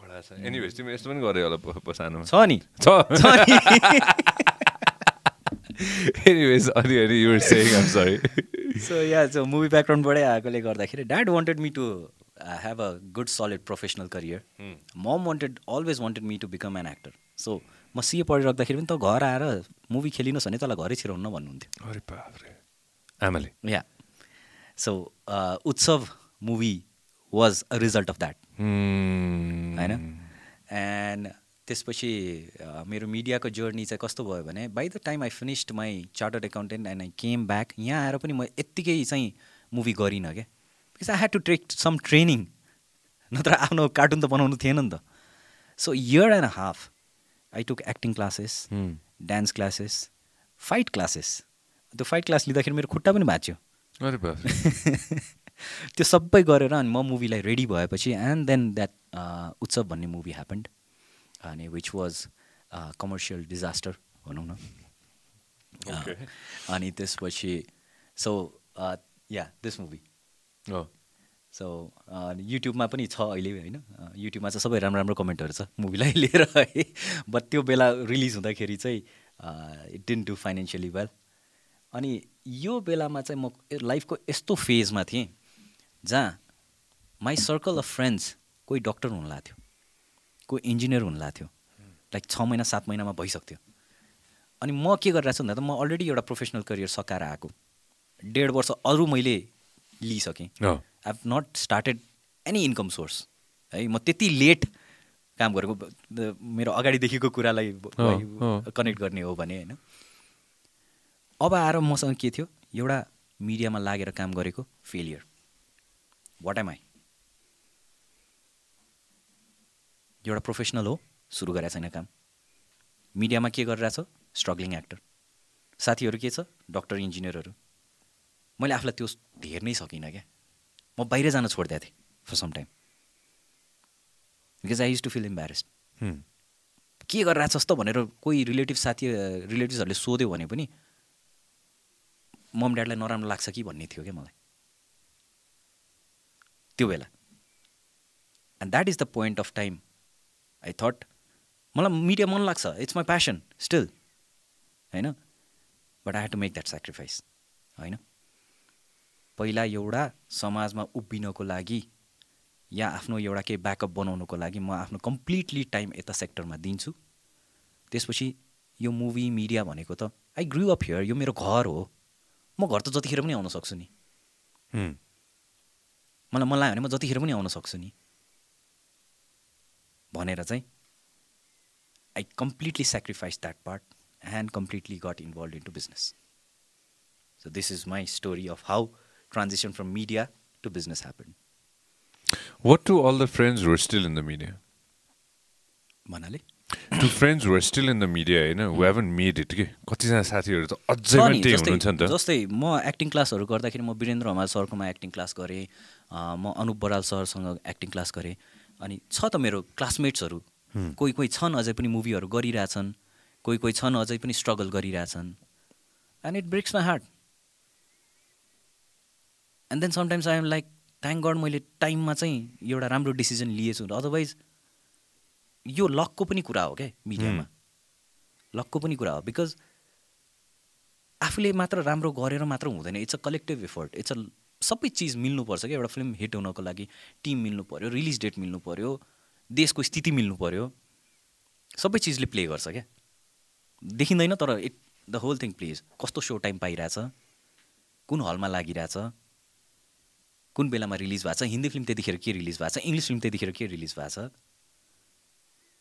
खडा छ एनिवेज तिमी यस्तो पनि गरे होला सानोमा छ नि छ एनिवेज अलिअलि you're saying I'm sorry so yeah so movie ब्याकग्राउन्डबाटै आएकोले गर्दाखेरि dad wanted me to have a good solid professional career mom wanted always wanted me to become an actor so म सिए पढिराख्दाखेरि पनि त घर आएर मुभी खेलिनुहोस् भने तँलाई घरै छिराउनु भन्नुहुन्थ्यो. आमाले या so Utsav movie was a result of that. होइन एन्ड त्यसपछि अ, मेरो मिडियाको जर्नी चाहिँ कस्तो भयो भने by the time I finished my chartered accountant and I came back यहाँ आएर पनि म यत्तिकै चाहिँ मुभी गरिनँ क्या। Because I had to take some training नत्र आफ्नो कार्टुन त बनाउनु थिएन नि त। So year and half I took acting classes. Dance classes fight classes त्यो फाइट क्लास लिँदाखेरि मेरो खुट्टा पनि भाँच्यो। त्यो सबै गरेर अनि म मुभीलाई रेडी भएपछि एन्ड देन द्याट उत्सव भन्ने मुभी ह्यापन्ड अनि विच वाज कमर्सियल डिजास्टर भनौँ न। Okay. अनि त्यसपछि सो या दिस मुभी हो सो युट्युबमा पनि छ अहिले होइन? युट्युबमा चाहिँ सबै राम्रो राम्रो कमेन्टहरू छ मुभीलाई लिएर है। बट त्यो बेला रिलिज हुँदाखेरि चाहिँ it didn't do financially well अनि यो बेलामा चाहिँ म लाइफको यस्तो फेजमा थिएँ जहाँ माई सर्कल अफ फ्रेन्ड्स कोही डक्टर हुनु लाग्थ्यो कोही इन्जिनियर हुनु लाग्थ्यो लाइक छ महिना सात महिनामा भइसक्थ्यो। अनि म के गरिरहेको छु भन्दा त म अलरेडी एउटा प्रोफेसनल करियर सकाएर आएको। डेढ वर्ष अरू मैले लिइसकेँ। I have not started any income source है म त्यति लेट काम गरेको मेरो अगाडिदेखिको कुरालाई कनेक्ट गर्ने हो भने होइन? अब आएर मसँग के थियो? एउटा मिडियामा लागेर काम गरेको फेलियर वाट एम आई एउटा प्रोफेसनल हो सुरु गरेको छैन काम. मिडियामा के गरिरहेछ? स्ट्रगलिङ एक्टर साथीहरू के छ? डक्टर इन्जिनियरहरू मैले आफूलाई त्यो हेर्नै सकिनँ क्या. म बाहिर जान छोडिदिएको थिएँ for some time because I use to feel embarrassed Hmm. के गरिरहेछस् त भनेर कोही रिलेटिभ साथी रिलेटिभ्सहरूले सोध्यो भने पनि मम ड्याडलाई नराम्रो लाग्छ कि भन्ने थियो क्या मलाई। त्यो बेला। And that is the point of time I thought मलाई मिडिया मन लाग्छ इट्स माई प्यासन स्टिल होइन? But I have to make that sacrifice होइन? पहिला एउटा समाजमा उभिनको लागि या आफ्नो एउटा केही ब्याकअप बनाउनुको लागि म आफ्नो कम्प्लिटली टाइम यता सेक्टरमा दिन्छु। त्यसपछि यो मुभी मिडिया भनेको त आई ग्रु अप हियर यो मेरो घर हो। म घर त जतिखेर पनि आउन सक्छु नि. मलाई मन लाग्यो भने म जतिखेर पनि आउन सक्छु नि। भनेर चाहिँ I completely sacrifice that part and completely got involve in to business so this is my story of how transition from media to business happen all the friends who are still in the media? भन्नाले friends who are still in the media होइन who haven't made it के कतिजना साथीहरू त अझै पनि त्यही जस्तै हुनुहुन्छ नि त। जस्तै म एक्टिङ क्लासहरू गर्दाखेरि म वीरेन्द्र हमाल सरकोमा एक्टिङ क्लास गरेँ म अनुप बराल सरसँग एक्टिङ क्लास गरेँ अनि छ त मेरो क्लासमेट्सहरू कोही कोही छन् अझै पनि मुभीहरू गरिरहेछन् कोही कोही छन् अझै पनि स्ट्रगल गरिरहेछन्। And it breaks my heart and then sometimes I am like thank god मैले टाइममा चाहिँ एउटा राम्रो डिसिजन लिएछु। अदरवाइज यो लकको पनि कुरा हो क्या मिडियामा? लकको पनि कुरा हो। बिकज आफूले मात्र राम्रो गरेर मात्र हुँदैन। It's a collective effort it's a सबै चिज मिल्नुपर्छ क्या। एउटा फिल्म हिट हुनको लागि टिम मिल्नु पऱ्यो रिलिज डेट मिल्नु पऱ्यो देशको स्थिति मिल्नु पऱ्यो सबै चिजले प्ले गर्छ क्या। देखिँदैन तर it the whole thing plays कस्तो सो टाइम पाइरहेछ? कुन हलमा लागिरहेछ? कुन बेलामा रिलिज भएको छ? हिन्दी फिल्म त्यतिखेर के रिलिज भएको छ? इङ्ग्लिस फिल्म त्यतिखेर के रिलिज भएको छ?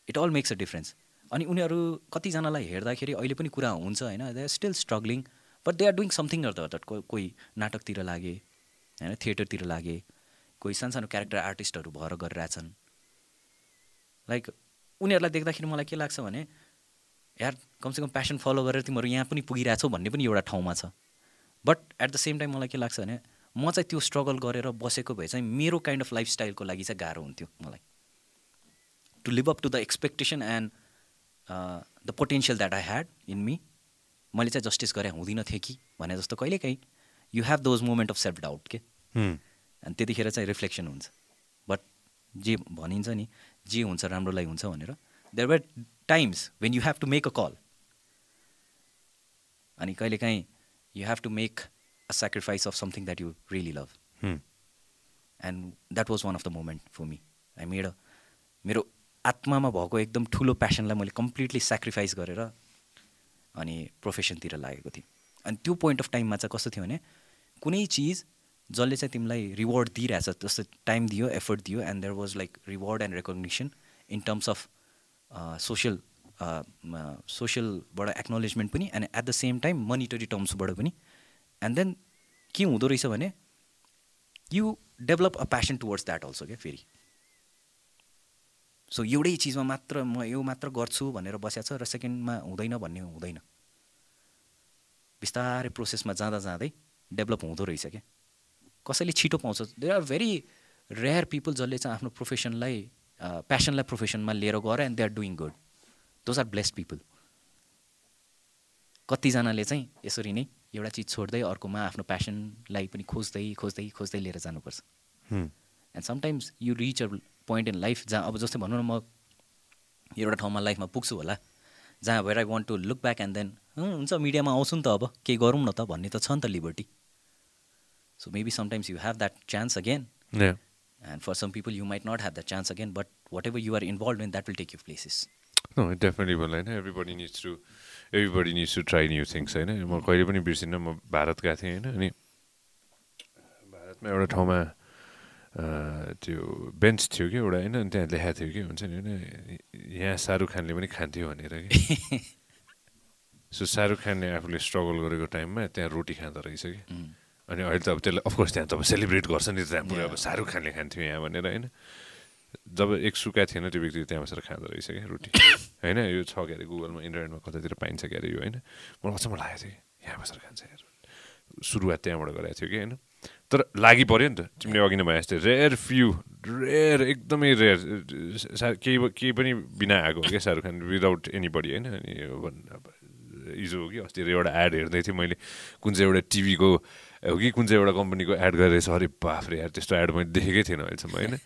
It all makes a difference अनि उनीहरू कतिजनालाई हेर्दाखेरि अहिले पनि कुरा हुन्छ होइन? They are still struggling but they are doing something or the को कोही नाटकतिर लागे होइन? थिएटरतिर लागे कोही सानसानो क्यारेक्टर आर्टिस्टहरू भएर गरिरहेछन्। लाइक उनीहरूलाई देख्दाखेरि मलाई के लाग्छ भने यार कमसेकम प्यासन फलो गरेर तिमीहरू यहाँ पनि पुगिरहेछौ भन्ने पनि एउटा ठाउँमा छ। But at the same time मलाई के लाग्छ भने म चाहिँ त्यो स्ट्रगल गरेर बसेको भए चाहिँ मेरो काइन्ड अफ लाइफस्टाइलको लागि चाहिँ गाह्रो हुन्थ्यो मलाई। To live up to the expectation and the potential that I had in me मैले चाहिँ जस्टिस गरे हुँदिन थिएँ कि भने जस्तो कहिलेकाहीँ you have those moment of self doubt के. अनि त्यतिखेर चाहिँ रिफ्लेक्सन हुन्छ। बट जे भनिन्छ नि जे हुन्छ राम्रोलाई हुन्छ भनेर there were times when you have to make a call अनि कहिलेकाहीँ you have to make a sacrifice of something that you really love. And that was one of the moment for me I made मेरो आत्मामा भएको एकदम ठुलो प्यासनलाई मैले completely sacrifice गरेर अनि प्रोफेसनतिर लागेको थिएँ। अनि त्यो पोइन्ट अफ टाइममा चाहिँ कस्तो थियो भने कुनै चिज जसले चाहिँ तिमीलाई रिवार्ड दिइरहेछ जस्तो टाइम दियो एफर्ट दियो and there was like reward and recognition in terms of social सोसियलबाट acknowledgement पनि and at the same time monetary टर्म्सबाट पनि। एन्ड देन के हुँदो रहेछ भने you develop a passion towards that also क्या फेरि। सो एउटै चिजमा मात्र म यो मात्र गर्छु भनेर बसेको छ र सेकेन्डमा हुँदैन भन्ने हुँदैन। बिस्तारै प्रोसेसमा जाँदा जाँदै डेभलप हुँदो रहेछ क्या। कसैले छिटो पाउँछ। They are very rare people जसले चाहिँ आफ्नो प्रोफेसनलाई प्यासनलाई प्रोफेसनमा लिएर गएर and they are doing good those are blessed people कतिजनाले चाहिँ यसरी नै एउटा चिज छोड्दै अर्कोमा आफ्नो प्यासनलाई पनि खोज्दै खोज्दै खोज्दै लिएर जानुपर्छ. And sometimes you reach a point in life जहाँ अब जस्तै भनौँ न म एउटा ठाउँमा लाइफमा पुग्छु होला जहाँ भएर I want to look back and then हुन्छ मिडियामा आउँछु नि त अब केही गरौँ न त भन्ने त छ नि त liberty so maybe sometimes you have that chance again. And for some people you might not have that chance again but whatever you are involve in that will take you places definitely will होइन? Everybody needs to everybody needs to try new things होइन? म कहिले पनि बिर्सिनँ म भारत गएको थिएँ होइन? अनि भारतमा एउटा ठाउँमा त्यो बेन्च थियो कि एउटा होइन अनि त्यहाँ लेखाएको थियो कि हुन्छ नि होइन यहाँ शाहरुख खानले पनि खान्थ्यो भनेर कि सो शाहरुख खानले आफूले स्ट्रगल गरेको टाइममा त्यहाँ रोटी खाँदो रहेछ कि अनि अहिले त अब त्यसलाई अफकोर्स त्यहाँ त अब सेलिब्रेट गर्छ नि त्यहाँ पुरा अब. शाहरुख खानले खान्थ्यो यहाँ भनेर होइन जब एक सुका थिएन त्यो व्यक्ति त्यहाँ बसेर खाँदो रहेछ क्या रोटी होइन यो छ के अरे गुगलमा इन्टरनेटमा कतातिर पाइन्छ क्या अरे यो होइन मलाई अचम्म लागेको थियो कि यहाँ बसेर खान्छ सुरुवात त्यहाँबाट गरेको थियो कि होइन तर लागि पऱ्यो नि त तिमीले अघि नै भने जस्तै रेयर फ्यु रेयर एकदमै रेयर केही केही पनि बिना आएको हो क्या Shahrukh Khan without anybody होइन अनि हिजो हो कि अस्ति एउटा एड हेर्दै थिएँ मैले कुन चाहिँ एउटा टिभीको हो कि कुन चाहिँ एउटा कम्पनीको एड गरेर अरे बाफ्रे यार त्यस्तो एड मैले देखेकै थिएन अहिलेसम्म होइन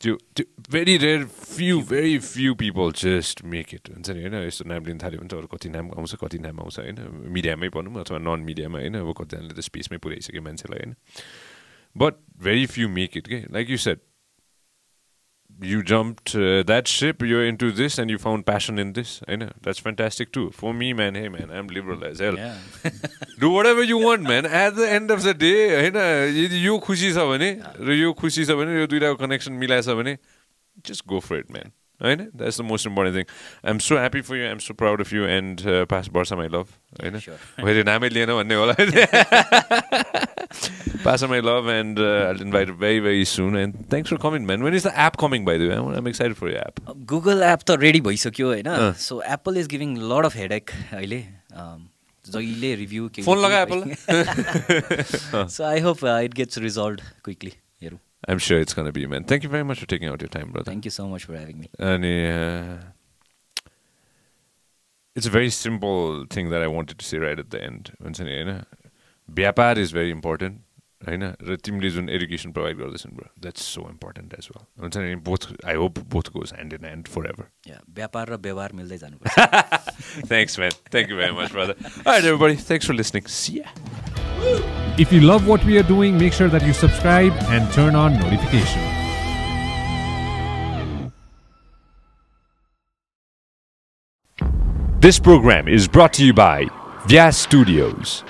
त्यो त्यो very rare few very few people just make it हुन्छ नि होइन? यस्तो नाम लिन थाल्यो भने त अरू कति नाम आउँछ कति नाम आउँछ होइन? मिडियामै भनौँ अथवा नन मिडियामा होइन? अब कतिजनाले त स्पेसमै पुऱ्याइसक्यो मान्छेलाई होइन? But very few make it के like you set you jumped uh, that ship, you're into this, and you found passion in this. I know that's fantastic too. For me, man, hey man, I'm liberal as hell. yeah. Do whatever you want, man. At the end of the day, होइन यदि यो खुसी छ भने र यो खुसी छ भने यो दुइटाको कनेक्सन मिलाएछ भने just go for it, man. होइन that's the most important thing I am so happy for you I am so proud of you and pass वर्ष माई लभ होइन मैले नामै लिएन भन्ने होला pass my love and I invite very very soon and thanks for coming when man is the app coming भाइ दु I am excited for you app Google app त रेडी भइसक्यो होइन? So Apple is giving lot of headache अहिले। जहिले review phone लगाए apple so I hope it gets result quickly हेरौँ I'm sure it's going to be, man. Thank you very much for taking out your time, brother. Thank you so much for having me And uh, it's a very simple thing that I wanted to say right at the end. हुन्छ नि होइन व्यापार is very important होइन र तिमीले जुन education provide गर्दैछन् bro that's so important as well हुन्छ नि both I hope both goes hand in hand for ever या व्यापार र व्यवहार मिल्दै जानुपर्छ Thanks, man. Thank you very much, brother. All right, everybody. Thanks for listening. See ya. If you love what we are doing, make sure that you subscribe and turn on notifications. This program is brought to you by Vyas Studios.